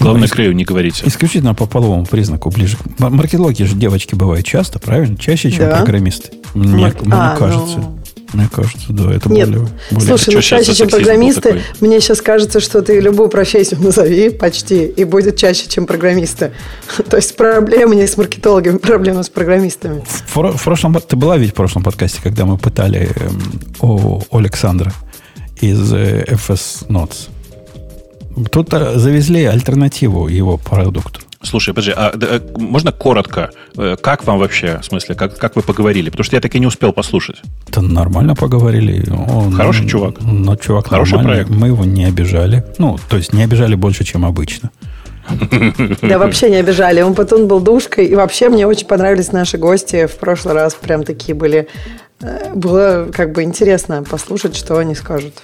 Главное, Грею не говорите. Исключительно по половому признаку ближе. Маркетологи же девочки бывают часто, правильно? Чаще, чем да. программисты. Мне, Мар... мне а, кажется. Ну... Мне кажется, да, это Нет. более, более... Слушай, ну чаще, чем программисты, мне сейчас кажется, что ты любую профессию назови почти, и будет чаще, чем программисты. То есть проблемы не с маркетологами, проблемы с программистами. В, в прошлом, ты была ведь в прошлом подкасте, когда мы пытали о, о Александра из э, FS Notes. Тут э, завезли альтернативу его продукту. Слушай, подожди, а, да, можно коротко? Э, как вам вообще, в смысле, как, как вы поговорили? Потому что я так и не успел послушать. Да нормально поговорили. Он, Хороший чувак. Ну, чувак Хороший нормальный. проект. Мы его не обижали. Ну, то есть не обижали больше, чем обычно. Да, вообще не обижали. Он потом был душкой. И вообще мне очень понравились наши гости. В прошлый раз прям такие были. Э, было как бы интересно послушать, что они скажут.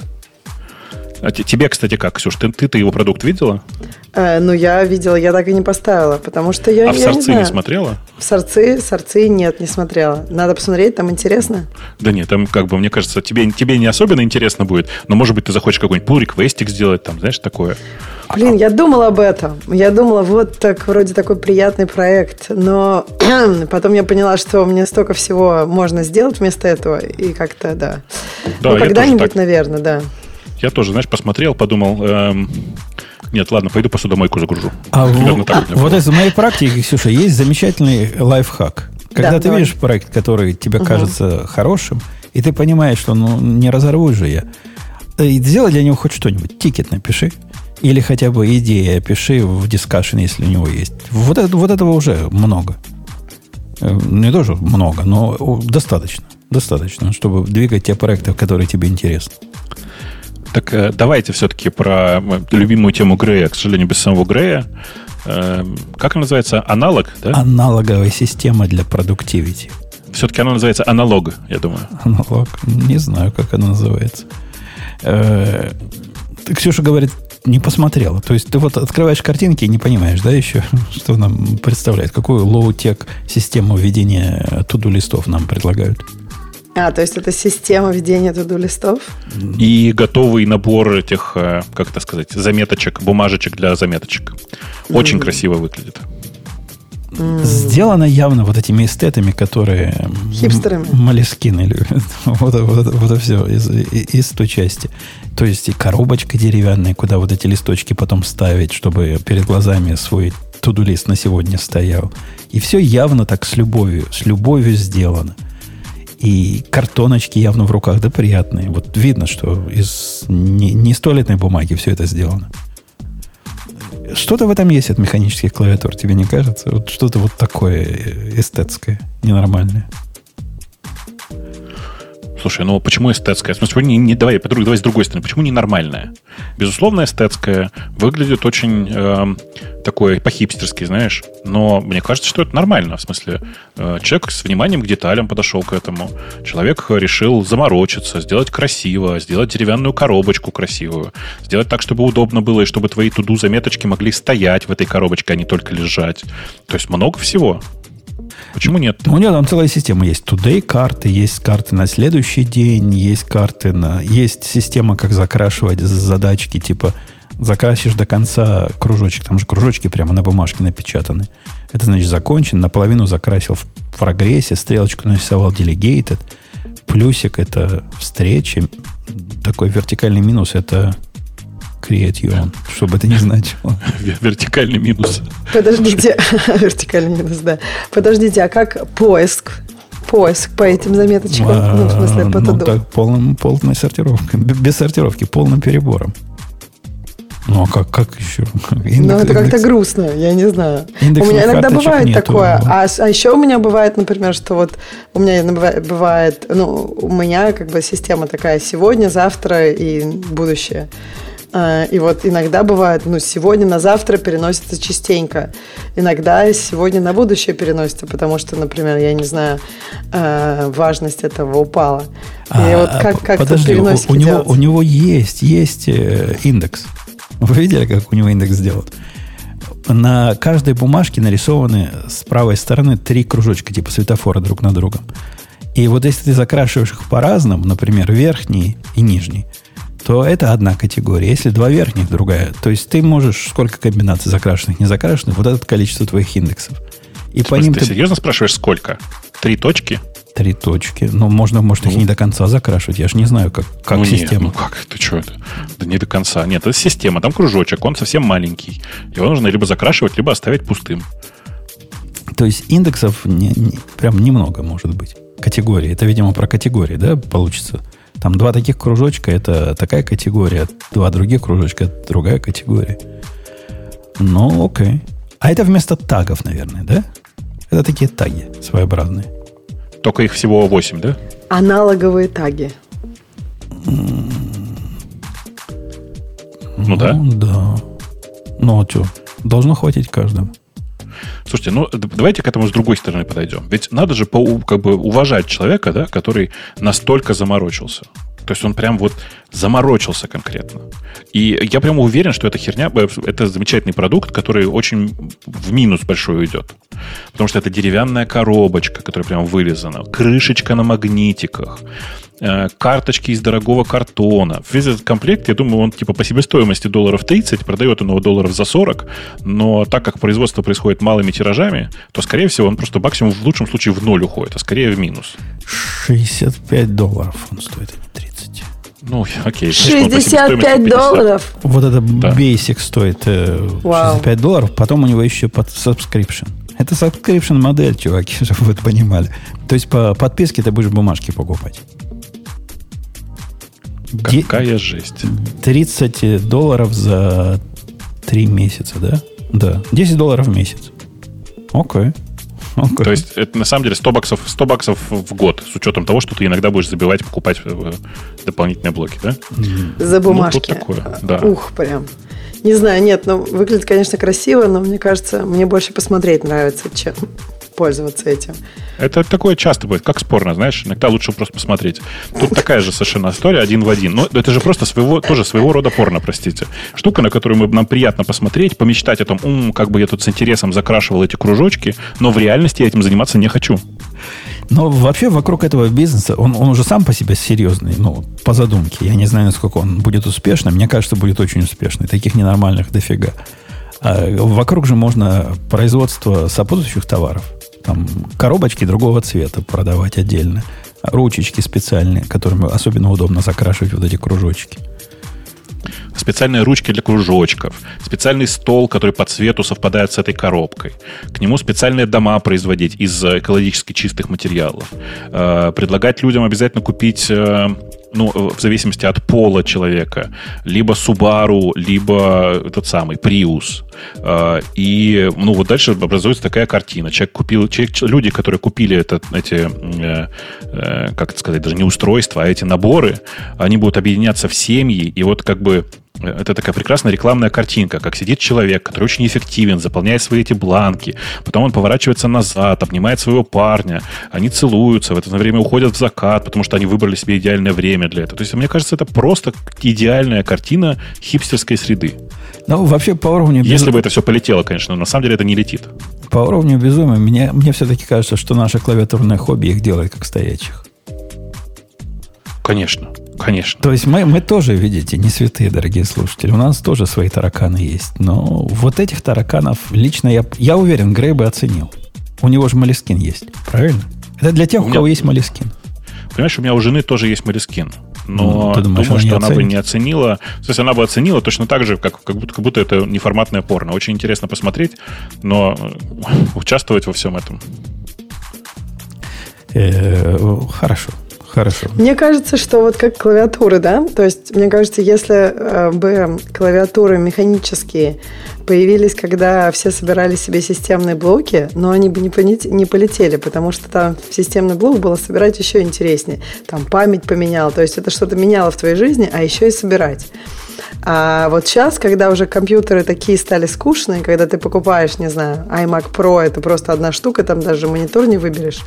А тебе, кстати, как, Ксюш, ты, ты, ты его продукт видела? Э, ну, я видела, я так и не поставила, потому что я, а в я сорцы не, не смотрела? В сорцы, сорцы нет, не смотрела. Надо посмотреть, там интересно. Да нет, там как бы, мне кажется, тебе, тебе не особенно интересно будет, но, может быть, ты захочешь какой-нибудь pull реквестик сделать, там, знаешь, такое. Блин, я думала об этом. Я думала, вот так, вроде такой приятный проект. Но потом я поняла, что мне столько всего можно сделать вместо этого. И как-то, да. да ну, когда-нибудь, наверное, да. Я тоже, знаешь, посмотрел, подумал, эм, нет, ладно, пойду посудомойку загружу. А в, так вот из моей практики, Ксюша, есть замечательный лайфхак. Когда да, ты давай. видишь проект, который тебе угу. кажется хорошим, и ты понимаешь, что ну не разорву же я, и сделай для него хоть что-нибудь. Тикет напиши. Или хотя бы идея опиши в discussion, если у него есть. Вот, это, вот этого уже много. Э, не тоже много, но достаточно. Достаточно, чтобы двигать те проекты, которые тебе интересны. Так э, давайте все-таки про э, любимую тему Грея, к сожалению, без самого Грея. Э, как она называется? Analog, да? Аналоговая система для productivity. Все-таки она называется Analog, я думаю. Analog. Не знаю, как она называется. Ты, Ксюша говорит, не посмотрела. То есть ты вот открываешь картинки и не понимаешь, да, еще, что нам представляет, какую low-tech систему ведения to-do листов нам предлагают. А, то есть это система ведения туду листов? И готовый набор этих, э, как это сказать, заметочек, бумажечек для заметочек. Очень mm. красиво выглядит. Mm. Сделано явно вот этими эстетами, которые... Хипстерами. Малескины любят. вот, вот, вот это все из, из той части. То есть и коробочка деревянная, куда вот эти листочки потом ставить, чтобы перед глазами свой туду-лист на сегодня стоял. И все явно так с любовью, с любовью сделано. И картоночки явно в руках, да, приятные. Вот видно, что из не, не из туалетной бумаги все это сделано. Что-то в этом есть от механических клавиатур, тебе не кажется? Вот что-то вот такое эстетское, ненормальное. Слушай, ну почему эстетская? В смысле, не, не, давай, подруг, давай с другой стороны. Почему не нормальная? Безусловно, эстетская. Выглядит очень э, такой по-хипстерски, знаешь. Но мне кажется, что это нормально. В смысле, э, человек с вниманием к деталям подошел к этому. Человек решил заморочиться, сделать красиво, сделать деревянную коробочку красивую. Сделать так, чтобы удобно было, и чтобы твои туду заметочки могли стоять в этой коробочке, а не только лежать. То есть много всего. Почему нет? У него там целая система есть. Today карты, есть карты на следующий день, есть карты на... Есть система, как закрашивать задачки, типа закрасишь до конца кружочек. Там же кружочки прямо на бумажке напечатаны. Это значит закончен, наполовину закрасил в прогрессе, стрелочку нарисовал delegated, плюсик это встречи, такой вертикальный минус это create your own, что бы это ни значило. Вертикальный минус. Подождите, вертикальный минус, да. Подождите, а как поиск? поиск по этим заметочкам? А, ну, в смысле, по ну, так, полным, полной сортировкой. Без сортировки, полным перебором. Ну, а как, как еще? Индекс, ну, это как-то грустно, я не знаю. у меня иногда бывает нету. такое. А, а еще у меня бывает, например, что вот у меня бывает, ну, у меня как бы система такая сегодня, завтра и будущее. А, и вот иногда бывает, ну, сегодня на завтра переносится частенько. Иногда сегодня на будущее переносится, потому что, например, я не знаю, а, важность этого упала. И а, вот как, как подожди, у, у, него, у него есть, есть э, индекс. Вы видели, как у него индекс сделан? На каждой бумажке нарисованы с правой стороны три кружочка, типа светофора друг на другом. И вот если ты закрашиваешь их по-разному, например, верхний и нижний, то это одна категория. Если два верхних, другая. То есть ты можешь сколько комбинаций закрашенных, не закрашенных, вот это количество твоих индексов. И по ним ты, ты серьезно спрашиваешь, сколько? Три точки? Три точки. Ну, можно, может, ну, их не до конца закрашивать. Я же не знаю, как, как ну, система. Нет, ну как? Ты что это? Да не до конца. Нет, это система. Там кружочек, он совсем маленький. Его нужно либо закрашивать, либо оставить пустым. То есть индексов не, не, прям немного может быть. Категории. Это, видимо, про категории, да, получится? Там два таких кружочка, это такая категория, два других кружочка, это другая категория. Ну, окей. А это вместо тагов, наверное, да? Это такие таги своеобразные. Только их всего 8, да? Аналоговые таги. Ну, да. Ну да. Ну а что? Должно хватить каждому. Слушайте, ну давайте к этому с другой стороны подойдем. Ведь надо же по, как бы уважать человека, да, который настолько заморочился. То есть он прям вот заморочился конкретно. И я прямо уверен, что эта херня, э, это замечательный продукт, который очень в минус большой уйдет. Потому что это деревянная коробочка, которая прям вырезана, крышечка на магнитиках, карточки из дорогого картона. Весь этот комплект, я думаю, он типа по себестоимости долларов 30, продает он его долларов за 40, но так как производство происходит малыми тиражами, то, скорее всего, он просто максимум в лучшем случае в ноль уходит, а скорее в минус. 65 долларов он стоит, 30. Ну, окей. 65 долларов. Вот это да. Basic стоит э, 65 долларов, потом у него еще под subscription. Это subscription модель, чуваки, чтобы вы понимали. То есть по подписке ты будешь бумажки покупать. Какая Де- жесть. 30 долларов за 3 месяца, да? Да. 10 долларов в месяц. Окей. Okay. То есть это на самом деле 100 баксов, 100 баксов в год, с учетом того, что ты иногда будешь забивать, покупать э, дополнительные блоки, да? За бумажки. Ну, такое, да. Ух, прям. Не знаю, нет, ну, выглядит, конечно, красиво, но мне кажется, мне больше посмотреть нравится, чем пользоваться этим. Это такое часто будет, как спорно, знаешь, иногда лучше просто посмотреть. Тут такая же совершенно история, один в один. Но это же просто своего, тоже своего рода порно, простите. Штука, на которую мы, нам приятно посмотреть, помечтать о том, ум, как бы я тут с интересом закрашивал эти кружочки, но в реальности я этим заниматься не хочу. Но вообще вокруг этого бизнеса, он, он уже сам по себе серьезный, ну, по задумке. Я не знаю, насколько он будет успешным. Мне кажется, будет очень успешный. Таких ненормальных дофига. А вокруг же можно производство сопутствующих товаров. Там коробочки другого цвета продавать отдельно. Ручечки специальные, которыми особенно удобно закрашивать вот эти кружочки специальные ручки для кружочков, специальный стол, который по цвету совпадает с этой коробкой. К нему специальные дома производить из экологически чистых материалов. Э, предлагать людям обязательно купить э, ну, в зависимости от пола человека, либо Subaru, либо этот самый Prius. Э, и, ну, вот дальше образуется такая картина. Человек купил, человек, люди, которые купили это, эти, как это сказать, даже не устройства, а эти наборы, они будут объединяться в семьи, и вот как бы это такая прекрасная рекламная картинка, как сидит человек, который очень эффективен, заполняет свои эти бланки, потом он поворачивается назад, обнимает своего парня, они целуются, в это время уходят в закат, потому что они выбрали себе идеальное время для этого. То есть, мне кажется, это просто идеальная картина хипстерской среды. Ну, вообще, по уровню... Если бы это все полетело, конечно, но на самом деле это не летит. По уровню безумия, мне, мне все-таки кажется, что наше клавиатурное хобби их делает как стоячих. Конечно. Конечно. То есть мы, мы тоже, видите, не святые, дорогие слушатели. У нас тоже свои тараканы есть. Но вот этих тараканов лично я, я уверен, Грей бы оценил. У него же Moleskine есть, правильно? Это для тех, у, у меня, кого есть Moleskine. Понимаешь, у меня у жены тоже есть Moleskine. Но ну, думаешь, думаю, что она оценит? бы не оценила. То есть она бы оценила точно так же, как, как, будто, как будто это неформатное порно. Очень интересно посмотреть, но участвовать во всем этом Э, хорошо. Хорошо. Мне кажется, что вот как клавиатуры, да, то есть мне кажется, если э, бы клавиатуры механические появились, когда все собирали себе системные блоки, но они бы не, полетели, потому что там системный блок было собирать еще интереснее. Там память поменял, то есть это что-то меняло в твоей жизни, а еще и собирать. А вот сейчас, когда уже компьютеры такие стали скучные, когда ты покупаешь, не знаю, iMac Pro, это просто одна штука, там даже монитор не выберешь,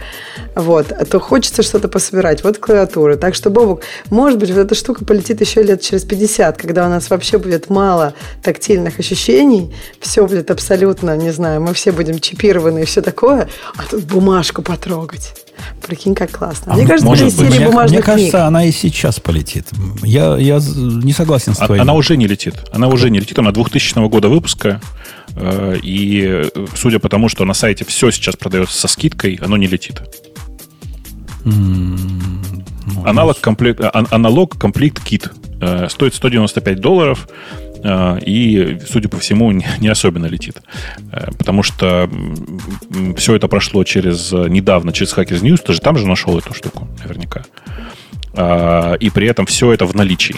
вот, то хочется что-то пособирать. Вот клавиатуры. Так что, Бобук, может быть, вот эта штука полетит еще лет через 50, когда у нас вообще будет мало тактильных ощущений, все будет абсолютно, не знаю, мы все будем чипированы и все такое, а тут бумажку потрогать. Прикинь, как классно. А мне кажется, может быть. Мне, мне кажется, она и сейчас полетит. Я, я не согласен с а, твоим. Она уже не летит. Она уже не летит. Она 2000 года выпуска. Э, и судя по тому, что на сайте все сейчас продается со скидкой, оно не летит. Ну, аналог, комплект, а, аналог комплект кит э, стоит 195 долларов. Э, и, судя по всему, не особенно летит. Э, потому что все это прошло через недавно, через Hackers News. Ты же там же нашел эту штуку, наверняка. И при этом все это в наличии.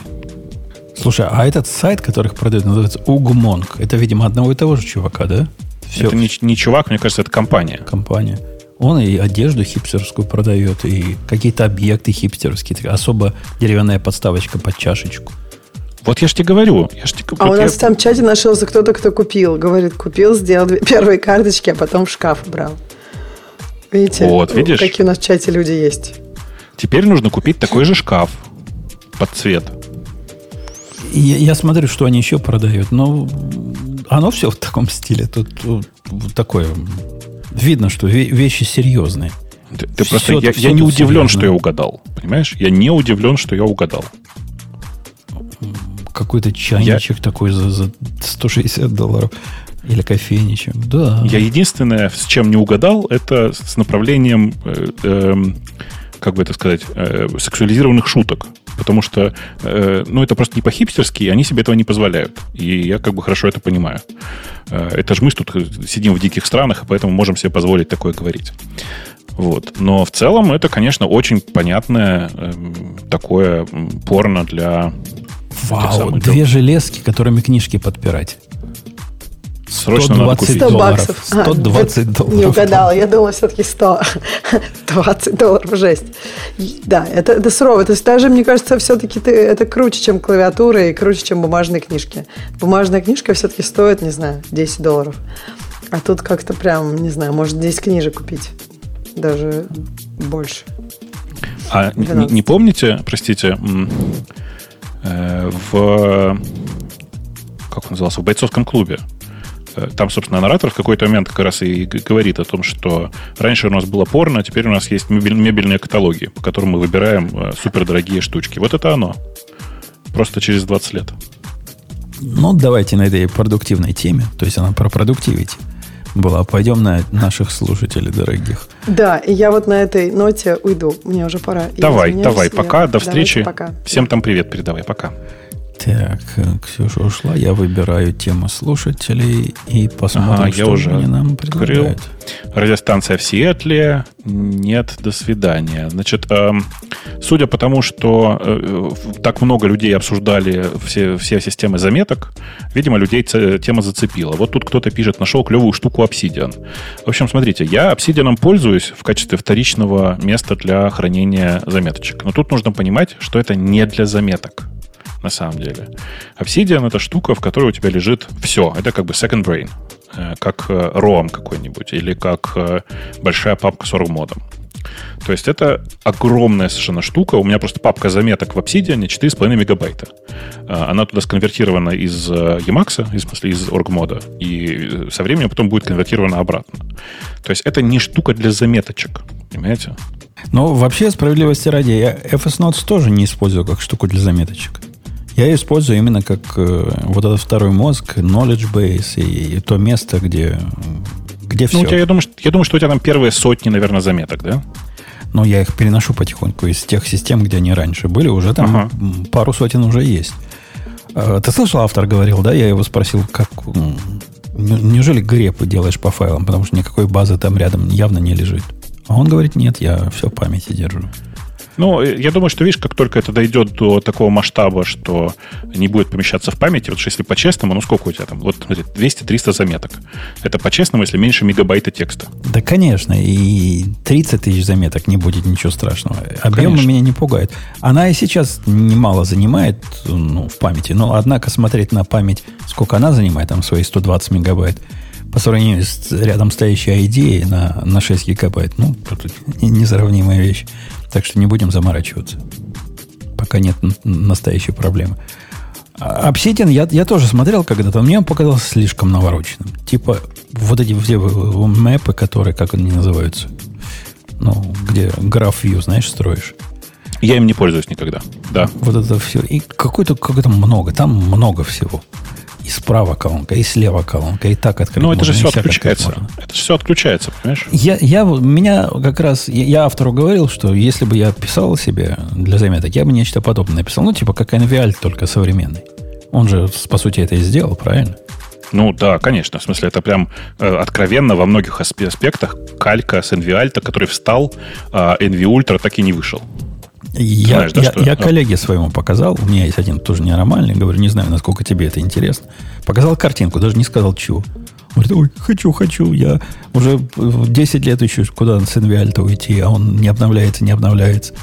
Слушай, а этот сайт, который их продает, называется Угмонг. Это, видимо, одного и того же чувака, да? Все. Это не, не чувак, мне кажется, это компания. Компания. Он и одежду хипстерскую продает, и какие-то объекты хипстерские. Особо деревянная подставочка под чашечку. Вот я же тебе говорю. Я ж тебе, а вот у нас я... там в чате нашелся кто-то, кто купил. Говорит, купил, сделал две первые карточки, а потом в шкаф убрал. Видите? Вот, видишь? Какие у нас в чате люди есть. Теперь нужно купить такой же шкаф под цвет. Я, я смотрю, что они еще продают, но оно все в таком стиле. Тут, тут такое... Видно, что вещи серьезные. Ты, ты просто, я, я не удивлен, серьезно. что я угадал. Понимаешь? Я не удивлен, что я угадал какой-то чайничек я... такой за, за 160 долларов. Или кофейничек. Да. Я единственное, с чем не угадал, это с направлением, э, э, как бы это сказать, э, сексуализированных шуток. Потому что, э, ну, это просто не по-хипстерски, они себе этого не позволяют. И я как бы хорошо это понимаю. Э, это же мы тут сидим в диких странах, и поэтому можем себе позволить такое говорить. Вот. Но в целом это, конечно, очень понятное э, такое порно для Вау, две железки, которыми книжки подпирать. Срочно 120 100 долларов. баксов. 120 а, долларов. Не угадала, я думала все-таки 100. 20 долларов, жесть. Да, это, это сурово. То есть даже, мне кажется, все-таки ты, это круче, чем клавиатура и круче, чем бумажные книжки. Бумажная книжка все-таки стоит, не знаю, 10 долларов. А тут как-то прям, не знаю, может 10 книжек купить. Даже больше. А не, не помните, простите, в как он назывался, в бойцовском клубе. Э, там, собственно, наратор в какой-то момент как раз и говорит о том, что раньше у нас было порно, а теперь у нас есть мебельные каталоги, по которым мы выбираем э, супердорогие штучки. Вот это оно. Просто через 20 лет. Ну, давайте на этой продуктивной теме. То есть она про продуктивити была. Пойдем на наших слушателей дорогих. Да, и я вот на этой ноте уйду. Мне уже пора. Давай, давай, пока, до встречи. Пока. Всем там привет передавай, пока. Так, Ксюша ушла, я выбираю тему слушателей и посмотрим, ага, что я уже они нам предлагают. Радиостанция в Сиэтле. Нет, до свидания. Значит, э, судя по тому, что э, так много людей обсуждали все, все системы заметок, видимо, людей тема зацепила. Вот тут кто-то пишет, нашел клевую штуку Obsidian. В общем, смотрите, я Obsidian пользуюсь в качестве вторичного места для хранения заметочек. Но тут нужно понимать, что это не для заметок на самом деле. Obsidian — это штука, в которой у тебя лежит все. Это как бы second brain, э, как э, ROM какой-нибудь или как э, большая папка с org-модом. То есть это огромная совершенно штука. У меня просто папка заметок в Obsidian 4,5 мегабайта. Она туда сконвертирована из Emacs, в смысле из org-мода, и со временем потом будет конвертирована обратно. То есть это не штука для заметочек, понимаете? Ну, вообще, справедливости ради, я FS Notes тоже не использую как штуку для заметочек. Я ее использую именно как э, вот этот второй мозг, knowledge base и, и то место, где, где все. Ну, у тебя, я, думаю, что, я думаю, что у тебя там первые сотни, наверное, заметок, да? Но я их переношу потихоньку из тех систем, где они раньше были. Уже там ага. пару сотен уже есть. А, ты слышал, автор говорил, да? Я его спросил, как... Неужели грепы делаешь по файлам? Потому что никакой базы там рядом явно не лежит. А он говорит, нет, я все в памяти держу. Ну, я думаю, что, видишь, как только это дойдет до такого масштаба, что не будет помещаться в памяти, вот если по-честному, ну сколько у тебя там? Вот, смотри, 200-300 заметок. Это по-честному, если меньше мегабайта текста. Да, конечно, и 30 тысяч заметок не будет ничего страшного. Объем конечно. меня не пугает. Она и сейчас немало занимает ну, в памяти, но, однако, смотреть на память, сколько она занимает, там, свои 120 мегабайт, по сравнению с рядом стоящей ID на, на 6 гигабайт, ну, несравнимая вещь. Так что не будем заморачиваться. Пока нет настоящей проблемы. Obsidian я, я тоже смотрел когда-то, мне он показался слишком навороченным. Типа вот эти все мэпы, которые, как они называются, ну, где граф view, знаешь, строишь. Я им не пользуюсь никогда, да. Вот это все. И какой-то, какой-то много, там много всего и справа колонка, и слева колонка, и так открыть Ну, это же все отключается. Это же все отключается, понимаешь? Я, я, меня как раз, я, я автору говорил, что если бы я писал себе для заметок, я бы нечто подобное написал. Ну, типа как NVAL, только современный. Он же, по сути, это и сделал, правильно? Ну да, конечно. В смысле, это прям э, откровенно во многих аспектах калька с NV который встал, а NV Ultra так и не вышел. Я, Знаешь, да, я, что? я коллеге своему показал, у меня есть один тоже ненормальный, говорю, не знаю, насколько тебе это интересно. Показал картинку, даже не сказал, чего. Говорит, ой, хочу, хочу, я уже 10 лет ищу, куда с nvALT уйти, а он не обновляется, не обновляется.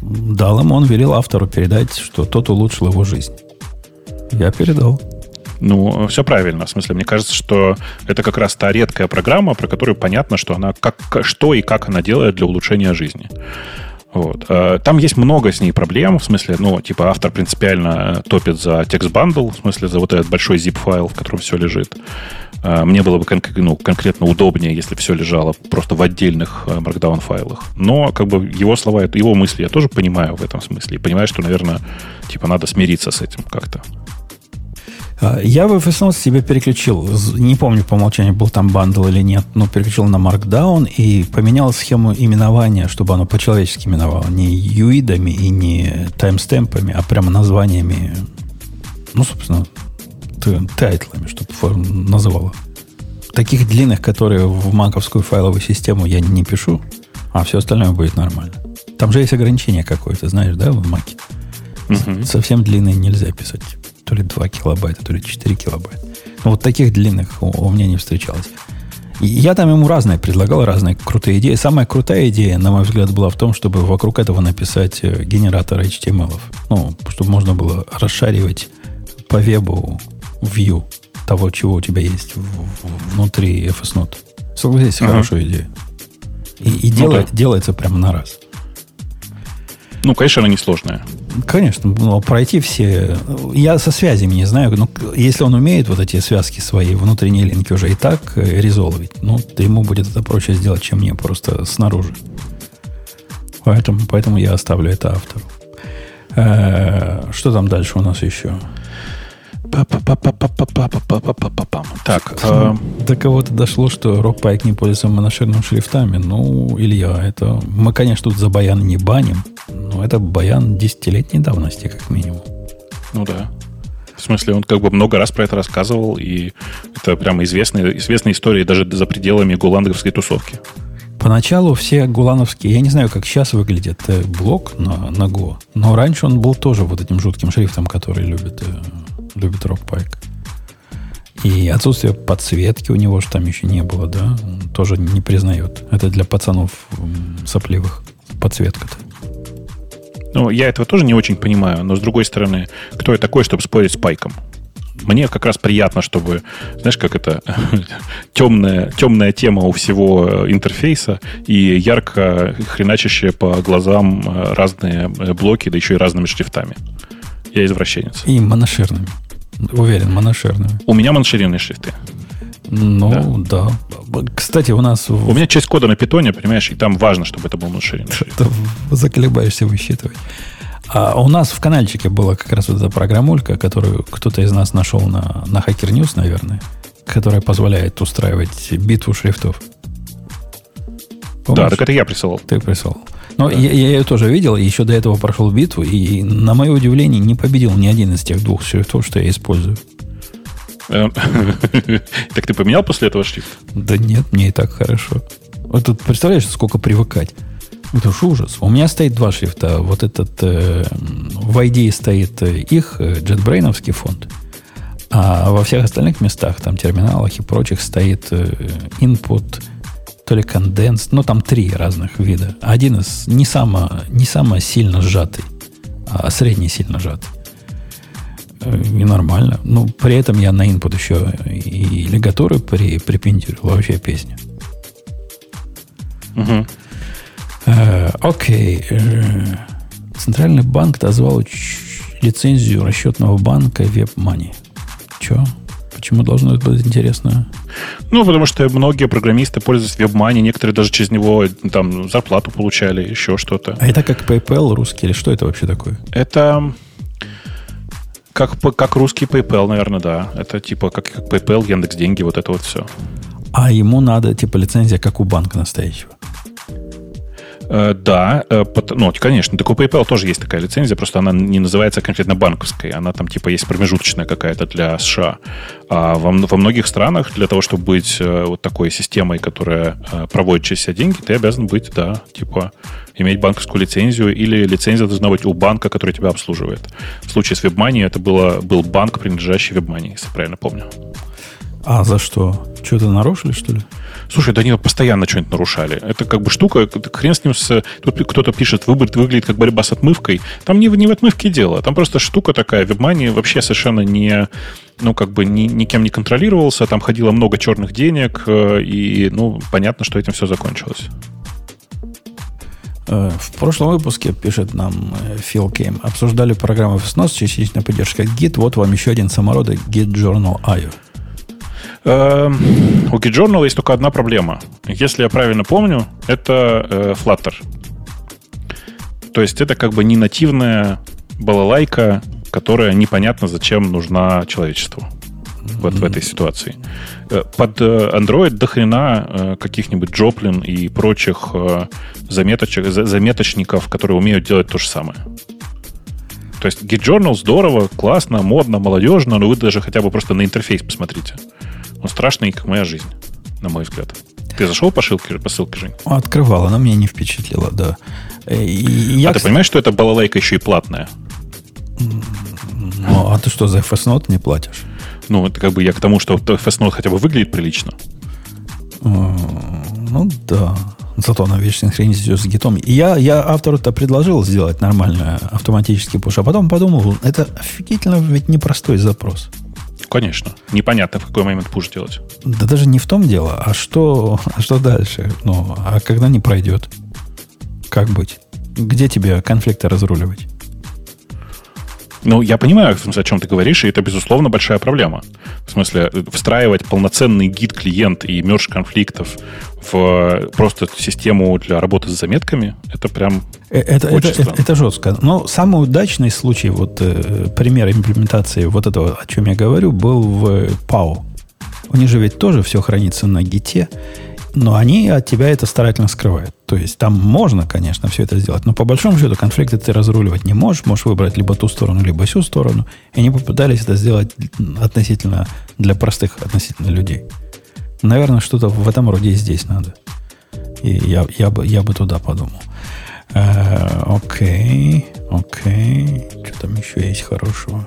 Дал ему, он велел автору передать, что тот улучшил его жизнь. Я передал. Ну, все правильно. В смысле, мне кажется, что это как раз та редкая программа, про которую понятно, что она как, что и как она делает для улучшения жизни. Вот. Э, там есть много с ней проблем, в смысле, ну, типа автор принципиально топит за TextBundle, в смысле, за вот этот большой zip-файл, в котором все лежит. Э, мне было бы кон- ну, конкретно удобнее, если все лежало просто в отдельных э, markdown файлах. Но, как бы, его слова, его мысли я тоже понимаю в этом смысле. И понимаю, что, наверное, типа, надо смириться с этим как-то. А, я в FSNOT себе переключил, не помню по умолчанию, был там бандл или нет, но переключил на Markdown и поменял схему именования, чтобы оно по-человечески именовало. Не юидами и не таймстемпами, а прямо названиями, ну, собственно, тайтлами, чтобы называло. Таких длинных, которые в маковскую файловую систему я не пишу, а все остальное будет нормально. Там же есть ограничение какое-то, знаешь, да, в маке? Угу. Совсем длинные нельзя писать то ли 2 килобайта, то ли 4 килобайта. Но вот таких длинных у, у меня не встречалось. И я там ему разные предлагал, разные крутые идеи. Самая крутая идея, на мой взгляд, была в том, чтобы вокруг этого написать э, генератор HTML. Ну, чтобы можно было расшаривать по вебу view того, чего у тебя есть внутри FSNOT. Согласись, ага. хорошая идея. И, и ну, делает, да. делается прямо на раз. Ну, конечно, она несложная. Конечно, но пройти все... Я со связями не знаю, но если он умеет вот эти связки свои, внутренние линки уже и так э, резолвить, ну, то ему будет это проще сделать, чем мне просто снаружи. Поэтому, поэтому я оставлю это автору. Э, что там дальше у нас еще? Так. До кого-то дошло, что Rockpike не пользуется моноширными шрифтами. Ну, Илья, это... Мы, конечно, тут за баян не баним, но это баян десятилетней давности, как минимум. Ну да. В смысле, он как бы много раз про это рассказывал, и это прямо известная, известная история даже за пределами гуландовской тусовки. Поначалу все гулановские, я не знаю, как сейчас выглядит блок на, на Go, но раньше он был тоже вот этим жутким шрифтом, который любит э, любит рок-пайк. И отсутствие подсветки у него же там еще не было, да, тоже не признает. Это для пацанов сопливых подсветка-то. Ну, я этого тоже не очень понимаю, но с другой стороны, кто я такой, чтобы спорить с пайком? Мне как раз приятно, чтобы, знаешь, как это темная, темная тема у всего интерфейса и ярко хреначащие по глазам э, разные э, блоки, да еще и разными шрифтами. Я извращенец. И моноширными. Уверен, моноширными. У меня моноширенные шрифты. Ну, да. да. Кстати, у нас... У меня часть кода на питоне, понимаешь, и там важно, чтобы это был моноширенный шрифт. Заколебаешься высчитывать. А у нас в каналчике была как раз вот эта программулька, которую кто-то из нас нашел на, на Hacker News, наверное, которая позволяет устраивать битву шрифтов. Помнишь? Да, так это я присылал. Ты присылал. Но да. я, я ее тоже видел, еще до этого прошел битву, и, на мое удивление, не победил ни один из тех двух шрифтов, что я использую. Эм, так ты поменял после этого шрифт? Да нет, мне и так хорошо. Вот тут представляешь, сколько привыкать? Это уж ужас. У меня стоит два шрифта. Вот этот э, в ID стоит э, их э, JetBrains фонд. А во всех остальных местах, там, терминалах и прочих, стоит input, то ли конденс, ну, там три разных вида. Один из не самый не само сильно сжатый, а средний сильно сжатый. Э, и нормально. Ну, при этом я на input еще и лигаторы при, припендюрил. Вообще песня. Угу. Э, окей. Э, Центральный банк дозвал лицензию расчетного банка WebMoney. Че? Почему должно это быть интересно? Ну, потому что многие программисты пользуются WebMoney, некоторые даже через него там зарплату получали, еще что-то. А это как PayPal русский или что это вообще такое? Это как, как русский PayPal, наверное, да. Это типа как, как PayPal, Яндекс Деньги, вот это вот все. А ему надо типа лицензия, как у банка настоящего. Э, да, э, ну, конечно, так у PayPal тоже есть такая лицензия, просто она не называется конкретно банковской, она там типа есть промежуточная какая-то для США. А во, во многих странах для того, чтобы быть э, вот такой системой, которая проводит через себя деньги, ты обязан быть, да, типа иметь банковскую лицензию или лицензия должна быть у банка, который тебя обслуживает. В случае с WebMoney это было, был банк, принадлежащий WebMoney, если правильно помню. А за что? Что-то нарушили, что ли? Слушай, да они постоянно что-нибудь нарушали. Это как бы штука, хрен с ним с... Тут кто-то пишет, выглядит, выглядит как борьба с отмывкой. Там не, не в отмывке дело. Там просто штука такая. WebMoney вообще совершенно не ну, как бы ни, никем не контролировался, там ходило много черных денег, э, и, ну, понятно, что этим все закончилось. Э, в прошлом выпуске, пишет нам э, Фил Кейм, обсуждали программу FSNOS с частичной поддержкой Git. Вот вам еще один самородок Git Journal IO. Эм, у GitJournal есть только одна проблема. Если я правильно помню, это э, Flutter. То есть это как бы не нативная балалайка, которая непонятно зачем нужна человечеству вот в этой ситуации. Э, под э, Android до хрена каких-нибудь Joplin и прочих заметочек, заметочников, которые умеют делать то же самое. То есть GitJournal здорово, классно, модно, молодежно, но вы даже хотя бы просто на интерфейс посмотрите. Он страшный, как моя жизнь, на мой взгляд. Ты зашел по ссылке, по ссылке Жень? Открывал, она меня не впечатлила, да. Э, и я, а ты понимаешь, что это балалайка еще и платная? Ну, а ты что, за FS не платишь? Ну, это как бы я к тому, что FS хотя бы выглядит прилично. Ну, да. Зато она вечно синхронизирует с гитом. И я, я автору-то предложил сделать нормальный автоматический пуш, а потом подумал, это офигительно ведь непростой запрос. Конечно. Непонятно, в какой момент пуш делать. Да даже не в том дело, а что, а что дальше? Ну, а когда не пройдет? Как быть? Где тебе конфликты разруливать? Ну, я понимаю, о чем ты говоришь, и это, безусловно, большая проблема. В смысле, встраивать полноценный гид-клиент и мерж конфликтов в просто систему для работы с заметками, это прям э, это, это, это, это жестко. Но самый удачный случай, вот э, пример имплементации вот этого, о чем я говорю, был в PAO. У них же ведь тоже все хранится на гите, но они от тебя это старательно скрывают. То есть там можно, конечно, все это сделать, но по большому счету конфликты ты разруливать не можешь. Можешь выбрать либо ту сторону, либо всю сторону. И они попытались это сделать относительно для простых относительно людей. Наверное, что-то в этом роде и здесь надо. И я, я, бы, я бы туда подумал. Э, окей, окей. Что там еще есть хорошего?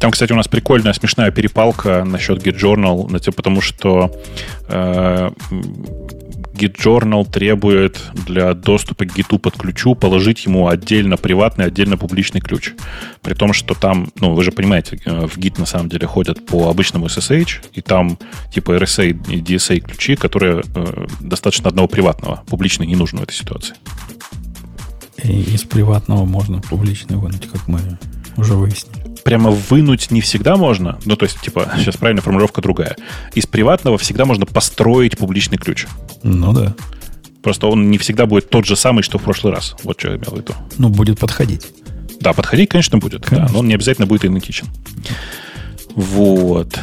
Там, кстати, у нас прикольная, смешная перепалка насчет GitJournal, потому что э, GitJournal требует для доступа к гиту под ключу положить ему отдельно приватный, отдельно публичный ключ. При том, что там, ну, вы же понимаете, э, в Git на самом деле ходят по обычному SSH, и там типа RSA и DSA ключи, которые э, достаточно одного приватного. Публичный не нужен в этой ситуации. И из приватного можно публичный вынуть, как мы уже выяснили прямо вынуть не всегда можно. Ну, то есть, типа, сейчас правильная формулировка другая. Из приватного всегда можно построить публичный ключ. Ну да. Просто он не всегда будет тот же самый, что в прошлый раз. Вот что я имел в виду. Ну, будет подходить. Да, подходить, конечно, будет. Конечно. Да, но он не обязательно будет идентичен. Вот.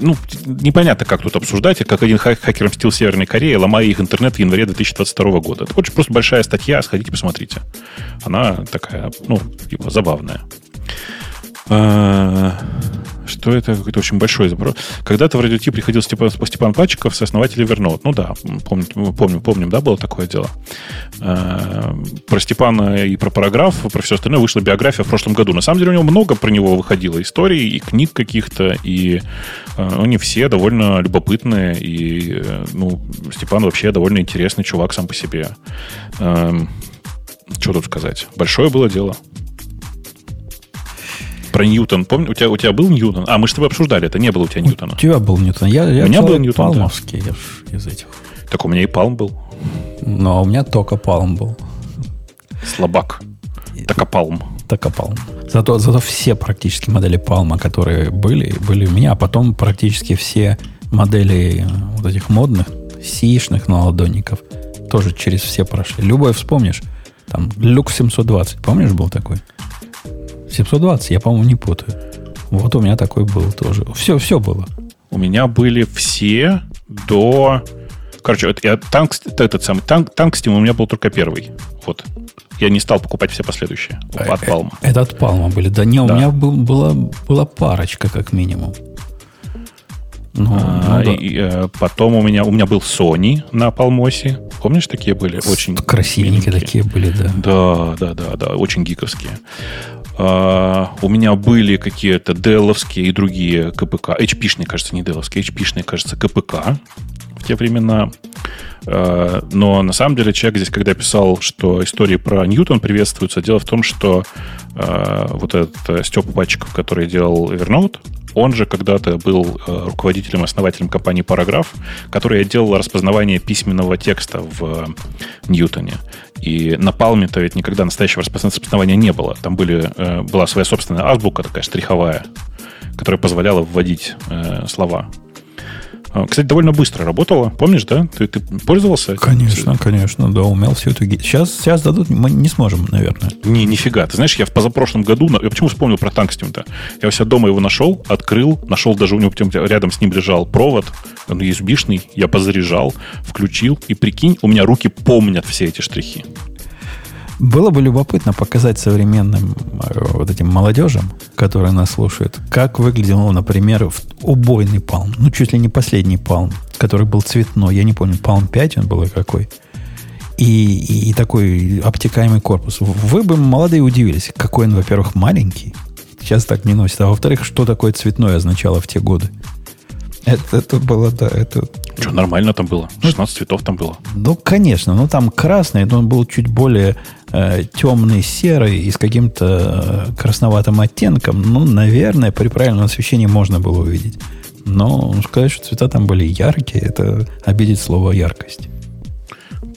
Ну, непонятно, как тут обсуждать, как один хакер мстил Северной Корее, ломая их интернет в январе 2022 года. Это очень просто большая статья, сходите, посмотрите. Она такая, ну, типа, забавная. А, что это какой-то очень большой запрос. Когда-то в радиоти приходил Степан, Степан Пачиков, сооснователь Evernote. Ну да, помним, помним, помним, да, было такое дело. А, про Степана и про параграф, про все остальное вышла биография в прошлом году. На самом деле у него много про него выходило историй и книг каких-то, и а, они все довольно любопытные, и ну, Степан вообще довольно интересный чувак сам по себе. Что тут сказать? Большое было дело. Про Ньютон. Помню, у тебя, у тебя был Ньютон? А, мы с тобой обсуждали, это не было у тебя Ньютона. У тебя был Ньютон. Я, я у меня был Ньютон, палмовский да. из этих. Так у меня и Палм был. Ну, а у меня только Палм был. Слабак. Такопалм. Такопалм. Зато, зато все практически модели Палма, которые были, были у меня, а потом практически все модели вот этих модных, сишных наладонников тоже через все прошли. Любой вспомнишь. Там Люкс 720, помнишь, был такой? 720, я, по-моему, не путаю. Вот у меня такой был тоже. Все, все было. У меня были все до... Короче, вот я танк, этот самый танк, танк Steam у меня был только первый. Вот. Я не стал покупать все последующие. От Палма. Это от Палма были. Да не, да. у меня был, была, была парочка, как минимум. Ну, а, ну, да. и, э, потом у меня, у меня был Sony на Палмосе. Помнишь, такие были? Очень красивенькие такие были, да. Да, да, да, да, очень гиковские. А, у меня были какие-то Деловские и другие КПК. HP-шные, кажется, не Деловские, HP-шные, кажется, КПК в те времена. А, но на самом деле человек здесь, когда писал, что истории про Ньютон приветствуются, дело в том, что а, вот этот Степа Патчиков, который делал Evernote, он же когда-то был э, руководителем, основателем компании Paragraph, которая делала распознавание письменного текста в Ньютоне. И на Palm-то ведь никогда настоящего распознавания не было. Там были, э, была своя собственная азбука, такая штриховая, которая позволяла вводить э, слова. А, кстати, довольно быстро работало. Помнишь, да? Ты, ты пользовался? Конечно, конечно, да, умел все это. Сейчас, сейчас дадут, мы не сможем, наверное. Не, нифига. Ты знаешь, я в позапрошлом году, я почему вспомнил про Тангстим-то? Я у себя дома его нашел, открыл, нашел даже у него рядом с ним лежал провод, он USB-шный, я позаряжал, включил, и прикинь, у меня руки помнят все эти штрихи. Было бы любопытно показать современным э, вот этим молодежам, которые нас слушают, как выглядел, например, убойный палм. Ну, чуть ли не последний палм, который был цветной. Я не помню, палм 5 он был какой. И, и, и такой обтекаемый корпус. Вы бы, молодые, удивились, какой он, во-первых, маленький. Сейчас так не носит. А во-вторых, что такое цветное означало в те годы. Это, это было, да, это... Что, нормально там было? 16 ну, цветов там было. Ну, конечно. Ну, там красный, но он был чуть более э, темный, серый и с каким-то э, красноватым оттенком. Ну, наверное, при правильном освещении можно было увидеть. Но сказать, что цвета там были яркие, это обидеть слово яркость.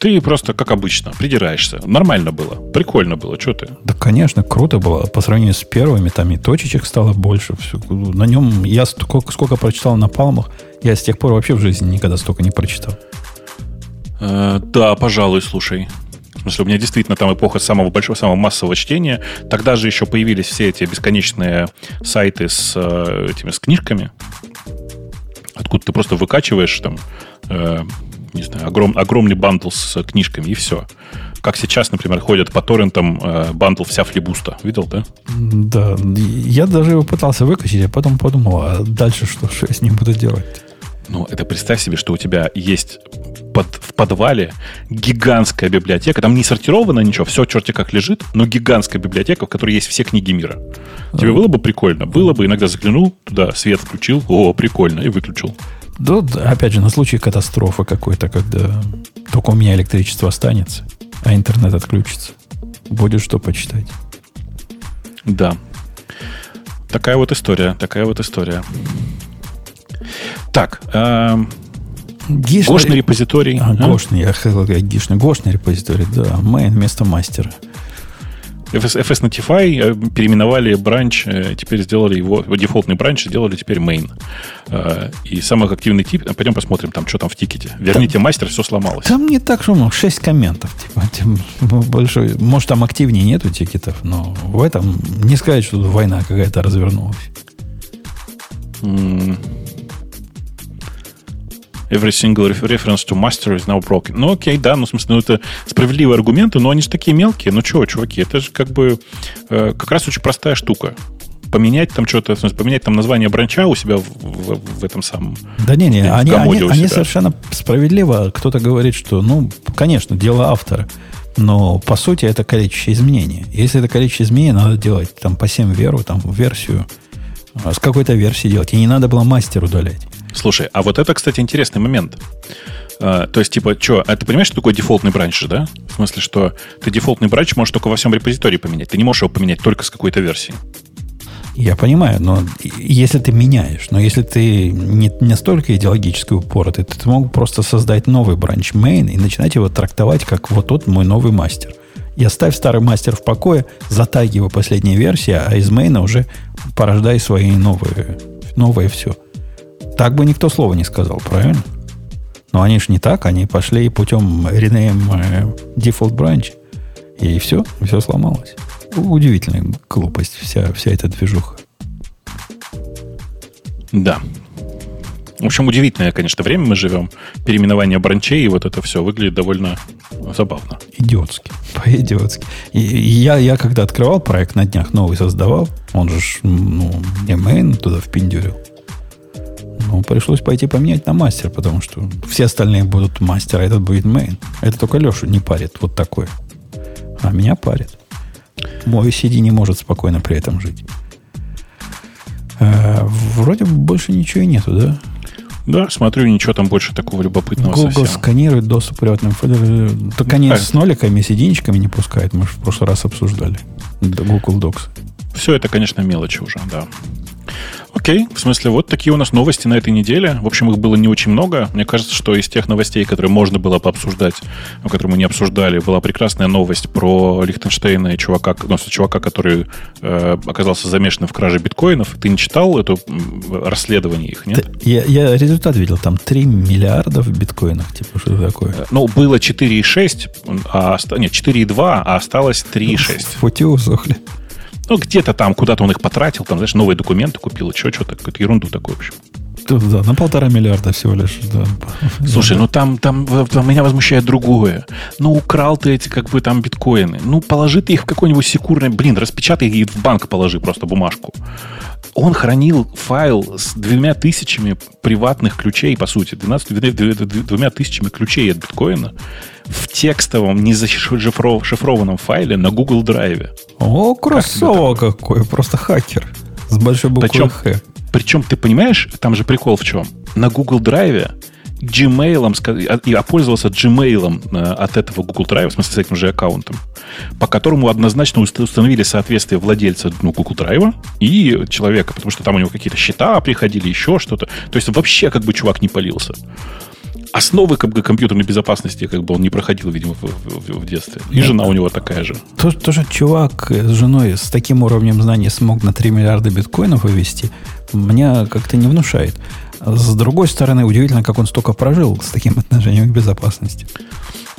Ты просто, как обычно, придираешься. Нормально было. Прикольно было. Что ты? Да, конечно, круто было. По сравнению с первыми, там и точечек стало больше. Все. На нем я сколько, сколько прочитал на палмах, я с тех пор вообще в жизни никогда столько не прочитал. Э, да, пожалуй, слушай. В смысле, у меня действительно там эпоха самого большого, самого массового чтения. Тогда же еще появились все эти бесконечные сайты с э, этими с книжками, откуда ты просто выкачиваешь там э, не знаю, огром, огромный бандл с книжками, и все. Как сейчас, например, ходят по торрентам э, бандл вся флибуста. Видел, да? Да. Я даже его пытался выкачать, а потом подумал, а дальше что, что я с ним буду делать? Ну, это представь себе, что у тебя есть под, в подвале гигантская библиотека. Там не сортировано ничего, все черти как лежит, но гигантская библиотека, в которой есть все книги мира. Тебе было бы прикольно? Было бы, иногда заглянул туда, свет включил, о, прикольно, и выключил. Да, опять же, на случай катастрофы какой-то, когда только у меня электричество останется, а интернет отключится. Будет что почитать. Да. Такая вот история, такая вот история. Так, э, Гишный, гошный репозиторий. А, а? Гошный, я хотел сказать гишный. Гошный репозиторий, да. Main вместо мастера. FS, FS Notify э, переименовали бранч, э, теперь сделали его, дефолтный бранч сделали теперь main. Э, и самый активный тип, пойдем посмотрим, там, что там в тикете. Верните там, мастер, все сломалось. Там не так много, 6 комментов. Типа, тем большой. Может, там активнее нету тикетов, но в этом не сказать, что война какая-то развернулась. Every single reference to master is now broken. Ну, окей, да, ну, в смысле, ну, это справедливые аргументы, но они же такие мелкие. Ну, чего, чуваки, это же как бы э, как раз очень простая штука. поменять там что-то, в смысле, поменять там название бранча у себя в, в, в этом самом... Да не, не, они, они, они совершенно справедливо, кто-то говорит, что, ну, конечно, дело автора, но по сути это количество изменений. Если это количество изменений, надо делать там по 7 веру, там версию, а с какой-то версии делать. И не надо было мастер удалять. Слушай, а вот это, кстати, интересный момент. Uh, то есть, типа, что, а ты понимаешь, что такое дефолтный бранч же, да? В смысле, что ты дефолтный бранч можешь только во всем репозитории поменять. Ты не можешь его поменять только с какой-то версии. Я понимаю, но если ты меняешь, но если ты не настолько идеологически упоротый, то ты мог просто создать новый бранч main и начинать его трактовать как вот тот мой новый мастер. И оставь старый мастер в покое, затаги его последняя версия, а из мейна уже порождай свои новые, новое все. Так бы никто слова не сказал, правильно? Но они же не так, они пошли путем rename default branch. И все, все сломалось. Удивительная глупость вся, вся эта движуха. Да. В общем, удивительное, конечно, время мы живем. Переименование бранчей и вот это все выглядит довольно забавно. Идиотски. По-идиотски. И, я, я когда открывал проект на днях новый создавал, он же ну, не мейн туда впендюрил. Ну, пришлось пойти поменять на мастер, потому что все остальные будут мастер, а этот будет мейн. Это только Лешу не парит вот такое. А меня парит. Мой CD не может спокойно при этом жить. Э, вроде больше ничего и нету, да? Да, смотрю, ничего там больше такого любопытного Google совсем. сканирует доступ приватным файлам. Только они а, с ноликами, с единичками не пускают. Мы же в прошлый раз обсуждали. Google Docs. Все это, конечно, мелочи уже, да. Окей, в смысле, вот такие у нас новости на этой неделе. В общем, их было не очень много. Мне кажется, что из тех новостей, которые можно было пообсуждать, но которые мы не обсуждали, была прекрасная новость про Лихтенштейна и чувака, ну, чувака, который э, оказался замешан в краже биткоинов. Ты не читал это расследование их, нет? Я, я результат видел, там 3 миллиарда в биткоинах, типа, что такое? Э, ну, было 4,6, а, нет, 4,2, а осталось 3,6. Фути усохли. Ну, где-то там, куда-то он их потратил, там, знаешь, новые документы купил, что, что-то, какую-то ерунду такую, в общем. Да, на полтора миллиарда всего лишь. Да. Слушай, ну там, там, там меня возмущает другое. Ну, украл ты эти, как бы, там, биткоины. Ну, положи ты их в какой-нибудь секурный... Блин, распечатай и в банк положи просто бумажку. Он хранил файл с двумя тысячами приватных ключей, по сути, 12, двумя тысячами ключей от биткоина в текстовом, не зашифрованном файле на Google Drive. О, кроссово как какой, просто хакер. С большой буквы причем, Х. Причем, ты понимаешь, там же прикол в чем? На Google Drive Gmail, я а, пользовался Gmail э, от этого Google Drive, в смысле с этим же аккаунтом, по которому однозначно установили соответствие владельца ну, Google Drive и человека, потому что там у него какие-то счета приходили, еще что-то. То есть вообще как бы чувак не полился основы как бы, компьютерной безопасности как бы он не проходил, видимо, в, в, в детстве. И Нет. жена у него такая же. Тоже, тоже чувак с женой с таким уровнем знаний смог на 3 миллиарда биткоинов вывести, меня как-то не внушает. С другой стороны, удивительно, как он столько прожил с таким отношением к безопасности.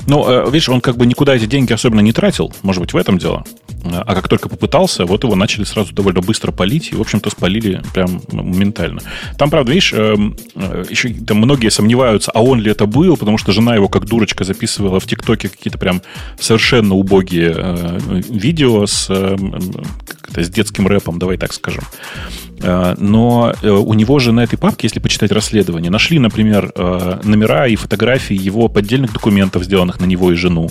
Ну, э, видишь, он как бы никуда эти деньги особенно не тратил. Может быть, в этом дело. А как только попытался, вот его начали сразу довольно быстро полить. И, в общем-то, спалили прям моментально. Там, правда, видишь, эм, э, еще там многие сомневаются, а он ли это был, потому что жена его как дурочка записывала в ТикТоке какие-то прям совершенно убогие э, видео с, с детским рэпом, давай так скажем. Э, но э, у него же на этой папке, если почитать расследование, нашли, например, э, номера и фотографии его поддельных документов, сделанных на него и жену.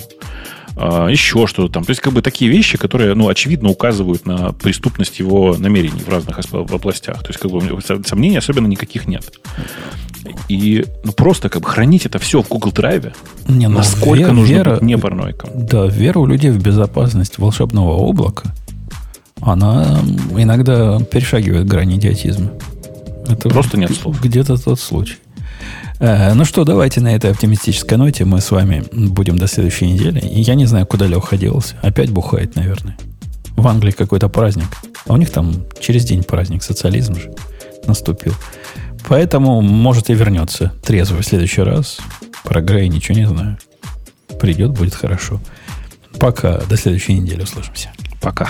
Еще что-то там. То есть, как бы такие вещи, которые, ну, очевидно указывают на преступность его намерений в разных областях. То есть, как бы сомнений особенно никаких нет. И ну, просто как бы хранить это все в Google Drive. Не, ну, насколько вера, нужно вера, быть не параноиком. Да, вера у людей в безопасность волшебного облака – она иногда перешагивает грани идиотизма. Это просто нет слов. Где-то тот случай. Э, ну что, давайте на этой оптимистической ноте мы с вами будем до следующей недели. Я не знаю, куда Леха делся. Опять бухает, наверное. В Англии какой-то праздник. А у них там через день праздник, социализм же наступил. Поэтому, может, и вернется трезво в следующий раз. Про Грей ничего не знаю. Придет, будет хорошо. Пока. До следующей недели услышимся. Пока.